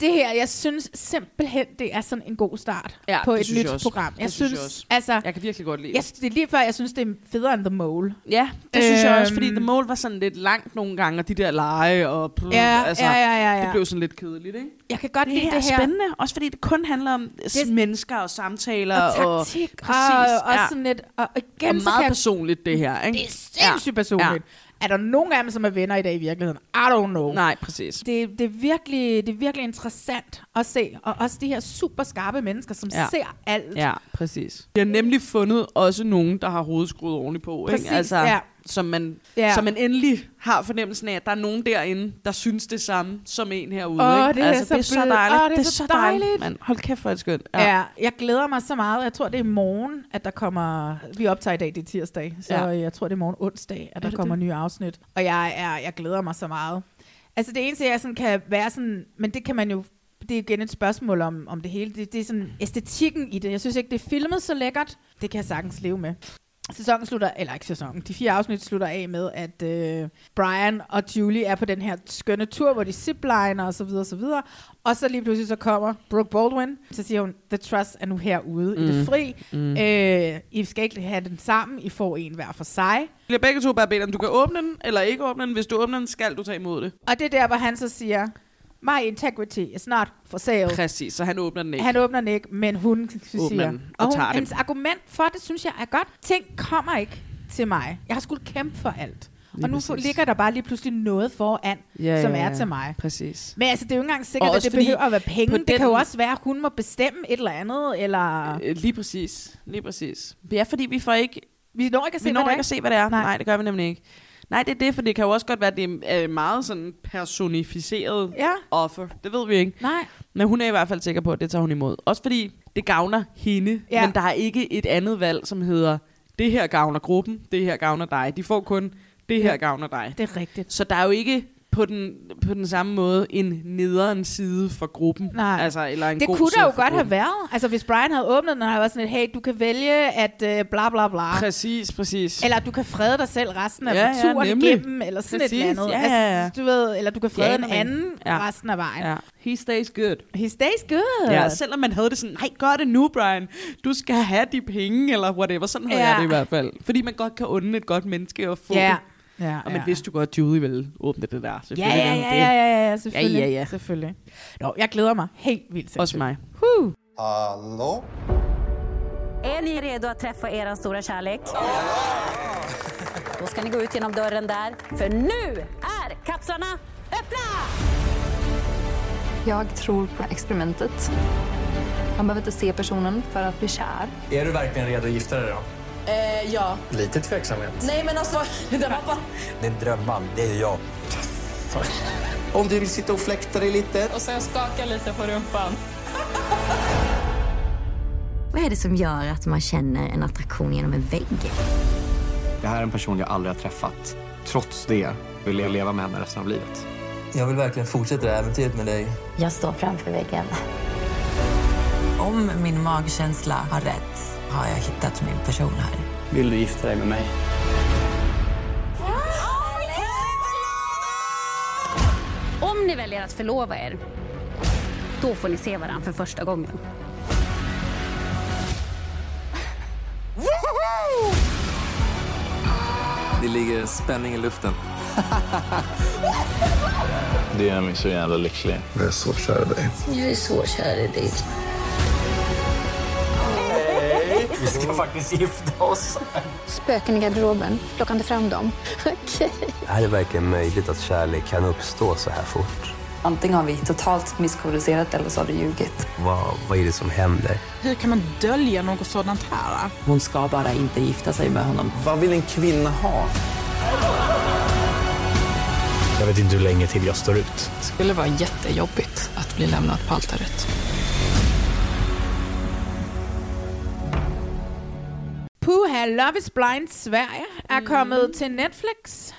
det her, jeg synes simpelthen, det er sådan en god start Ja, på det et nyt jeg også. program. Det Jeg synes synes, jeg også. altså... Jeg kan virkelig godt lide Jeg, det er lige før, jeg synes, det er federe end The Mole. Ja, det synes jeg også, fordi Øhm. The Mole var sådan lidt langt nogle gange, og de der lege, og pff, Ja, altså, ja, ja, ja, ja. det blev sådan lidt kedeligt, ikke? Jeg kan godt Det lide her det er her. spændende, også fordi det kun handler om det, mennesker og samtaler. og taktik, og, præcis, og, og ja. sådan lidt, og igen, og så meget kan personligt, det her, ikke? Det er sindssygt personligt. Er der nogen af dem, som er venner i dag i virkeligheden? I don't know. Nej, præcis. Det, det, er virkelig, det er virkelig interessant at se. Og også de her super skarpe mennesker, som Ja. ser alt. Ja, præcis. Vi har nemlig fundet også nogen, der har hovedet skruet ordentligt på. Præcis, ikke? Altså, ja. Som, man, Ja. så man endelig har fornemmelsen af, at der er nogen derinde, der synes det samme som en herude. Åh, ikke? det er altså, så det er så dejligt. Åh, det er så dejligt. Man, hold kæft, hvor er det skønt. Ja. ja, jeg glæder mig så meget. Jeg tror, det er i morgen, at der kommer... Vi optager i dag, det er tirsdag. Så Ja. jeg tror, det er morgen onsdag, at der det kommer det? nye afsnit. Og jeg, er, jeg glæder mig så meget. Altså det eneste, jeg sådan kan være sådan... Men det kan man jo... Det er igen et spørgsmål om, om det hele. Det, det er sådan æstetikken i det. Jeg synes ikke, det er filmet så lækkert. Det kan jeg sagtens leve med. Sæsonen slutter, eller ikke sæsonen, de fire afsnit slutter af med, at øh, Brian og Julie er på den her skønne tur, hvor de zipliner og så videre og så videre. Og så lige pludselig så kommer Brooke Baldwin, så siger hun, the trust er nu herude mm. i det Mm. fri. Mm. Øh, I skal ikke have den sammen, I får en hver for sig. bliver begge to bare bedt om, du kan åbne den, eller ikke åbne den. Hvis du åbner den, skal du tage imod det. Og det er der, hvor han så siger, my integrity is not for sale. Præcis, så han åbner den ikke. Han åbner den ikke, men hun Åbner siger... den og og hun, tager den. hendes argument for det, synes jeg er godt. Ting kommer ikke til mig. Jeg har skulle kæmpe for alt. Lige og nu præcis. ligger der bare lige pludselig noget foran, Ja, som ja, er ja. til mig. Præcis. Men altså, det er jo ikke engang sikkert, at det behøver at være penge. Det den- kan jo også være, at hun må bestemme et eller andet, eller... Øh, Lige præcis. Lige præcis. Er fordi, vi får ikke... Vi når ikke at se, vi når hvad det ikke er. at se, hvad det er. Nej. Nej, det gør vi nemlig ikke. Nej, det er det, for det kan jo også godt være, at det er meget sådan personificeret Ja. offer. Det ved vi ikke. Nej. Men hun er i hvert fald sikker på, at det tager hun imod. Også fordi det gavner hende, Ja. ja. men der er ikke et andet valg, som hedder, det her gavner gruppen, det her gavner dig. De får kun, det her Ja. gavner dig. Det er rigtigt. Så der er jo ikke på den, på den samme måde en nederen side for gruppen. Nej. Altså, eller en Det god kunne der jo godt have gruppen. været. Altså, hvis Brian havde åbnet den, og havde været sådan et, hey, du kan vælge at uh, bla bla bla. Præcis, præcis. Eller du kan frede dig selv resten af Ja, ja, turen nemlig. igennem, eller sådan Præcis, et eller andet. ja, ja, ja. Altså, du ved, eller du kan frede Ja, en anden Ja. resten af vejen. Ja. He stays good. He stays good. Ja, selvom man havde det sådan, nej, gør det nu, Brian. Du skal have de penge, eller whatever. Sådan havde Ja. jeg det i hvert fald. Fordi man godt kan unde et godt menneske at få Ja. det. Ja, Og man ja. vidste jo godt, at Julie ville åbne det der. Ja, Selvfølgelig ja, ja, ja, ja, ja, selvfølgelig. Ja, ja, ja. selvfølgelig. Nå, jeg glæder mig helt vildt. Også mig. Woo. Hallå? Är ni redo att träffa er stora kärlek? Då ska ni gå ut genom dörren där, för nu är kapslarna öppna! Jag tror på experimentet. Man behöver inte se personen för att bli kär. Är du verkligen redo att gifta dig då? Eh, ja. Lite tveksamhet. Nej men alltså, det var bara... Din drömman, det är jag. Om du vill sitta och fläkta dig lite. Och sen skaka lite på rumpan. Vad är det som gör att man känner en attraktion genom en vägg? Det här är en person jag aldrig har träffat. Trots det vill jag leva med henne resten av livet. Jag vill verkligen fortsätta det här äventyret med dig. Jag står framför väggen. Om min magkänsla har rätt har jag hittat min person här. Vill du gifta dig med mig? Om ni väljer att förlova er, då får ni se varandra för första gången. Det ligger spänning i luften. Det gör mig så jävla lycklig. Jag är så kär i dig. Jag är så kär i dig. Vi ska faktiskt gifta oss. Spöken i garderoben. Plocka inte fram dem. Okej. Är det verkligen möjligt att kärlek kan uppstå så här fort? Antingen har vi totalt misskommunicerat eller så har du ljugit. Vad, vad är det som händer? Hur kan man dölja något sådant här? Hon ska bara inte gifta sig med honom. Vad vill en kvinna ha? Jag vet inte hur länge till jag står ut. Det skulle vara jättejobbigt att bli lämnad på altaret. Puha, Love is Blind Sverige er Mm. kommet til Netflix.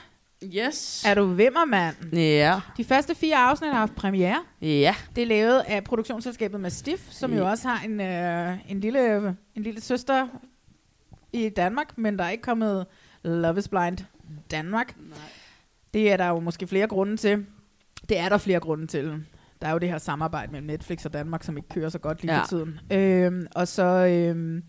Yes. Er du vimmermand? Ja. De første fire afsnit har haft premiere. Ja. Det er lavet af produktionsselskabet Mastiff, som jo Ja. også har en, øh, en, lille, en lille søster i Danmark, men der er ikke kommet Love is Blind Danmark. Nej. Det er der jo måske flere grunde til. Det er der flere grunde til. Der er jo det her samarbejde mellem Netflix og Danmark, som ikke kører så godt lige Ja. for tiden. Øhm, og så, øhm,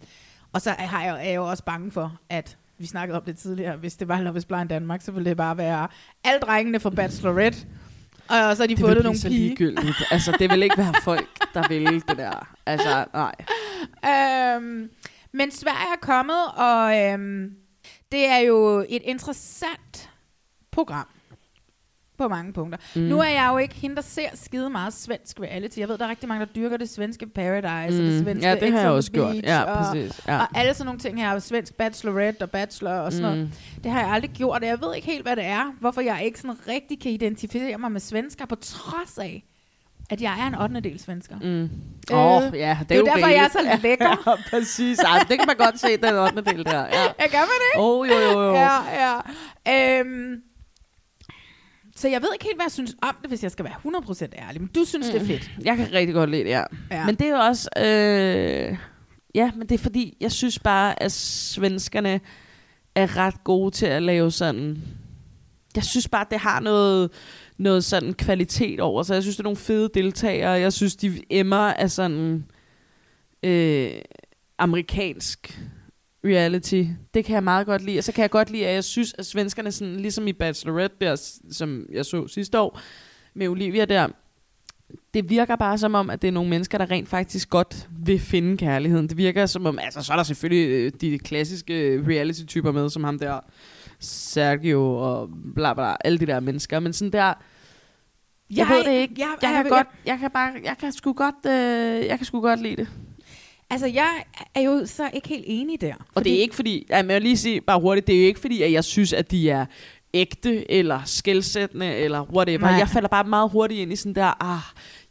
og så har jeg, er jeg jo også bange for, at vi snakkede om det tidligere, hvis det var Love is Blind Danmark, så ville det bare være alle drengene fra Bachelorette, og så har de Det fundet nogle så pige. ligegyldigt. Altså, det vil ikke være folk, der vil det der. Altså, nej. øhm, men Sverige er kommet, og øhm, det er jo et interessant program på mange punkter. Mm. Nu er jeg jo ikke hende, der ser skide meget svensk reality. Jeg ved, der er rigtig mange, der dyrker det svenske Paradise, mm. og det Mm. svenske Ja, det har jeg også gjort. Beach, Ja, og, præcis. Ja. og alle sådan nogle ting her, svensk Bachelorette og Bachelor og sådan Mm. noget. Det har jeg aldrig gjort, og jeg ved ikke helt, hvad det er. Hvorfor jeg ikke sådan rigtig kan identificere mig med svensker, på trods af, at jeg er en 8. del svensker. Mm. Øh, Åh, oh, ja, det, det er jo derfor, jeg er så lækker. Ja, præcis. Ej, det kan man godt se, den 8. del der. Ja. Jeg gør man det? Oh, jo, jo, jo. Ja, ja. Øhm, så jeg ved ikke helt, hvad jeg synes om det, hvis jeg skal være 100% ærlig. Men du synes, mm. det er fedt. Jeg kan rigtig godt lide det, ja. Ja. Men det er jo også... Øh, ja, men det er fordi, jeg synes bare, at svenskerne er ret gode til at lave sådan... Jeg synes bare, at det har noget, noget sådan kvalitet over sig. Jeg synes, det er nogle fede deltagere. Jeg synes, de emmer af sådan øh, amerikansk reality. Det kan jeg meget godt lide. Og så kan jeg godt lide, at jeg synes, at svenskerne, sådan, ligesom i Bachelorette, der, som jeg så sidste år, med Olivia der, det virker bare som om, at det er nogle mennesker, der rent faktisk godt vil finde kærligheden. Det virker som om, altså så er der selvfølgelig øh, de klassiske reality-typer med, som ham der, Sergio og bla bla, alle de der mennesker, men sådan der, jeg, jeg Jeg- ved det ikke. jeg- Jeg, jeg, jeg- kan godt, jeg kan bare, jeg kan sgu godt, øh, jeg kan sgu godt lide det. Altså, jeg er jo så ikke helt enig der. Og det er ikke fordi, ja, men jeg vil lige sige bare hurtigt, det er jo ikke fordi, at jeg synes, at de er ægte, eller skældsættende, eller whatever. Nej. Jeg falder bare meget hurtigt ind i sådan der, ah,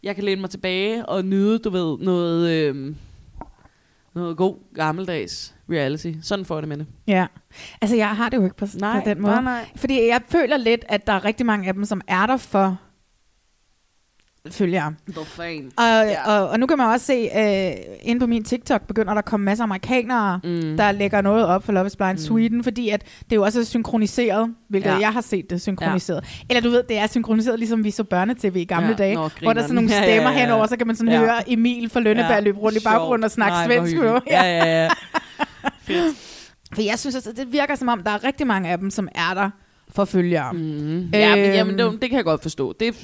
jeg kan læne mig tilbage og nyde, du ved, noget, øh, noget god gammeldags reality. Sådan får jeg det med det. Ja. Altså, jeg har det jo ikke på, Nej, på den måde. nej, nej. Fordi jeg føler lidt, at der er rigtig mange af dem, som er der for følgere. The. Og, ja. og, og nu kan man også se, uh, inde på min TikTok begynder der at komme masser af amerikanere, mm. der lægger noget op for Love is Blind mm. Sweden, fordi at det jo også er synkroniseret, hvilket Ja. jeg har set det synkroniseret. Ja. Eller du ved, det er synkroniseret, ligesom vi så børnetv i gamle Ja. dage, Nå, hvor der er sådan nogle stemmer Ja, ja, ja. henover, så kan man sådan Ja. høre Emil fra Lønneberg ja. løbe rundt i baggrunden og snakke Nej, svensk. Ja, ja, ja. For jeg synes, altså, det virker som om, der er rigtig mange af dem, som er der for følgere. Mm. Ja, men, Øhm, jamen, det, det kan jeg godt forstå. Det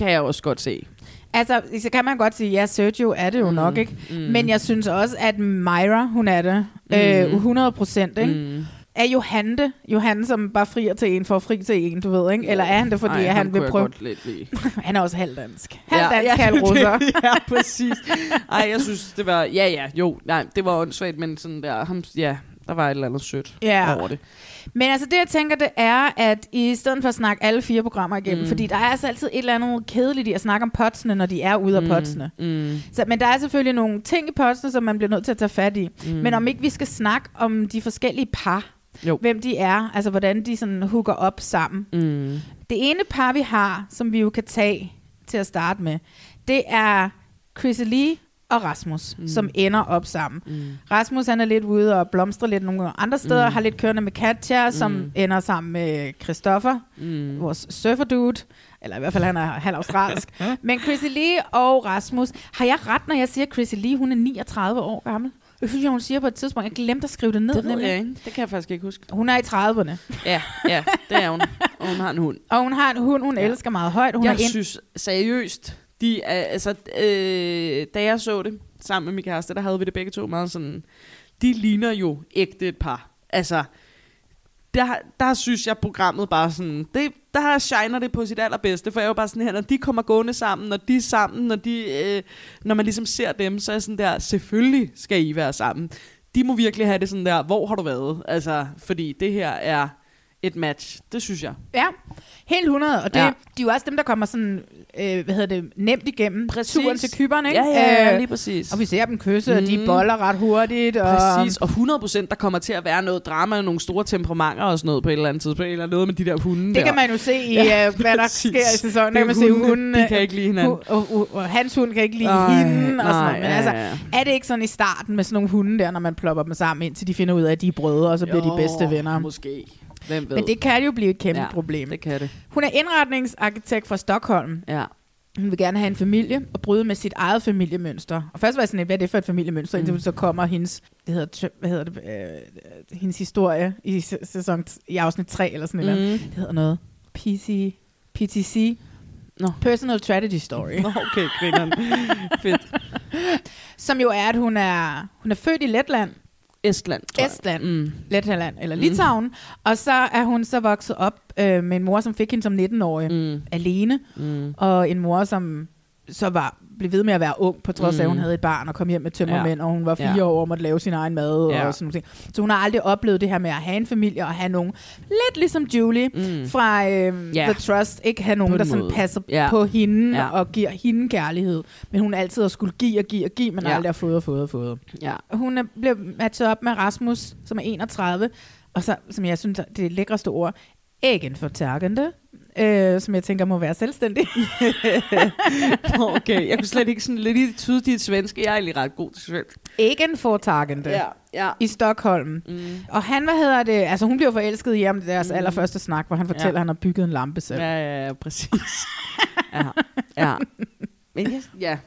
kan jeg også godt se. Altså, så kan man godt sige, ja, Sergio er det jo mm. nok, ikke? Mm. Men jeg synes også, at Myra, hun er det. Mm. Øh, 100 procent, ikke? Mm. Er Johan det? Johan, som bare frier til en for at fri til en, du ved, ikke? Eller er han det, fordi Ej, ham han vil prøve... han er også halvdansk. Halvdansk, ja, halv russer. ja, præcis. Ej, jeg synes, det var... Ja, ja, jo. Nej, det var åndssvagt, men sådan der... Ham, ja, der var et eller andet sødt Ja. over det. Men altså det, jeg tænker, det er, at i stedet for at snakke alle fire programmer igennem, Mm. fordi der er altså altid et eller andet kedeligt i at snakke om potsene, når de er ude af Mm, potsene. mm. Så, men der er selvfølgelig nogle ting i potsene, som man bliver nødt til at tage fat i. Mm. Men om ikke vi skal snakke om de forskellige par, Jo. hvem de er, altså hvordan de sådan hooker op sammen. Mm. Det ene par, vi har, som vi jo kan tage til at starte med, det er Chrissy Lee og Rasmus, mm. som ender op sammen. Mm. Rasmus han er lidt ude og blomstrer lidt nogle andre steder, mm. har lidt kørende med Katja, som Mm. ender sammen med Christoffer, Mm. vores surferdude, eller i hvert fald han er halv australsk. Men Chrissy Lee og Rasmus, har jeg ret, når jeg siger, at Chrissy Lee hun er 39 år gammel? Det synes jeg, hun siger på et tidspunkt. Jeg glemte at skrive det ned. Det ved jeg ikke. Det kan jeg faktisk ikke huske. Hun er i 30'erne. Ja, ja, det er hun. Og hun har en hund. Og hun har en hund, hun ja. elsker meget højt. Hun jeg er ind... synes seriøst, de er, altså, øh, da jeg så det sammen med min kæreste, der havde vi det begge to meget sådan, de ligner jo ægte et par. Altså, der, der synes jeg, programmet bare sådan, det, der shiner det på sit allerbedste, for jeg er jo bare sådan her, når de kommer gående sammen, når de er sammen, når, de, øh, når man ligesom ser dem, så er jeg sådan der, selvfølgelig skal I være sammen. De må virkelig have det sådan der, hvor har du været? Altså, fordi det her er et match, det synes jeg. Ja, helt 100. Og det, ja. de er jo også dem, der kommer sådan, øh, hvad hedder det, nemt igennem Præcis. turen til Kyberen, ikke? Ja, ja, ja, Øh, lige præcis. Og vi ser dem kysse, mm. og de Mm. boller ret hurtigt. Og... Præcis, og 100% der kommer til at være noget drama og nogle store temperamenter og sådan noget på et eller andet tidspunkt, eller noget med de der hunde Det der. kan man jo se i, Ja, ja, hvad der præcis. sker i sæsonen. Det man se hunden. de kan ikke lide hinanden. Og, og, og, hans hund kan ikke lide Ej, hende. Og sådan noget. Men ja, altså, er det ikke sådan i starten med sådan nogle hunde der, når man plopper dem sammen, indtil de finder ud af, at de er brødre, og så bliver Jo, de bedste venner? Måske. Hvem ved? Men det kan jo blive et kæmpe Ja, problem. det kan det. Hun er indretningsarkitekt fra Stockholm. Ja. Hun vil gerne have en familie og bryde med sit eget familiemønster. Og først var jeg sådan lidt, hvad er det for et familiemønster? Mm. Indtil så kommer hendes, det hedder, hvad hedder det, øh, hendes historie i sæ- sæson, i afsnit 3 eller sådan mm. noget. Det hedder noget. PC, PTC. No. Personal Tragedy Story. Nå, okay, grineren. Fedt. Som jo er, at hun er, hun er født i Letland. Estland, tror jeg. Estland, Mm. Letland eller Mm. Litauen. Og så er hun så vokset op øh, med en mor, som fik hende som 19-årig Mm. alene. Mm. Og en mor, som så var blev ved med at være ung, på trods af, at hun Mm. havde et barn og kom hjem med tømmermænd, Ja. og hun var fire Ja. år og måtte lave sin egen mad Ja. og sådan noget. Så hun har aldrig oplevet det her med at have en familie og have nogen, lidt ligesom Julie Mm. fra øhm, Ja. The Trust, ikke have nogen, der sådan måde. passer Ja. på hende Ja. og giver hende kærlighed. Men hun altid har skulle give og give og give, men Ja. aldrig har fået og fået og fået. Ja. Hun er blevet matchet op med Rasmus, som er 31, og så, som jeg synes, er det lækreste ord, egenfortærkende, øh, som jeg tænker må være selvstændig. okay, jeg kunne slet ikke sådan lidt tyde dit svenske. Jeg er egentlig ret god til svensk. Egenfortagende Ja, ja. i Stockholm. Mm. Og han, hvad hedder det, altså hun bliver forelsket i ham, er deres mm. allerførste snak, hvor han fortæller, Ja. at han har bygget en lampe selv. Ja, ja, ja, præcis. ja, ja. Men jeg, ja.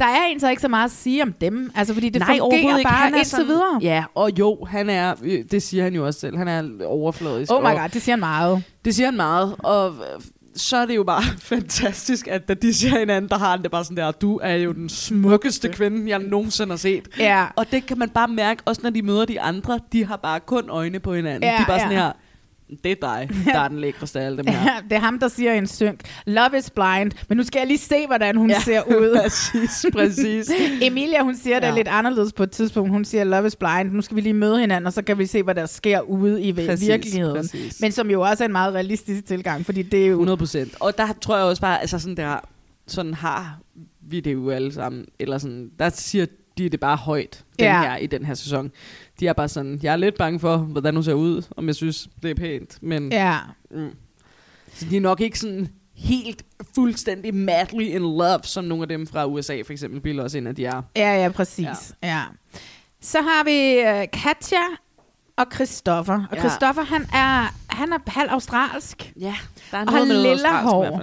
Der er egentlig ikke så meget at sige om dem, altså fordi det Nej, fungerer ikke. bare Han er indtil sådan- videre. Ja, og jo, han er, øh, det siger han jo også selv, han er overfladisk. Oh my god, det siger han meget. Det siger han meget, og øh, så er det jo bare fantastisk, at da de siger hinanden, der har han det bare sådan der, du er jo den smukkeste kvinde, jeg nogensinde har set. Ja. Og det kan man bare mærke, også når de møder de andre, de har bare kun øjne på hinanden. Ja, de er bare sådan ja. her, det er dig, der er den lækreste af alle dem her. Ja, det er ham, der siger en synk, love is blind, men nu skal jeg lige se, hvordan hun Ja, ser ud. præcis, præcis. Emilia, hun siger det Ja. lidt anderledes på et tidspunkt. Hun siger, love is blind, nu skal vi lige møde hinanden, og så kan vi se, hvad der sker ude i præcis, virkeligheden. præcis. Men som jo også er en meget realistisk tilgang, fordi det er jo... 100 procent. Og der tror jeg også bare, altså sådan der, sådan har vi det jo alle sammen, eller sådan, der siger de det bare højt, den Ja. her, i den her sæson. De er bare sådan, jeg er lidt bange for, hvordan hun ser ud, om jeg synes, det er pænt, men... Ja. Mm. Så de er nok ikke sådan helt fuldstændig madly in love, som nogle af dem fra USA for eksempel bilder os ind, at de er. Ja, ja, præcis. Ja. ja. Så har vi uh, Katja og Christoffer. Og Ja. Christoffer, han er, han er halv australsk. Ja, der er og har med lilla hår.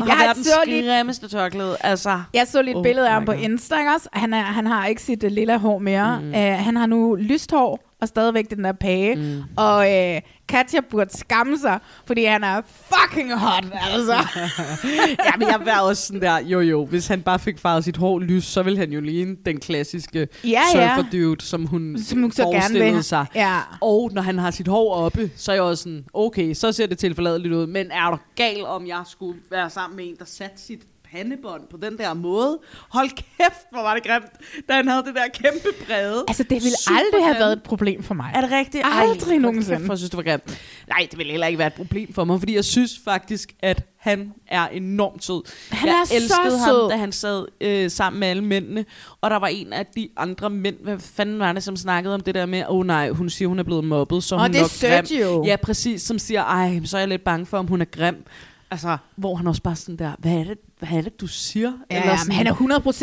Og Jeg har lige- grimmeste tørklæde, altså. Jeg så lidt Oh billede af ham på. Insta, ikke også? Han, er, han har ikke sit uh, lille hår mere. Mm. Uh, han har nu lyst hår, og stadigvæk den der page. Mm. Og uh, Katja burde skamme sig, fordi han er fucking hot, altså. ja, men jeg var også sådan der, jo jo, hvis han bare fik farvet sit hår lys, så ville han jo ligne den klassiske Ja, ja. surfer dude, som hun Som hun så gerne vil. sig. Ja. Og når han har sit hår oppe, så er jeg også sådan, okay, så ser det tilforladeligt ud, men er du gal, om jeg skulle være sammen med en, der satte sit pandebånd på den der måde? Hold kæft, hvor var det grimt, da han havde det der kæmpe brede. Altså, det ville Super aldrig have været et problem for mig. Er det rigtigt? Aldrig hold nogensinde. Jeg synes, det var grimt. Nej, det ville heller ikke være et problem for mig, fordi jeg synes faktisk, at han er enormt sød. Han jeg er så elskede sød. ham, da han sad øh, sammen med alle mændene, og der var en af de andre mænd, hvad fanden var det, som snakkede om det der med, åh oh, nej, hun siger, hun er blevet mobbet, så er Åh, hun det er nok grim. Sergio. Ja, præcis, som siger, ej, så er jeg lidt bange for, om hun er grim. Altså, hvor han også bare sådan der, hvad er det, hvad er det du siger? Ja, Eller sådan, han er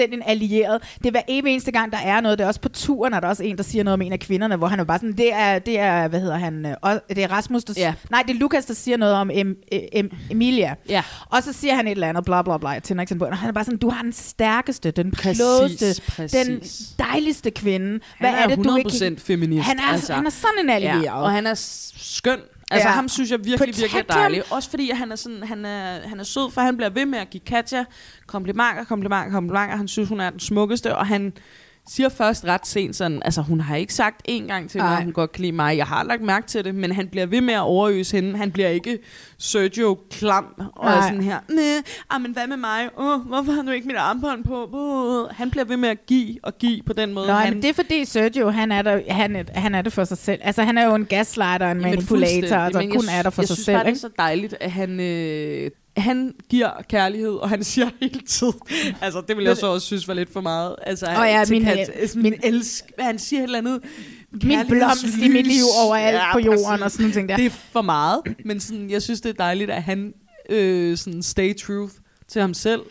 100% en allieret. Det er hver evig eneste gang, der er noget. Det er også på turen, er der også en, der siger noget om en af kvinderne, hvor han er bare sådan, det er, det er hvad hedder han, øh, det er Rasmus, der, Ja. nej, det er Lukas, der siger noget om em, em, Emilia. Ja. Og så siger han et eller andet, bla bla bla, sådan på. Og han er bare sådan, du har den stærkeste, den klogeste, den dejligste kvinde. Han Hvad er, er det, du ikke... 100% feminist. Han er, altså. han er sådan en allieret. Ja, og han er skøn. Altså, Ja. ham synes jeg virkelig, Protect virkelig er him. dejlig. Også fordi, at han er, sådan, han, er, han er sød, for han bliver ved med at give Katja komplimenter, komplimenter, komplimenter. Han synes, hun er den smukkeste, og han siger først ret sent sådan, altså hun har ikke sagt en gang til mig, at hun godt kan lide mig. Jeg har lagt mærke til det, men han bliver ved med at overøse hende. Han bliver ikke Sergio klam og Nej. sådan her, nej, ah, men hvad med mig? Åh, hvorfor har du ikke mit armbånd på? Uh. Han bliver ved med at give og give på den måde. Nå, han, men det er fordi Sergio, han er, der, han, er, han er det for sig selv. Altså, han er jo en gaslighter, en manipulator, der Men kun er der for jeg sig synes selv. bare, det er så dejligt, at han, øh, han giver kærlighed, og han siger hele tiden. Altså, det vil jeg så også synes var lidt for meget. Altså, Åh ja, min- Kat- altså, min elsk... Han siger et eller andet... Min blomst i mit liv overalt på jorden præcis. og sådan nogle ting der. Det er for meget, men sådan, jeg synes, det er dejligt, at han øh, sådan stay truth til ham selv.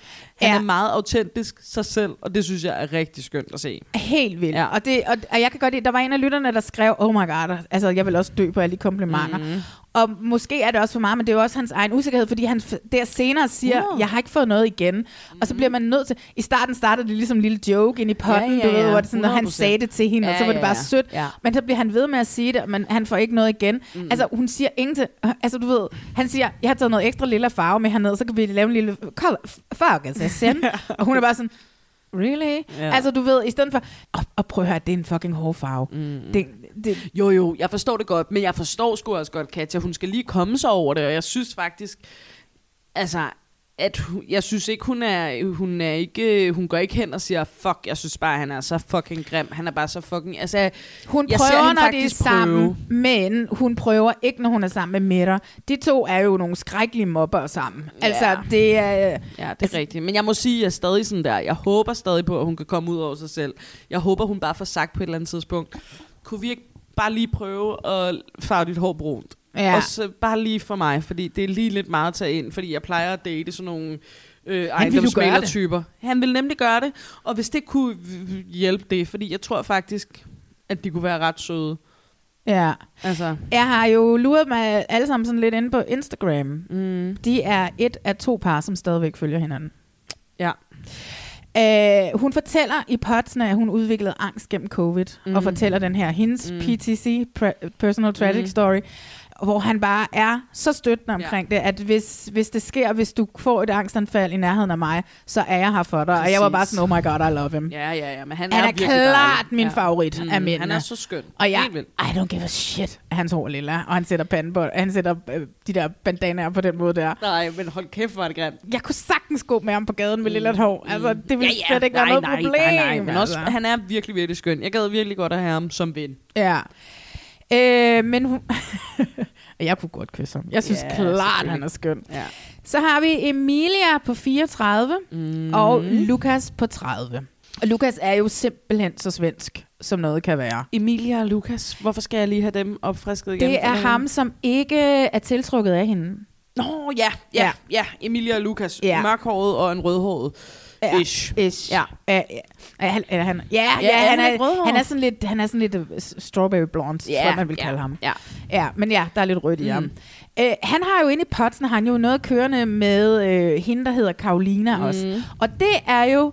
Han Ja. er meget autentisk sig selv, og det synes jeg er rigtig skønt at se. Helt vildt. Ja. Ja. Og, det, og, og jeg kan godt lide, der var en af lytterne, der skrev, oh my god, altså jeg vil også dø på alle de komplimenter. Mm. Og måske er det også for meget, men det er jo også hans egen usikkerhed, fordi han der senere siger, 100. jeg har ikke fået noget igen. Mm. Og så bliver man nødt til, i starten startede det ligesom en lille joke ind i potten, Ja, ja, du ved, ja. hvor det sådan, når han 100%. sagde det til hende, ja, og så Ja, var det ja, bare ja. sødt. Ja. Men så bliver han ved med at sige det, men han får ikke noget igen. Mm. Altså hun siger ingenting, altså du ved, han siger, jeg har taget noget ekstra lilla farve med herned, så kan vi lave en lille fuck, altså send. og hun er bare sådan, Really? Ja. Ja. Altså, du ved, i stedet for... Og, og prøv at høre, det er en fucking hård farve. Mm. Det, det, Jo, jo, jeg forstår det godt, men jeg forstår sgu også godt, Katja, hun skal lige komme sig over det, og jeg synes faktisk, altså, at hun, jeg synes ikke, hun er, hun er ikke, hun går ikke hen og siger, fuck, jeg synes bare, han er så fucking grim, han er bare så fucking, altså, hun jeg prøver, hende når de er sammen, men hun prøver ikke, når hun er sammen med Mette. De to er jo nogle skrækkelige mobber sammen. Ja. Altså, det er... Ja, det er altså, rigtigt. Men jeg må sige, at jeg er stadig sådan der. Jeg håber stadig på, at hun kan komme ud over sig selv. Jeg håber, hun bare får sagt på et eller andet tidspunkt, kunne vi ikke bare lige prøve at farve dit hår brunt? Ja. Også bare lige for mig, fordi det er lige lidt meget at tage ind, fordi jeg plejer at date sådan nogle øh, ejendomsmalertyper. Han vil nemlig gøre det, og hvis det kunne hjælpe det, fordi jeg tror faktisk, at de kunne være ret søde. Ja. Altså, Jeg har jo luret mig alle sammen sådan lidt inde på Instagram. Mm. De er et af to par, som stadigvæk følger hinanden. ja. Øh, hun fortæller i podsene, at hun udviklede angst gennem covid, mm. Og fortæller den her, hendes Mm. PTC, Personal Tragic Mm. mm. Hvor han bare er så støttende omkring ja. det, at hvis, hvis det sker, hvis du får et angstanfald i nærheden af mig, så er jeg her for dig. Præcis. Og jeg var bare sådan, oh my god, I love him. Ja, ja, ja, men han, Han er, er klart dejlig. min ja. favorit Mm, af mændene. Han er så skøn. Og jeg. I don't give a shit, at hans hår lilla, og han sætter panden på, han sætter øh, de der bandanaer på den måde der. Nej, men hold kæft, er det grimt. Jeg kunne sagtens gå med ham på gaden med lilla hår. Altså, det ville ja, ja. slet ikke nej, være noget nej, problem. Nej, nej, men også, altså. han er virkelig, virkelig skøn. Jeg gad virkelig godt at have ham som ven. Ja. Øh, men hun... jeg kunne godt kysse ham. Jeg synes Ja, klart, han er skøn. Ja. Så har vi Emilia på 34 mm. og Lukas på 30. Og Lukas er jo simpelthen så svensk, som noget kan være. Emilia og Lukas, hvorfor skal jeg lige have dem opfrisket igen? Det er ham, som ikke er tiltrukket af hende. Nå, ja, ja, ja. ja. Emilia og Lukas. Ja. Mørkhåret og en rødhåret. Ja. Ish. Ish. Ja. Er, er, han, er han, ja, ja, Ja, ja, han, han er han er sådan lidt, han er sådan lidt uh, strawberry blonde, Ja, tror jeg, man vil ja, kalde ham. ja. ja, men ja, der er lidt rødt i Mm. ham. Uh, han har jo inde i potsen, har han jo noget kørende med uh, hende, der hedder Karolina mm. også. Og det er jo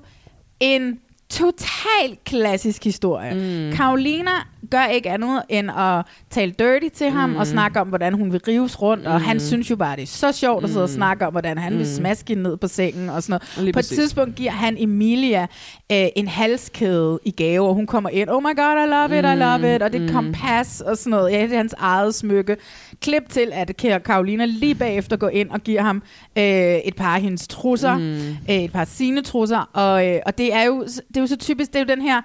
en total klassisk historie. Mm. Karolina gør ikke andet end at tale dirty til ham Mm. og snakke om, hvordan hun vil rives rundt, og han Mm. synes jo bare, det er så sjovt at sidde og Mm. snakke om, hvordan han vil Mm. smaske hende ned på sengen og sådan noget. Lige På et præcis. tidspunkt giver han Emilia øh, en halskæde i gave, og hun kommer ind, oh my god, I love it, I love it, og det er et Mm. kompas og sådan noget. Ja, det er hans eget smykke. Klip til, at Kære Karolina lige bagefter går ind og giver ham øh, et par af hendes trusser, Mm. øh, et par af sine trusser, og, øh, og det er jo det er jo så typisk, det er jo den her,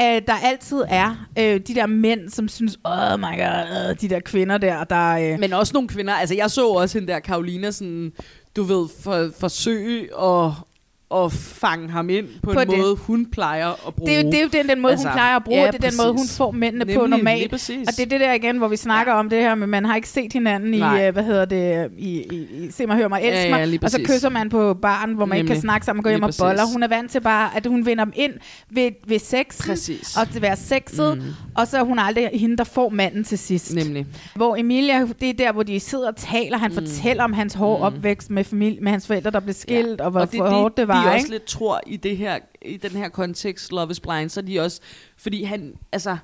øh, der altid er øh, de der mænd, som synes, oh my god, øh, de der kvinder der, der... Øh, Men også nogle kvinder. Altså, jeg så også hende der Karolina sådan, du ved, for, forsøge at at fange ham ind på, På en det. måde, hun plejer at bruge. Det er jo, det er jo den, den måde, altså, hun plejer at bruge, ja, det er den måde, hun præcis. får mændene Nemlig, på normalt. præcis. Og det er det der igen, hvor vi snakker ja. om det her, men man har ikke set hinanden Nej. i, øh, hvad hedder det, i, i, i Se mig, hør mig, elsk Ja, mig. ja, lige og så præcis. kysser man på baren, hvor man ikke Nemlig. kan snakke sammen og gå hjem og præcis. boller. Hun er vant til bare, at hun vinder dem ind ved, ved sexen, Præcis. og til at være sexet, mm. og så er hun aldrig hende, der får manden til sidst. Nemlig. Hvor Emilia, det er der, hvor de sidder og taler. Han mm. fortæller om hans hårde mm. opvækst med, familie, med hans forældre, der blev skilt, ja. og hvor og det, hårdt det var. De også lidt tror i det her i den her kontekst Love is Blind, så er de også fordi han altså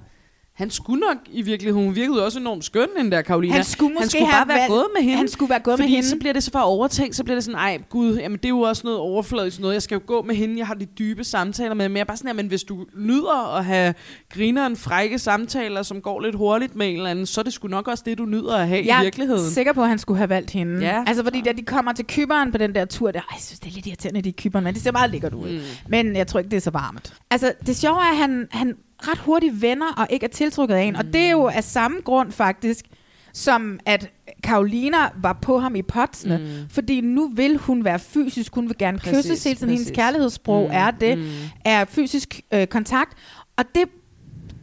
han skulle nok i virkeligheden, hun virkede også enormt skøn, den der Karolina. Han skulle han måske skulle have bare være valgt- gået med hende. han skulle være gået med hende. så bliver det så for overtænkt, så bliver det sådan, ej gud, jamen det er jo også noget overfladisk noget. Jeg skal jo gå med hende, jeg har de dybe samtaler med. Men jeg er bare sådan, men hvis du nyder at have grineren frække samtaler, som går lidt hurtigt med en eller anden, så er det sgu nok også det, du nyder at have jeg i virkeligheden. er sikker på, at han skulle have valgt hende. Ja. Altså, fordi da de kommer til kyberen på den der tur, der, ej, jeg synes, det er lidt irriterende, de kyberen, men det ser meget lækkert ud. Mm. Men jeg tror ikke, det er så varmt. Altså, det sjove er, at han, han ret hurtigt vender og ikke er tiltrukket af en. Mm. Og det er jo af samme grund, faktisk, som at Karolina var på ham i potsene, mm. fordi nu vil hun være fysisk, hun vil gerne Præcis, kysses hele tiden, hendes kærlighedssprog Mm, mm. er det, mm. mm. er fysisk øh, kontakt, og det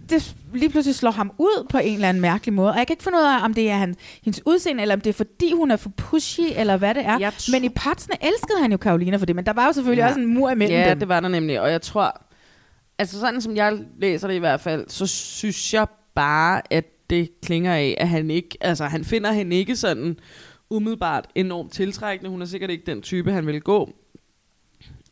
det lige pludselig slår ham ud på en eller anden mærkelig måde. Og jeg kan ikke finde ud af, om det er han, hendes udseende, eller om det er fordi, hun er for pushy, eller hvad det er. Men i Potsene elskede han jo Karolina for det, men der var jo selvfølgelig ja. også en mur imellem Ja, dem. det var der nemlig. Og jeg tror, altså sådan som jeg læser det i hvert fald, så synes jeg bare, at det klinger af, at han ikke, altså han finder hende ikke sådan umiddelbart enormt tiltrækkende. Hun er sikkert ikke den type, han vil gå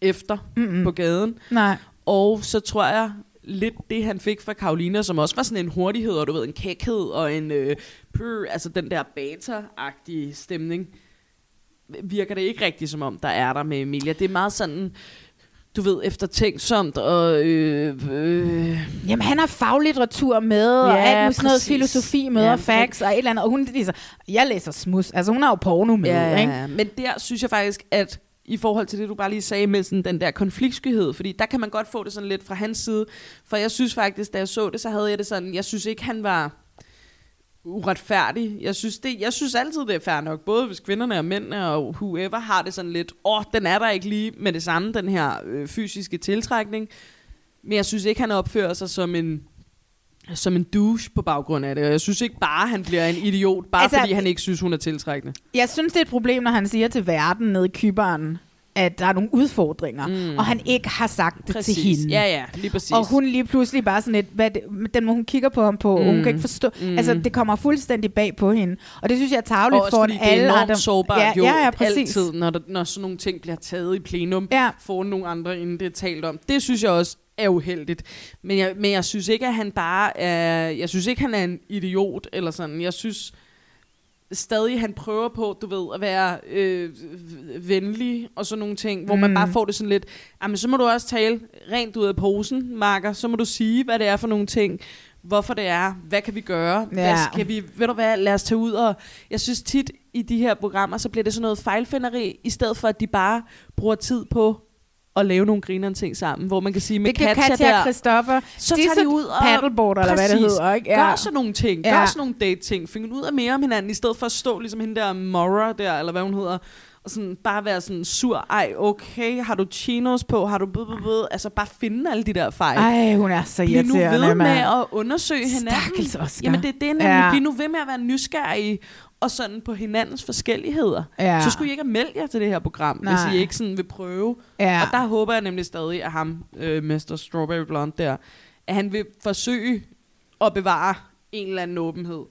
efter Mm-mm. på gaden. Nej. Og så tror jeg lidt det, han fik fra Karolina, som også var sådan en hurtighed, og du ved, en kækhed, og en øh, pør, altså den der beta-agtige stemning, virker det ikke rigtigt, som om der er der med Emilia. Det er meget sådan, du ved, eftertænksomt, og øh, øh, Jamen, han har faglitteratur med, ja, og alt muligt sådan noget filosofi med, Ja, og facts, og et eller andet. Og hun læser, jeg læser smus. Altså, hun har jo porno med, Ja, ikke? ja, men der synes jeg faktisk, at i forhold til det, du bare lige sagde med sådan den der konfliktskyhed, fordi der kan man godt få det sådan lidt fra hans side. For jeg synes faktisk, da jeg så det, så havde jeg det sådan, jeg synes ikke, han var uretfærdig. Jeg synes, det, jeg synes altid, det er fair nok, både hvis kvinderne og mændene og whoever har det sådan lidt, åh, oh, den er der ikke lige med det samme, den her øh, fysiske tiltrækning. Men jeg synes ikke, han opfører sig som en som en douche på baggrund af det. Og jeg synes ikke bare, han bliver en idiot, bare Altså- fordi han ikke synes, hun er tiltrækkende. Jeg synes, det er et problem, når han siger til verden nede i kyberen, at der er nogle udfordringer, mm. og han ikke har sagt det Præcis. til hende. Ja, ja, lige præcis. Og hun lige pludselig bare sådan lidt, hvad det, den må hun kigger på ham på, mm. og hun kan ikke forstå, Mm. altså det kommer fuldstændig bag på hende. Og det synes jeg er tageligt for fordi det er alle enormt andre. sårbart ja, jo, ja, ja, præcis. altid, når, der, når sådan nogle ting bliver taget i plenum, Ja. for nogle andre, inden det er talt om. Det synes jeg også er uheldigt. Men jeg, men jeg synes ikke, at han bare er... Jeg synes ikke, han er en idiot, eller sådan. Jeg synes stadig, han prøver på, du ved, at være øh, venlig og sådan nogle ting, hvor mm. man Mm. bare får det sådan lidt, jamen så må du også tale rent ud af posen, Marker, så må du sige, hvad det er for nogle ting, hvorfor det er, hvad kan vi gøre, hvad Ja. skal vi, ved du hvad, lad os tage ud og, jeg synes tit i de her programmer, så bliver det sådan noget fejlfinderi, i stedet for at de bare bruger tid på at lave nogle grinerende ting sammen, hvor man kan sige, med Katja, Katja og der, Christoffer, så de tager er de ud og... paddleboarder, eller hvad det Præcis. hedder, ikke? Gør Ja. sådan nogle ting. Ja. Gør sådan nogle date-ting. Find ud af mere om hinanden, i stedet for at stå ligesom hende der Mora der, eller hvad hun hedder, og sådan bare være sådan sur. Ej, okay, har du chinos på? Har du bud, bud, bud? Altså bare finde alle de der fejl. Ej, hun er så Bliv nu irriterende, ved med at undersøge hinanden. Stakkels Oscar. Jamen det er det, nemlig. Ja. Bliv nu ved med at være nysgerrige og sådan på hinandens forskelligheder. Ja. Så skulle I ikke have meldt jer til det her program, Nej. Hvis I ikke sådan vil prøve. Ja. Og der håber jeg nemlig stadig, at ham, øh, Mr. Strawberry Blonde der, at han vil forsøge at bevare en eller anden åbenhed.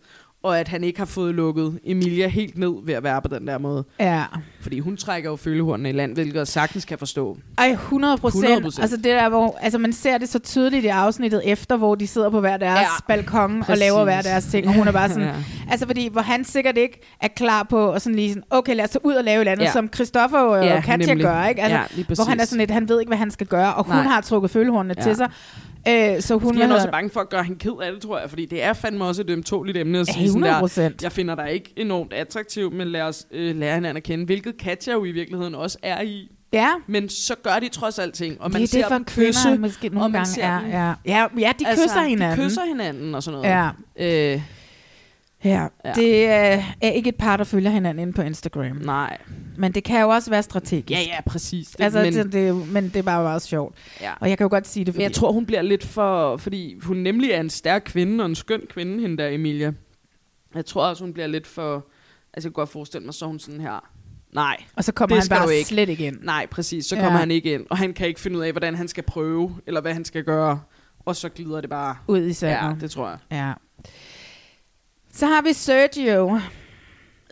Og at han ikke har fået lukket Emilia helt ned ved at være på den der måde. Ja. Fordi hun trækker jo følehornene i land, hvilket jeg sagtens kan forstå. Ej, 100 procent. 100%. Altså det der, hvor altså man ser det så tydeligt i afsnittet efter, hvor de sidder på hver deres Ja, balkon og præcis. laver hver deres ting, og hun er bare sådan, Ja. altså fordi, hvor han sikkert ikke er klar på, og sådan lige sådan, okay, lad os tage ud og lave et andet, Ja. som Christoffer og Ja, ja, Katja nemlig. gør, ikke? Altså, Ja, hvor han er sådan lidt, han ved ikke, hvad han skal gøre, og hun Nej. har trukket følehornene Ja. til sig. Øh, så hun også er hedder- bange for at gøre hende ked af det, tror jeg. Fordi det er fandme også et ømtåligt emne at sige sådan 100%. der, jeg finder dig ikke enormt attraktiv, men lad os øh, lære hinanden at kende, hvilket Katja jo i virkeligheden også er i. Ja. Men så gør de trods alt ting, og man det er ser det for dem kvinder kysse, måske og nogle man gange ser er. Ja. Ja, ja, de kysser hinanden. De kysser hinanden og sådan noget. Ja. Øh, Ja, Ja. det øh, er ikke et par, der følger hinanden inde på Instagram. Nej. Men det kan jo også være strategisk. Ja, ja, præcis. Det, Altså, men, det, det, men det er bare meget sjovt. Ja. Og jeg kan jo godt sige det, men fordi... jeg tror, hun bliver lidt for... Fordi hun nemlig er en stærk kvinde, og en skøn kvinde, hende der, Emilia. Jeg tror også, hun bliver lidt for... Altså, jeg kan godt forestille mig, så hun sådan her... Nej, Og så kommer det han bare ikke. slet ikke ind. Nej, præcis. Så Ja. kommer han ikke ind, og han kan ikke finde ud af, hvordan han skal prøve, eller hvad han skal gøre. Og så glider det bare... Ud i sandet. Ja, det tror jeg. Ja. Så har vi Sergio,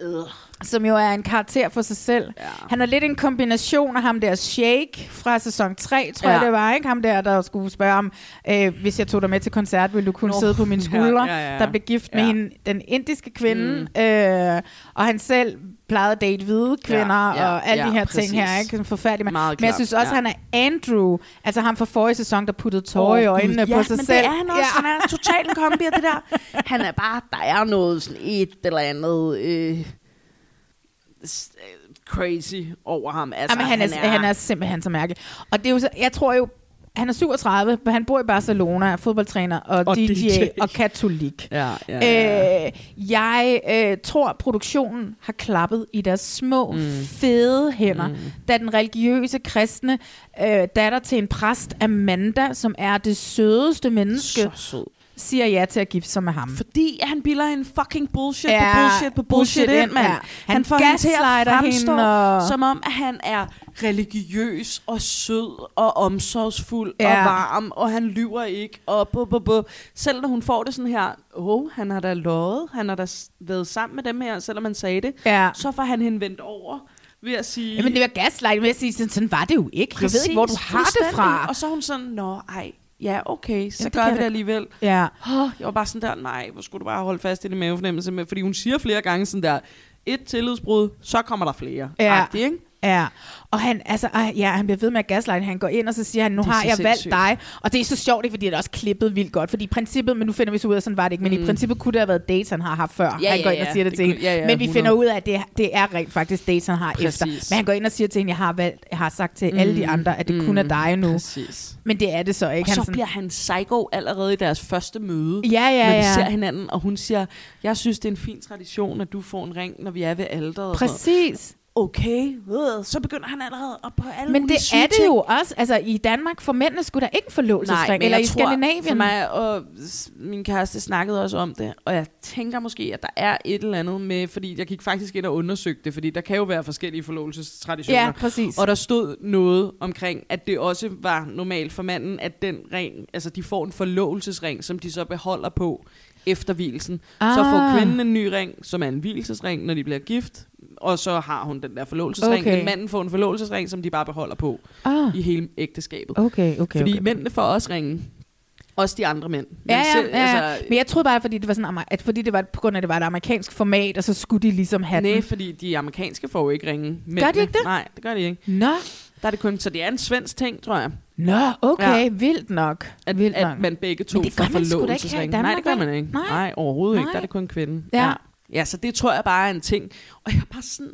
Øh. som jo er en karakter for sig selv. Ja. Han er lidt en kombination af ham der Shake fra sæson 3, tror Ja. jeg det var, ikke? Ham der, der skulle spørge ham, øh, hvis jeg tog dig med til koncert, ville du kunne Nå, sidde på mine skuldre? ja, ja, ja. Der blev gift med Ja. hende, den indiske kvinde, mm. øh, og han selv plejede at date hvide kvinder, ja, og alle ja, de her præcis. ting her, ikke? Sådan Forfærdeligt. Men, jeg synes også, ja. han er Andrew, altså ham fra forrige sæson, der puttede tårer i Åh, Gud, øjnene ja, på sig men selv. det er han også. Han er totalt en kombi af det der. Han er bare, der er noget sådan et eller andet øh, øh, crazy over ham. Altså, Jamen, han, er, han er simpelthen så mærkelig. Og det er jo så, jeg tror jo, han er 37, men han bor i Barcelona, er fodboldtræner og, Og DJ, DJ. og katolik. Ja, ja, ja. Øh, jeg øh, tror, produktionen har klappet i deres små, mm. fede hænder, mm. da den religiøse kristne øh, datter til en præst, Amanda, som er det sødeste menneske, Så sød. Siger ja til at gifte sig med ham. Fordi han bilder en fucking bullshit Ja, på bullshit på bullshit, bullshit ind, mand. ja. Han, Han får hende til at fremstå, og- som om at han er religiøs og sød og omsorgsfuld Ja. og varm, og han lyver ikke. Og bu, bu, bu. Selv når hun får det sådan her, åh, oh, han har da lovet, han har da været sammen med dem her, selvom han sagde det, Ja. så får han hende vendt over ved at sige... Jamen, det var gaslight, men jeg siger, sådan, sådan var det jo ikke. jeg ved ikke, hvor du har det fra. Og så er hun sådan, nå, ej, ja, okay, så det gør vi det alligevel. Ja. Oh, jeg var bare sådan der, nej, hvor skulle du bare holde fast i det mavefornemmelse med, fordi hun siger flere gange sådan der, et tillidsbrud, så kommer der flere. Ja. Agtigt, ikke? Ja, og han, altså, ja, han bliver ved med at gaslight. Han går ind, og så siger han, nu har jeg valgt sindssygt. dig. Og det er så sjovt, ikke, fordi det er også klippet vildt godt. Fordi i princippet, men nu finder vi så ud af, sådan var det ikke. Men Mm. i princippet kunne det have været dates, han har haft før. Ja, han ja, går ind ja. og siger det, Det til kunne- hende. ja, ja, men vi 100. finder ud af, at det, det er rent faktisk dates, han har Præcis. efter. Men han går ind og siger til hende, jeg har, valgt, jeg har sagt til alle de andre, at det kun er dig nu. Præcis. Men det er det så ikke. Og Han så sådan- bliver han psycho allerede i deres første møde, Ja, ja, når de ja. ser hinanden, og hun siger, jeg synes, det er en fin tradition, at du får en ring, når vi er ved alderet. Præcis. Okay, øh, så begynder han allerede op på alle Men det er det jo også. Altså, i Danmark får mændene skulle da ikke forlovelsesring. Eller i tror, Skandinavien. For mig og min kæreste snakkede også om det, og jeg tænker måske, at der er et eller andet med, fordi jeg gik faktisk ind og undersøgte det, fordi der kan jo være forskellige forlovelsestraditioner. Ja, præcis. Og der stod noget omkring, at det også var normalt for manden, at den ring, altså de får en forlovelsesring, som de så beholder på efter hvilsen. Ah. Så får Ah. kvinden en ny ring, som er en hvilesesring, når de bliver gift, og så har hun den der forlovelsesring. Okay. Men manden får en forlovelsesring, som de bare beholder på Ah. i hele ægteskabet. Okay, okay, Fordi okay. mændene får også ringen. Også de andre mænd. Men Ja, ja, selv- ja, ja. altså, Men jeg troede bare, fordi det var sådan, at fordi det var på grund af, at det var et amerikansk format, og så skulle de ligesom have Nej, den. fordi de amerikanske får jo ikke ringe. Gør de ikke det? Nej, det gør de ikke. Nå, Der er det kun, så det er en svensk ting, tror jeg. Nå okay, Ja. vildt nok. At, vildt at nok. man begge to får gør man sgu da ikke her i forlovelsesring. Danmark, Nej, det gør man ikke. Nej. Nej, overhovedet ikke. Nej. Der er det kun kvinden. Ja. ja. Ja, så det tror jeg bare er en ting. Og jeg er bare sådan...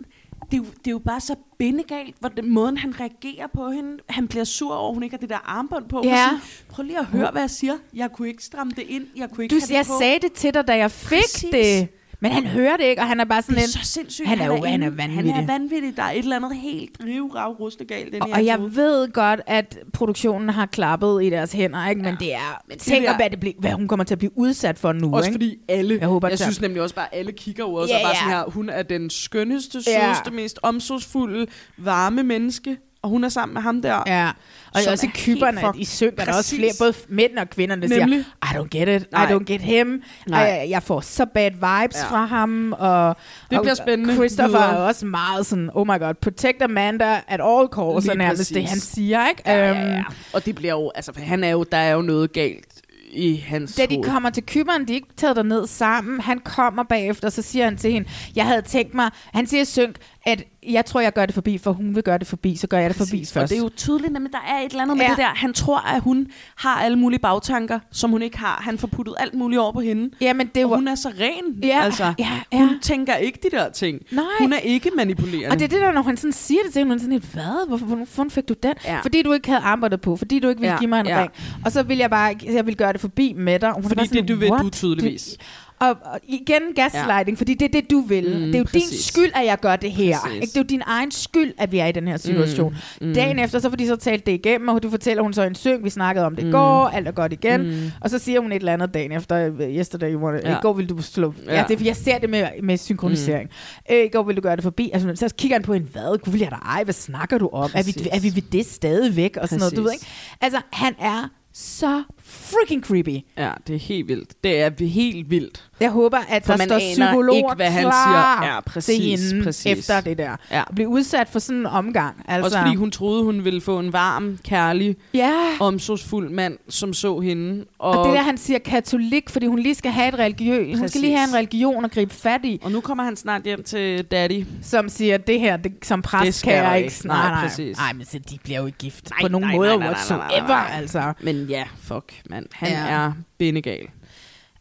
Det er, jo, det er jo bare så bindegalt, hvor den måden, han reagerer på hende. Han bliver sur over, hun ikke har det der armbånd på. Ja. Sådan, Prøv lige at høre, hvad jeg siger. Jeg kunne ikke stramme det ind. Jeg kunne ikke Du, det jeg på. sagde det til dig, da jeg fik Præcis. det. Men han hører det ikke, og han er bare sådan Det er en... så sindssygt. Han er jo han er vanvittig. Han er vanvittig. Der er et eller andet helt rivrav rustende galt. Den Og, og jeg ved godt, at produktionen har klappet i deres hænder, ikke? men det er... Men tænk der- om, hvad, det bliver, hvad hun kommer til at blive udsat for nu. Også ikke? fordi alle, Jeg håber, jeg det synes nemlig også bare, at alle kigger jo også Ja, og bare ja. sådan her, hun er den skønneste, Ja. sødeste, mest omsorgsfulde, varme menneske, og hun er sammen med ham der. Ja, og også i er kyberne, i synk, er der også flere, både mænd og kvinder, der Nemlig. siger, I don't get it, Nej. I don't get him, Nej. jeg, får så bad vibes Ja. fra ham, og, Det og bliver spændende Christopher videre. er også meget sådan, oh my god, protect Amanda at all costs, er nærmest præcis. det, han siger, ikke? Ja, ja, Øhm, ja. Og det bliver jo, altså for han er jo, der er jo noget galt i hans Da de hoved. kommer til kyberen, de er ikke taget derned sammen. Han kommer bagefter, så siger han til hende, jeg havde tænkt mig, han siger synk, at jeg tror, jeg gør det forbi, for hun vil gøre det forbi, så gør jeg det forbi Præcis. først. Og det er jo tydeligt, at der er et eller andet med Ja. det der. Han tror, at hun har alle mulige bagtanker, som hun ikke har. Han får puttet alt muligt over på hende. Ja, men det og var... hun er så ren. Ja, altså, ja, ja. Hun tænker ikke de der ting. Nej. Hun er ikke manipulerende. Og det er det der, når han sådan siger det til hende, hun er sådan hvad? Hvorfor, hvorfor fik du den? Ja. Fordi du ikke havde armbåndet på, fordi du ikke ville Ja, give mig en ja. ring. Og så vil jeg bare, jeg vil gøre det forbi med dig. Og hun Fordi bare det, du ved "What?" du tydeligvis. Det, Og, og igen gaslighting, ja. fordi det er det, du vil. Mm, det er jo præcis. din skyld, at jeg gør det her. Præcis. Ikke? Det er jo din egen skyld, at vi er i den her situation. Mm, mm. Dagen efter, så får de så talt det igennem, og du fortæller hun så en syng, vi snakkede om det Mm. går, alt er godt igen. Mm. Og så siger hun et eller andet dagen efter, øh, yesterday you wanted, Ja. i går vil du slå. Ja. Ja. det, jeg ser det med, med synkronisering. Mm. Øh, I går vil du gøre det forbi. Altså, så kigger han på en, hvad? Gud, vil jeg da ej, hvad snakker du om? Er vi, Præcis. er vi ved det stadigvæk? Og sådan noget, du ved Præcis. ikke? Altså, han er så freaking creepy. Ja, det er helt vildt. Det er helt vildt. Jeg håber, at For der man står psykologer ikke, hvad han klar siger. Ja, til præcis, hende præcis. efter det der. Ja. At blive udsat for sådan en omgang. Altså, Også fordi hun troede, hun ville få en varm, kærlig, Ja. omsorgsfuld mand, som så hende. Og, Og, det der, han siger katolik, fordi hun lige skal have et religiøs. Hun skal lige have en religion at gribe fat i. Og nu kommer han snart hjem til daddy. Som siger, det her, det, som Det præst skal kan jeg ikke. Nej, Nej, nej. præcis. Nej, men så de bliver jo gift Nej, på nogen nej, måde nej, nej, nej, nej, whatsoever. nej, nej. Altså. Men ja, fuck, mand. Han Ja. er bindegal.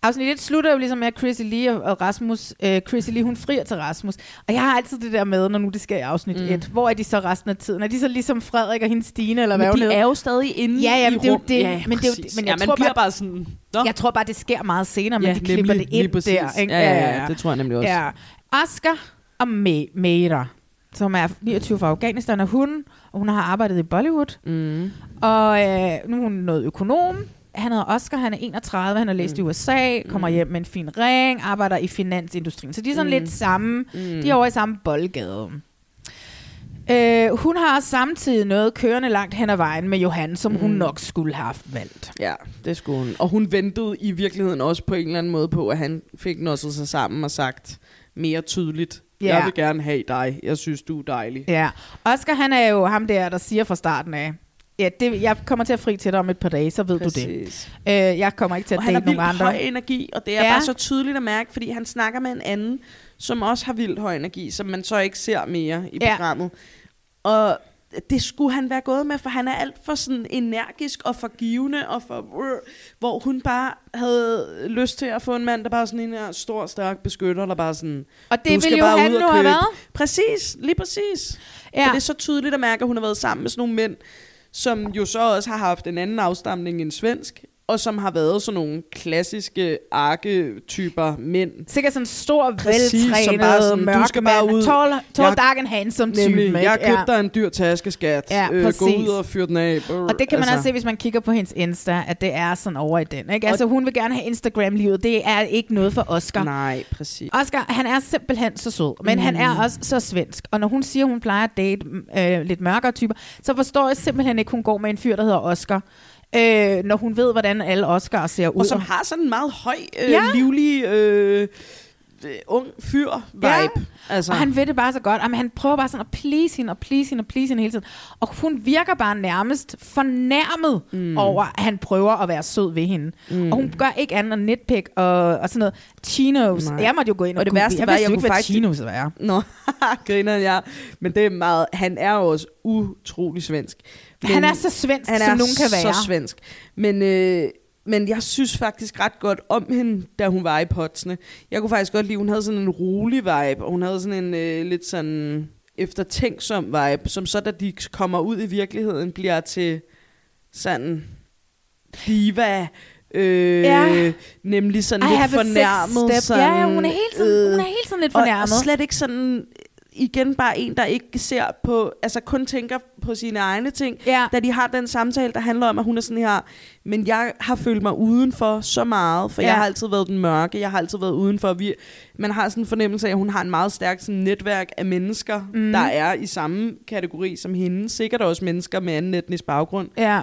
Afsnit 1 slutter jo ligesom med, at Chrissy Lee og- og Rasmus, øh, Chrissy Lee, hun frier til Rasmus. Og jeg har altid det der med, når nu det sker i afsnit Mm. 1. Hvor er de så resten af tiden? Er de så ligesom Frederik og hendes Stine, eller hvad Men de hedder? er jo stadig inde ja, ja, i det er jo rum. det. Ja, men, det er jo, men Ja, jeg man tror bliver bare, bare sådan... Nå. Jeg tror bare, det sker meget senere, men Ja, de klipper nemlig, det ind præcis. der. Ikke? Ja, ja, ja, det tror jeg nemlig også. Ja. Oscar og Meira, som er 29 fra Afghanistan, er hun, og hun har arbejdet i Bollywood. Mm. Og øh, nu er hun noget økonom. Han hedder Oscar, han er 31, han har læst mm. i USA, kommer hjem med en fin ring, arbejder i finansindustrien. Så de er sådan Mm. lidt samme, Mm. de er over i samme boldgade. Øh, hun har samtidig noget kørende langt hen ad vejen med Johan, som mm. hun nok skulle have haft valgt. Ja, det skulle hun. Og hun ventede i virkeligheden også på en eller anden måde på, at han fik nosset sig sammen og sagt mere tydeligt, Ja. jeg vil gerne have dig, jeg synes, du er dejlig. Ja, Oscar han er jo ham der, der siger fra starten af, ja, det, jeg kommer til at fri til dig om et par dage, så ved Præcis. du det. Øh, jeg kommer ikke til at Og han har date nogen andre. høj energi, og det er Ja. bare så tydeligt at mærke, fordi han snakker med en anden, som også har vildt høj energi, som man så ikke ser mere i Ja. programmet. Og det skulle han være gået med, for han er alt for sådan energisk og for givende, og for, øh, hvor hun bare havde lyst til at få en mand, der bare sådan en her stor, stærk beskytter, der bare sådan... Og det "Du skal ville jo bare han ud og nu have købe." været. Præcis, lige præcis. Ja. For det er så tydeligt at mærke, at hun har været sammen med sådan nogle mænd, som jo så også har haft en anden afstamning end svensk, og som har været sådan nogle klassiske arketyper mænd. Sikkert sådan en stor, veltrænet, mørk du skal bare ud. Tall, tall Jeg- dark and handsome type. Nemlig, jeg Ja. købte dig en dyr taskeskat. Ja, øh, gå ud og fyr den af. Brr, Og det kan man altså. også se, hvis man kigger på hendes Insta, at det er sådan over i den. Ikke? Altså, hun vil gerne have Instagram-livet. Det er ikke noget for Oscar. Nej, præcis. Oscar, han er simpelthen så sød, men mm. han er også så svensk. Og når hun siger, hun plejer at date øh, lidt mørkere typer, så forstår jeg simpelthen ikke, hun går med en fyr, der hedder Oscar. Øh, når hun ved, hvordan alle Oscar ser ud. Og som har sådan en meget høj, øh, Ja. ja. livlig, øh, øh, ung fyr-vibe. Ja. Altså. Og han ved det bare så godt. Jamen, han prøver bare sådan at please hende og please hende og please hende hele tiden. Og hun virker bare nærmest fornærmet mm. over, at han prøver at være sød ved hende. Mm. Og hun gør ikke andet end nitpick og, og sådan noget. Chinos. Nej. Jeg måtte jo gå ind og, Og det google. værste jeg var, jeg kunne ikke, hvad faktisk- chinos er. Nå, griner jeg. Men det er meget... Han er jo også utrolig svensk. Han er så svensk, han som er nogen kan være. så svensk. Men, øh, men jeg synes faktisk ret godt om hende, da hun var i potsene. Jeg kunne faktisk godt lide, hun havde sådan en rolig vibe, og hun havde sådan en øh, lidt sådan eftertænksom vibe, som så da de kommer ud i virkeligheden, bliver til sådan diva, øh, Ja. nemlig sådan I lidt fornærmet. Sådan, Ja, ja, hun er hele tiden- hun er hele tiden lidt og- fornærmet. Og slet ikke sådan, igen bare en, der ikke ser på, altså kun tænker på sine egne ting, ja. da de har den samtale, der handler om, at hun er sådan her, men jeg har følt mig udenfor så meget, for ja. Ja. jeg har altid været den mørke, jeg har altid været udenfor. Vi, man har sådan en fornemmelse af, at hun har en meget stærk sådan, netværk af mennesker, mm. der er i samme kategori som hende. Sikkert også mennesker med anden etnisk baggrund. Ja.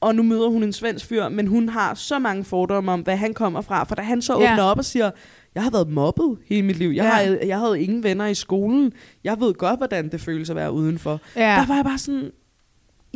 Og nu møder hun en svensk fyr, men hun har så mange fordomme om, hvad han kommer fra. For da han så Ja. åbner op og siger, jeg har været mobbet hele mit liv. Jeg, Ja. har, jeg havde ingen venner i skolen. Jeg ved godt, hvordan det føles at være udenfor. Ja. Der var jeg bare sådan,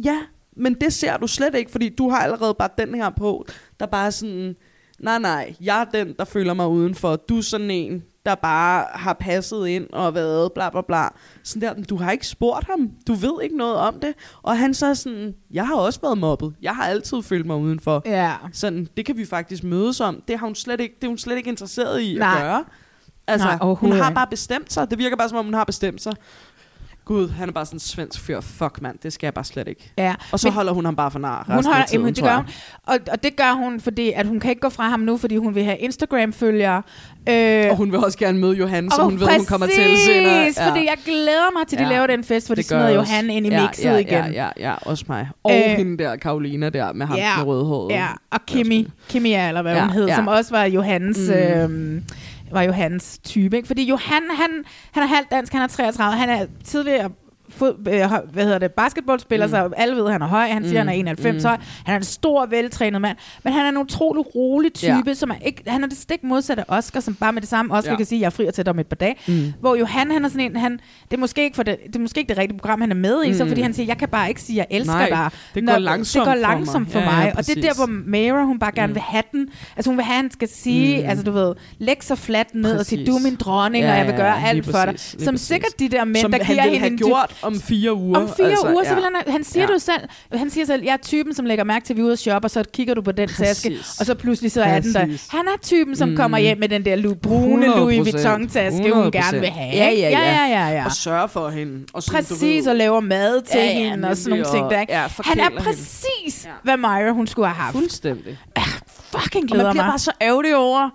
ja, men det ser du slet ikke, fordi du har allerede bare den her på, der bare er sådan, nej nej, jeg er den, der føler mig udenfor. Du er sådan en, der bare har passet ind og været bla bla bla. Sådan der, "Men du har ikke spurgt ham. Du ved ikke noget om det. Og han så er sådan, jeg har også været mobbet. Jeg har altid følt mig udenfor. Ja. Sådan, det kan vi faktisk mødes om. Det, har hun slet ikke, det er hun slet ikke interesseret i Nej. at gøre. Altså, Nej, hun har bare bestemt sig. Det virker bare som om, hun har bestemt sig. Gud, han er bare sådan en svensk fyr. Fuck, mand, det skal jeg bare slet ikke. Ja, Og så men- holder hun ham bare for nar Hun holder, af tiden, jamen, det gør hun. Og, og det gør hun, fordi at hun kan ikke gå fra ham nu, fordi hun vil have Instagram-følgere. Øh, Og hun vil også gerne møde Johan, så hun ved, hun kommer til senere. præcis, fordi jeg glæder mig til, at de Ja. laver den fest, hvor de Det gør smider. Johan ind i ja, mixet ja, igen. Ja, ja, ja, også mig. Og Øh, hende der, Karolina der, med ham ja, med rødhåret. Ja, og Kimi, Kimi er, eller hvad Ja, hun hed, ja. som også var Johans... Mm. Mm. Øh, var jo hans type, ikke? Fordi Johan, han, han er halvt dansk, han er 33, han er tidligere fod, øh, hvad hedder det, basketballspiller, mm. så alle ved, at han er høj. Han siger, Mm, han er 91 mm. høj. Han er en stor, veltrænet mand. Men han er en utrolig rolig type, Ja. som er ikke, han er det stik modsatte af Oscar, som bare med det samme Oscar Ja. kan sige, jeg er fri til dig om et par dage. Mm. Hvor Johan, han er sådan en, han, det, er måske ikke for det, det er måske ikke det rigtige program, han er med i, mm. så Mm. fordi han siger, jeg kan bare ikke sige, jeg elsker Nej, dig. det går langsomt det går for mig. langsomt for Ja, mig. ja, og det er der, præcis. hvor Mayra, hun bare gerne vil have den. Altså hun vil have, at han skal sige, Mm. altså du ved, lægge sig fladt ned og sige, Præcis. du er min dronning, Ja, og jeg vil ja, gøre alt for dig. præcis, Som præcis. sikkert de der mænd, der han giver hende gjort om fire uger. om fire altså, uger, så vil han, han siger Ja. du selv, han siger selv, jeg er typen, som lægger mærke til, at vi er ude og shoppe, og så kigger du på den taske, Præcis. og så pludselig så er den der. Præcis. Han er typen, som Mm. kommer hjem med den der lu- brune 100%, Louis Vuitton-taske, hun gerne vil have. Ja, ja, ja, ja, ja, ja. Og sørge for hende. Og sådan, Præcis, ved- og laver mad til Ja, ja, hende og sådan nogle ting der. Ikke? ja, han er hende. præcis, hvad Myra hun skulle have haft. Fuldstændig. Fucking Og glæder man bliver mig. bare så ærgerlig over,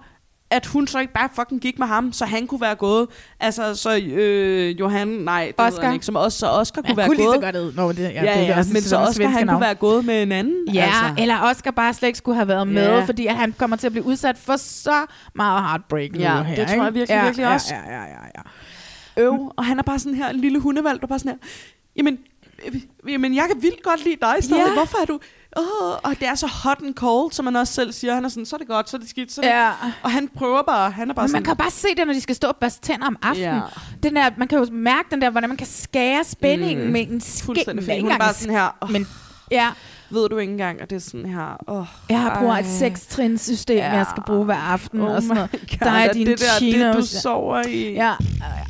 at hun så ikke bare fucking gik med ham, så han kunne være gået. Altså, så øh, Johan, nej, det Oscar. Han ikke, som også, så Oscar kunne være kunne lige gået. så godt. Nå, det, ja, Ja, det, ja, også men så Oscar, han navn. kunne være gået med en anden. Ja, altså. eller Oscar bare slet ikke skulle have været med, Ja. fordi at han kommer til at blive udsat for så meget heartbreak nu Ja, her, det tror jeg virkelig, ja, virkelig ja, også. Ja, ja, ja, ja. Øv, og han er bare sådan her, en lille hundevalg, der bare sådan her, jamen, øh, jamen, jeg kan vildt godt lide dig stadig. Ja. Hvorfor er du... Oh, og det er så hot and cold, som man også selv siger. Han er sådan, så er det godt, så er det skidt. Så er det... Ja. Og han prøver bare, han er bare Men sådan... man kan bare se det, når de skal stå og børste tænder om aftenen. Ja. Den der, man kan jo mærke den der, hvordan man kan skære spændingen Mm. med en ske. Fuldstændig Hun er bare sådan her, åh. Men, ja, Ved du ikke engang, at det er sådan her... Oh, jeg har brugt et seks-trins-system, Ja. jeg skal bruge hver aften. Oh og sådan noget. God, Der er dine det der det, chinos. du sover i? Ja, jeg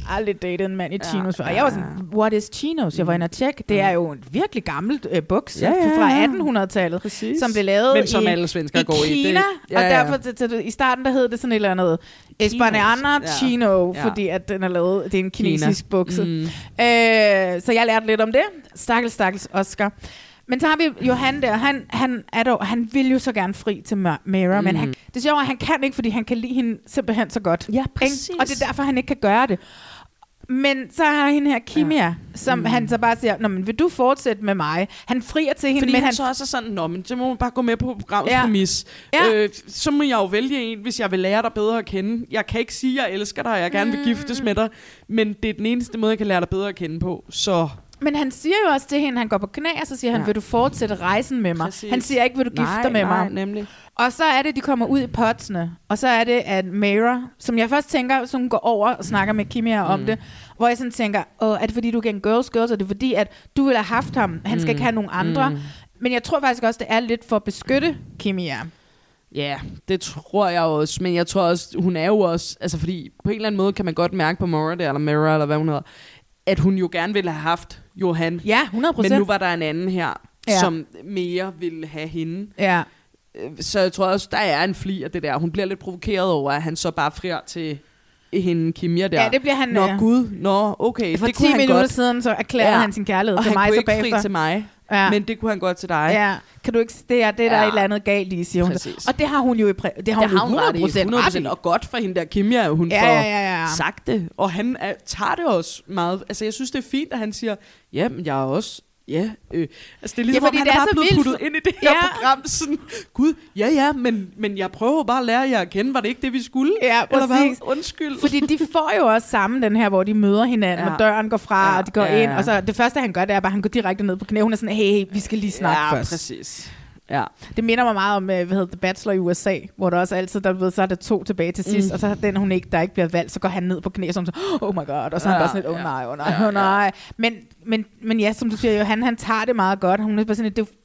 har aldrig datet en mand i Ja, chinos før. Og ja, jeg var sådan, what is chinos? Jeg var inde og tjekke. Det er jo en virkelig gammelt øh, buks Ja, ja, ja. fra 1800-tallet, Præcis. som blev lavet Men som i, alle svenskere i går i. Det- Kina. ja, og ja. derfor til, til, i starten, der hed det sådan et eller andet Espanana Ja. chino, Ja. fordi at den er lavet, det er en Kina. kinesisk bukse. Mm. Øh, så jeg lærte lidt om det. Stakkels, stakkels Oscar. Men så har vi Johan der, han, han, er dog, han vil jo så gerne fri til Mara, mm. men han, det er sjovt, at han kan ikke, fordi han kan lide hende simpelthen så godt. Ja, Ikke? præcis. Og det er derfor, han ikke kan gøre det. Men så har hende her Kimia, ja. som mm. han så bare siger, Nå, men vil du fortsætte med mig? Han frier til hende, Fordi men han, han... så også er sådan, Nå, men det må man bare gå med på programmets Ja. ja. præmis. Ja. Øh, så må jeg jo vælge en, hvis jeg vil lære dig bedre at kende. Jeg kan ikke sige, at jeg elsker dig, og jeg gerne vil giftes med dig, men det er den eneste måde, jeg kan lære dig bedre at kende på. Så Men han siger jo også til hende, han går på knæ, og så siger han, Ja. vil du fortsætte rejsen med mig? Præcis. Han siger ikke, vil du gifte nej, dig med nej, mig? nemlig. Og så er det, de kommer ud i potsene. Og så er det, at Mayra, som jeg først tænker, så hun går over og snakker med Kimia om Mm. det, hvor jeg sådan tænker, Åh, er det fordi, du er igen girls, girls, og det er fordi, at du ville have haft ham, han skal Mm. ikke have nogen andre. Mm. Men jeg tror faktisk også, det er lidt for at beskytte Kimia. Ja, det tror jeg også. Men jeg tror også, hun er jo også... Altså, fordi på en eller anden måde kan man godt mærke på Mora der, eller Mara, eller hvad hun hedder, at hun jo gerne ville have haft Johan. Ja, 100 Men nu var der en anden her, Ja. ja. som mere ville have hende. Ja. Øh, Så jeg tror også, der er en fli af det der. Hun bliver lidt provokeret over, at han så bare frier til hende Kimia der. Ja, det bliver han, Nå øh, gud, nå okay. For det 10 kunne han minutter godt. siden, så erklærede han sin kærlighed og til han mig kunne så bagefter. til mig. Ja. Men det kunne han godt til dig. Ja, kan du ikke, det er, det er der Ja. et eller andet galt i, siger hun. Præcis. Og det har hun jo i præ- det har det hun, har hun ret i. 100% 100%, ret i. og godt for hende der Kimia, at hun Ja, får ja, ja, ja. sagt det. Og han er, tager det også meget. Altså, jeg synes, det er fint, at han siger, ja, men jeg er også... Ja, øh. altså det er ligesom, Ja, fordi han det er bare blevet vildt. puttet ind i det her Ja. program. Sådan, Gud, ja, ja, men, men jeg prøver bare at lære jer at kende. Var det ikke det, vi skulle? Ja, Eller hvad? Undskyld. Fordi de får jo også sammen den her, hvor de møder hinanden, Ja. og døren går fra, Ja, og de går ja, ind. Og så det første, han gør, det er bare, at han går direkte ned på knæ. Hun er sådan, hey, hey vi skal lige snakke ja, først. præcis. Ja. Det minder mig meget om, øh, hvad hedder The Bachelor i USA, hvor der også altid, der, ved, så er der to tilbage til sidst, Mm. og så er den, hun ikke, der ikke bliver valgt, så går han ned på knæ, som så, oh my god, og så er han Ja, bare sådan lidt, oh nej, oh nej, Ja, oh nej. Men, men, men ja, som du siger, Johan, han tager det meget godt. Hun er bare sådan, lidt, det,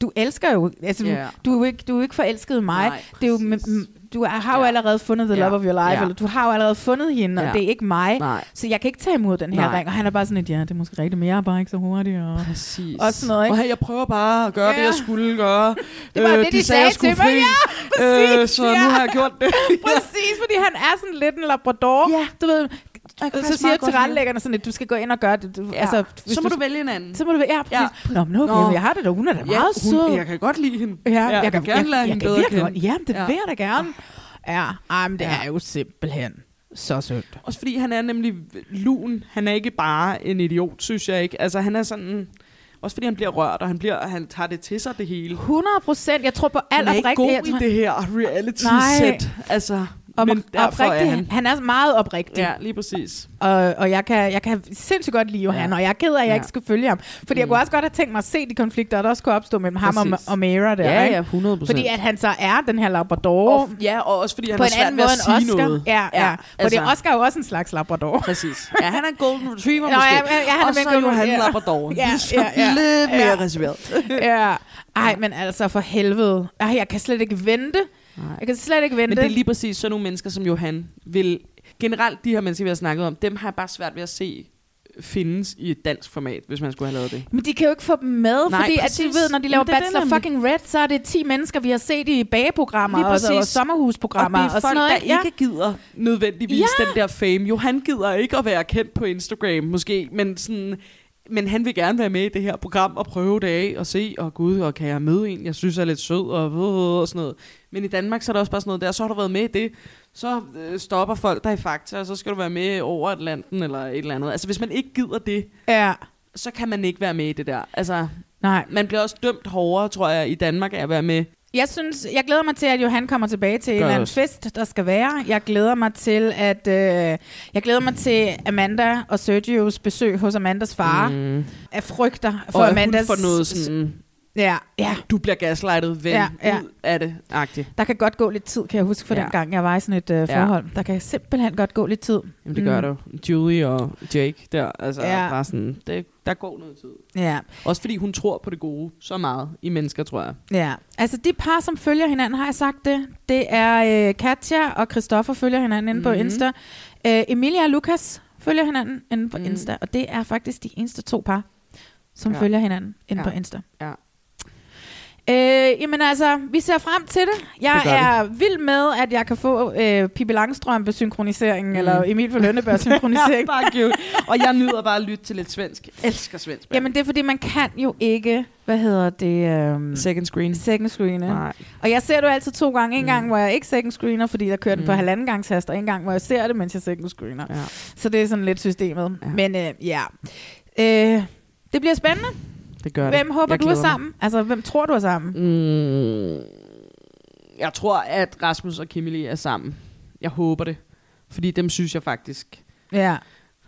du elsker jo, altså, Ja. du, er jo ikke, du er jo ikke forelsket i mig. Nej, det er jo, du har jo Ja. allerede fundet the Ja. love of your life, Ja. eller du har jo allerede fundet hende, og Ja. det er ikke mig. Nej. Så jeg kan ikke tage imod den her Nej. ring. Og han er bare sådan lidt, ja, det er måske rigtigt, men jeg er bare ikke så hurtig. Og Præcis. Og sådan noget, ikke? Og hey, jeg prøver bare at gøre Ja. det, jeg skulle gøre. Øh, Det var det, de sagde jeg skulle mig. Ja, præcis, øh, så ja. nu har jeg gjort det. Præcis, fordi han er sådan lidt en labrador. Ja. Du ved, kan så siger tilrettelæggerne sådan, at du skal gå ind og gøre det. Du, Ja. altså, hvis så må du vælge en anden. Så må du vælge, ja, præcis. Ja. Nå, men okay, Nå. jeg har det da, hun er da Ja, meget hun- sød. jeg kan godt lide hende. Ja, Ja, jeg, jeg kan gerne jeg, hende jeg, bedre kende. Ja, det vil jeg da gerne. Ja, ej, men det er jo simpelthen så sødt. Også fordi han er nemlig lun. Han er ikke bare en idiot, synes jeg ikke. Altså, han er sådan... Også fordi han bliver rørt, og han, bliver, han tager det til sig, det hele. 100 procent. Jeg tror på alt Han er ikke oprigtigt. god jeg i det her Nej. reality-sæt. Altså, Og, men derfor er han... han er meget oprigtig. Ja, lige præcis. Og, og jeg, kan, jeg kan sindssygt godt lide Johan, Ja. og jeg er ked af, at jeg Ja. ikke skulle følge ham. Fordi mm. jeg kunne også godt have tænkt mig at se de konflikter, der også kunne opstå mellem ham og, og Mara der. Ja, ikke? ja, 100%. Fordi at han så er den her Labrador. Og, ja, og også fordi han på har en svært anden ved måde at sige Oscar. noget. Ja, ja. Ja, Fordi altså- Oscar er jo også en slags Labrador. Præcis. Ja, han er en golden retriever Nå, måske. ja, ja, ja, han er og så er Johan ja. Labrador. Ja, ja, ja. Lidt mere Ja. reserveret. ja. Ej, men altså for helvede. Ej, jeg kan slet ikke vente. Jeg kan slet ikke vente. Men det er lige præcis sådan nogle mennesker, som Johan vil... Generelt, de her mennesker, vi har snakket om, dem har jeg bare svært ved at se findes i et dansk format, hvis man skulle have lavet det. Men de kan jo ikke få dem med, Nej, fordi at præcis. de ved, når de laver Men det er det Bachelor nemlig. fucking Red, så er det 10 mennesker, vi har set i bageprogrammer Lige og, og, og sommerhusprogrammer og det er folk, sådan noget. der ikke gider nødvendigvis Ja. den der fame. Jo, han gider ikke at være kendt på Instagram, måske, men sådan... Men han vil gerne være med i det her program og prøve det af og se, og gud, og kan jeg møde en, jeg synes er lidt sød og, og sådan noget. Men i Danmark, så er der også bare sådan noget der, så har du været med i det, så øh, stopper folk der i Fakta, og så skal du være med over Atlanten eller et eller andet. Altså hvis man ikke gider det, Ja. så kan man ikke være med i det der. Altså, Nej. man bliver også dømt hårdere, tror jeg, i Danmark af at være med. Jeg synes, jeg glæder mig til, at Johan kommer tilbage til en Gør eller anden også. fest, der skal være. Jeg glæder mig til, at øh, jeg glæder mig til Amanda og Sergios besøg hos Amandas far. Mm. Af frygter for og Amandas... hun får noget sådan, Ja, ja. du bliver gaslightet, ven Ja, ja. ud af det, agtigt. Der kan godt gå lidt tid, kan jeg huske fra Ja. den gang, jeg var i sådan et øh, Ja. forhold. Der kan simpelthen godt gå lidt tid. Jamen det gør Mm. det jo. Julie og Jake der, altså Ja. ja. bare sådan, det, der går noget tid. Ja. Også fordi hun tror på det gode så meget i mennesker, tror jeg. Ja, altså de par, som følger hinanden, har jeg sagt det. Det er øh, Katja og Christoffer følger hinanden inde på Mhm. Insta. Øh, Emilia og Lukas følger hinanden inde på Mhm. Insta. Og det er faktisk de eneste to par, som Ja. følger hinanden inde Ja. på Insta. Ja. Øh, jamen altså, vi ser frem til det. Jeg Det er vild med, at jeg kan få øh, Pippi Langstrømpe synkronisering, mm. eller Emil for Lønneberg synkronisering. bare cute. Og jeg nyder bare at lytte til lidt svensk. Jeg elsker svensk. mand. Jamen det er fordi, man kan jo ikke, hvad hedder det? Um, Second screen. Second screen, Nej. Og jeg ser det jo altid to gange. En gang, hvor jeg ikke second screener, fordi der kører den på Mm. halvanden gangs hast, og en gang, hvor jeg ser det, mens jeg second screener. Ja. Så det er sådan lidt systemet. Ja. Men øh, ja, øh, det bliver spændende. Det gør det. Hvem håber Jeg du er glæder mig. sammen? Altså, hvem tror du er sammen? Mm, jeg tror, at Rasmus og Kimberly er sammen. Jeg håber det. Fordi dem synes jeg faktisk... Ja.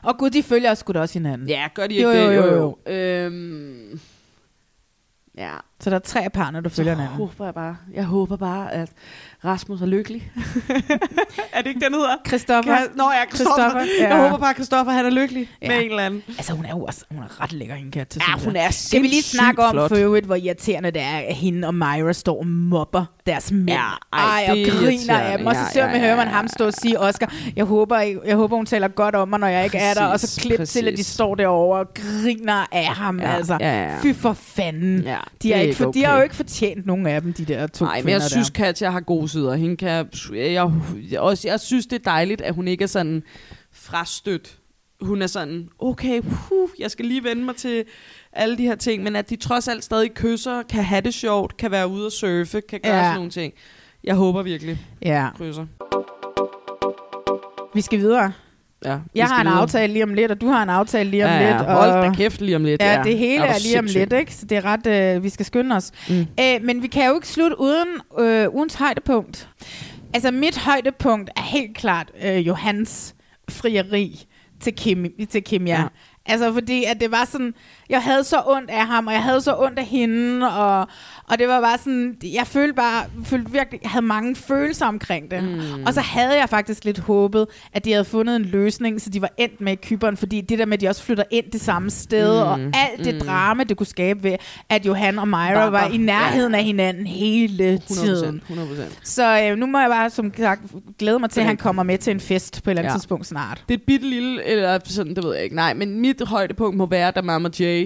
Og gud, de følger sgu da også hinanden. Ja, gør de ikke Jo, det? jo, jo, jo. Øhm, ja, Så der er tre par, når du følger hinanden. håber jeg bare, jeg håber bare, at Rasmus er lykkelig. er det ikke den hedder? Christoffer. Kan, nå ja, Christoffer. Christoffer, ja. Jeg håber bare, at Christoffer han er lykkelig Ja. med en eller anden. Altså, hun er jo også hun er ret lækker, hende Katja. Ja, synes hun jeg. er Skal vi lige snakke om flot. for øvrigt, hvor irriterende det er, at hende og Myra står og mobber deres mænd. Ja, ej, ej og er griner af dem. Og så Ja, ser ja, man, ja, hører man ja. ham stå og sige, Oscar, jeg håber, ikke- jeg håber hun taler godt om mig, når jeg ikke er der. Og så Præcis, klip til, at de præcis. står derovre og griner af ham. Ja, altså. ja, ja. Fy for fanden. Ja, de, er er ikke ikke for, de har okay. jo ikke fortjent nogen af dem, de der to Nej, men jeg synes, der. Katja har gode sider. Hende kan, jeg, jeg, også, jeg synes, det er dejligt, at hun ikke er sådan frastødt. Hun er sådan, okay, puh, jeg skal lige vende mig til alle de her ting, men at de trods alt stadig kysser, kan have det sjovt, kan være ude og surfe, kan gøre Ja. sådan nogle ting. Jeg håber virkelig, Ja. krydser. Vi skal videre. Ja, Jeg har en videre. aftale lige om lidt, og du har en aftale lige om Ja, ja. lidt. Hold og... da kæft lige om lidt. Ja, ja. det hele Er er, lige om lidt, ikke? Så det er ret, øh, vi skal skynde os. Mm. Æ, men vi kan jo ikke slutte uden øh, ugens højdepunkt. Altså, mit højdepunkt er helt klart øh, Johans frieri til, Kim, til Kimia. Ja. Ja. Altså, fordi at det var sådan, jeg havde så ondt af ham, og jeg havde så ondt af hende, og, og det var bare sådan, jeg følte bare, følte virkelig, jeg havde mange følelser omkring det. Mm. Og så havde jeg faktisk lidt håbet, at de havde fundet en løsning, så de var endt med Kyberen, fordi det der med, at de også flytter ind det samme sted, Mm. og alt det Mm. drama, det kunne skabe ved, at Johan og Myra Var var, i nærheden Ja. af hinanden hele 100%. tiden. 100%. Så øh, nu må jeg bare, som sagt, glæde mig til, at han kommer med til en fest på et eller andet Ja. tidspunkt snart. Det er bitte lille, eller sådan, det ved jeg ikke. Nej, men mit højdepunkt må være, da Mama Jay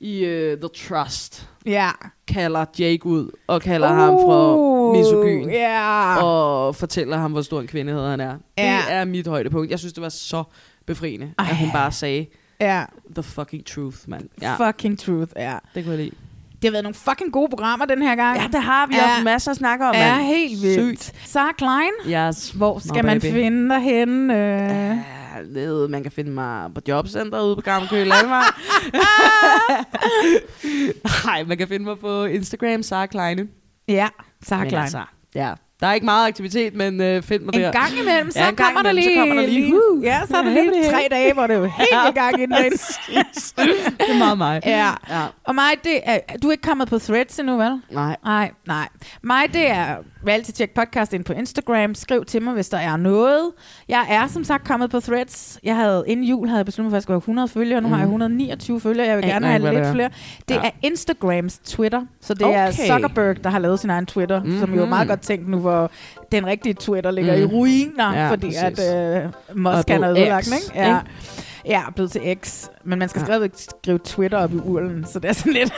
i uh, The Trust Ja. kalder Jake ud, og kalder uh, ham for misogyn. Ja. Og fortæller ham, hvor stor en kvindhed han er. Ja. Det er mit højdepunkt. Jeg synes, det var så befriende, at hun bare sagde Ja. the fucking truth, mand. Ja, Fucking truth, ja. det kunne jeg lide. Det har været nogle fucking gode programmer den her gang. Ja, det har vi Ja. haft masser at snakke om, Ja, mand. helt vildt. Sygt. Sarah Klein, Yes, hvor skal man baby. finde dig henne? Øh? Ja, nede. Man kan finde mig på jobcenteret ude på Gamle Køge Landvej. Nej, man kan finde mig på Instagram, Sara Kleine. Ja, Sarah Men Klein. altså, ja. Der er ikke meget aktivitet, men øh, find mig En der. gang imellem, så, Ja, en gang kommer, der imellem, lige, så kommer der lige, uh, ja, så er der lige det tre dage, hvor det er jo helt Ja, i gang inden det er meget mig. Ja. ja. Og mig, det er, du er ikke kommet på threads endnu, vel? Nej. Nej, nej. Mig, det er Reality Check Podcast ind på Instagram. Skriv til mig, hvis der er noget. Jeg er som sagt kommet på threads. Jeg havde inden jul havde jeg besluttet mig for, at jeg skulle have 100 følgere. Nu har jeg 129 følgere. Jeg vil Aner gerne ikke, have lidt det er. flere. Det Ja. er Instagrams Twitter. Så det er Okay. Zuckerberg, der har lavet sin egen Twitter, mm-hmm. som jo er Mhm. meget godt tænkt nu, hvor den rigtige Twitter ligger Mm. i ruiner, Ja, fordi præcis. at øh, Musk er er ødelagt, ikke? Ja. ikke? Ja, blevet til X. Men man skal stadigvæk skrive Twitter op i urlen, så det er sådan lidt...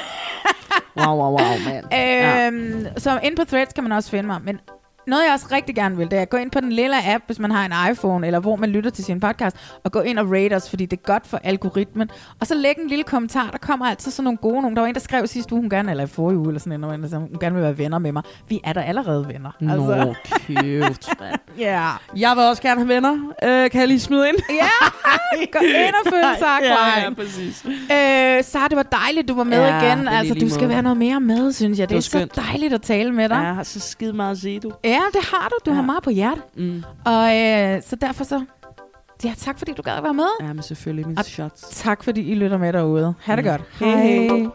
Wow, wow, wow, mand. Ja. Øhm, Så ind på Threads kan man også finde mig. Men noget, jeg også rigtig gerne vil, det er at gå ind på den lille app, hvis man har en iPhone, eller hvor man lytter til sin podcast, og gå ind og rate os, fordi det er godt for algoritmen. Og så læg en lille kommentar. Der kommer altid sådan nogle gode nogle. Der var en, der skrev sidste uge, hun gerne, eller i forrige uge, eller sådan noget, hun gerne vil være venner med mig. Vi er der allerede venner. Altså. Nå, cute. Ja. Jeg vil også gerne have venner. Øh, kan jeg lige smide ind? Ja, gå ind og følg Sarah Ja, ja, præcis. Øh, Sara, det var dejligt, du var med Ja, igen. Altså, du skal måde. være noget mere med, synes jeg. Det, Det er så dejligt at tale med dig. Ja, så skide meget at sige, du. Ja, det har du. Du ja. har meget på hjertet. Mm. Og øh, så derfor så... Ja, tak fordi du gad at være med. Ja, men selvfølgelig mine Og shots. tak fordi I lytter med derude. Ha' det Mm. godt. Hej, hej.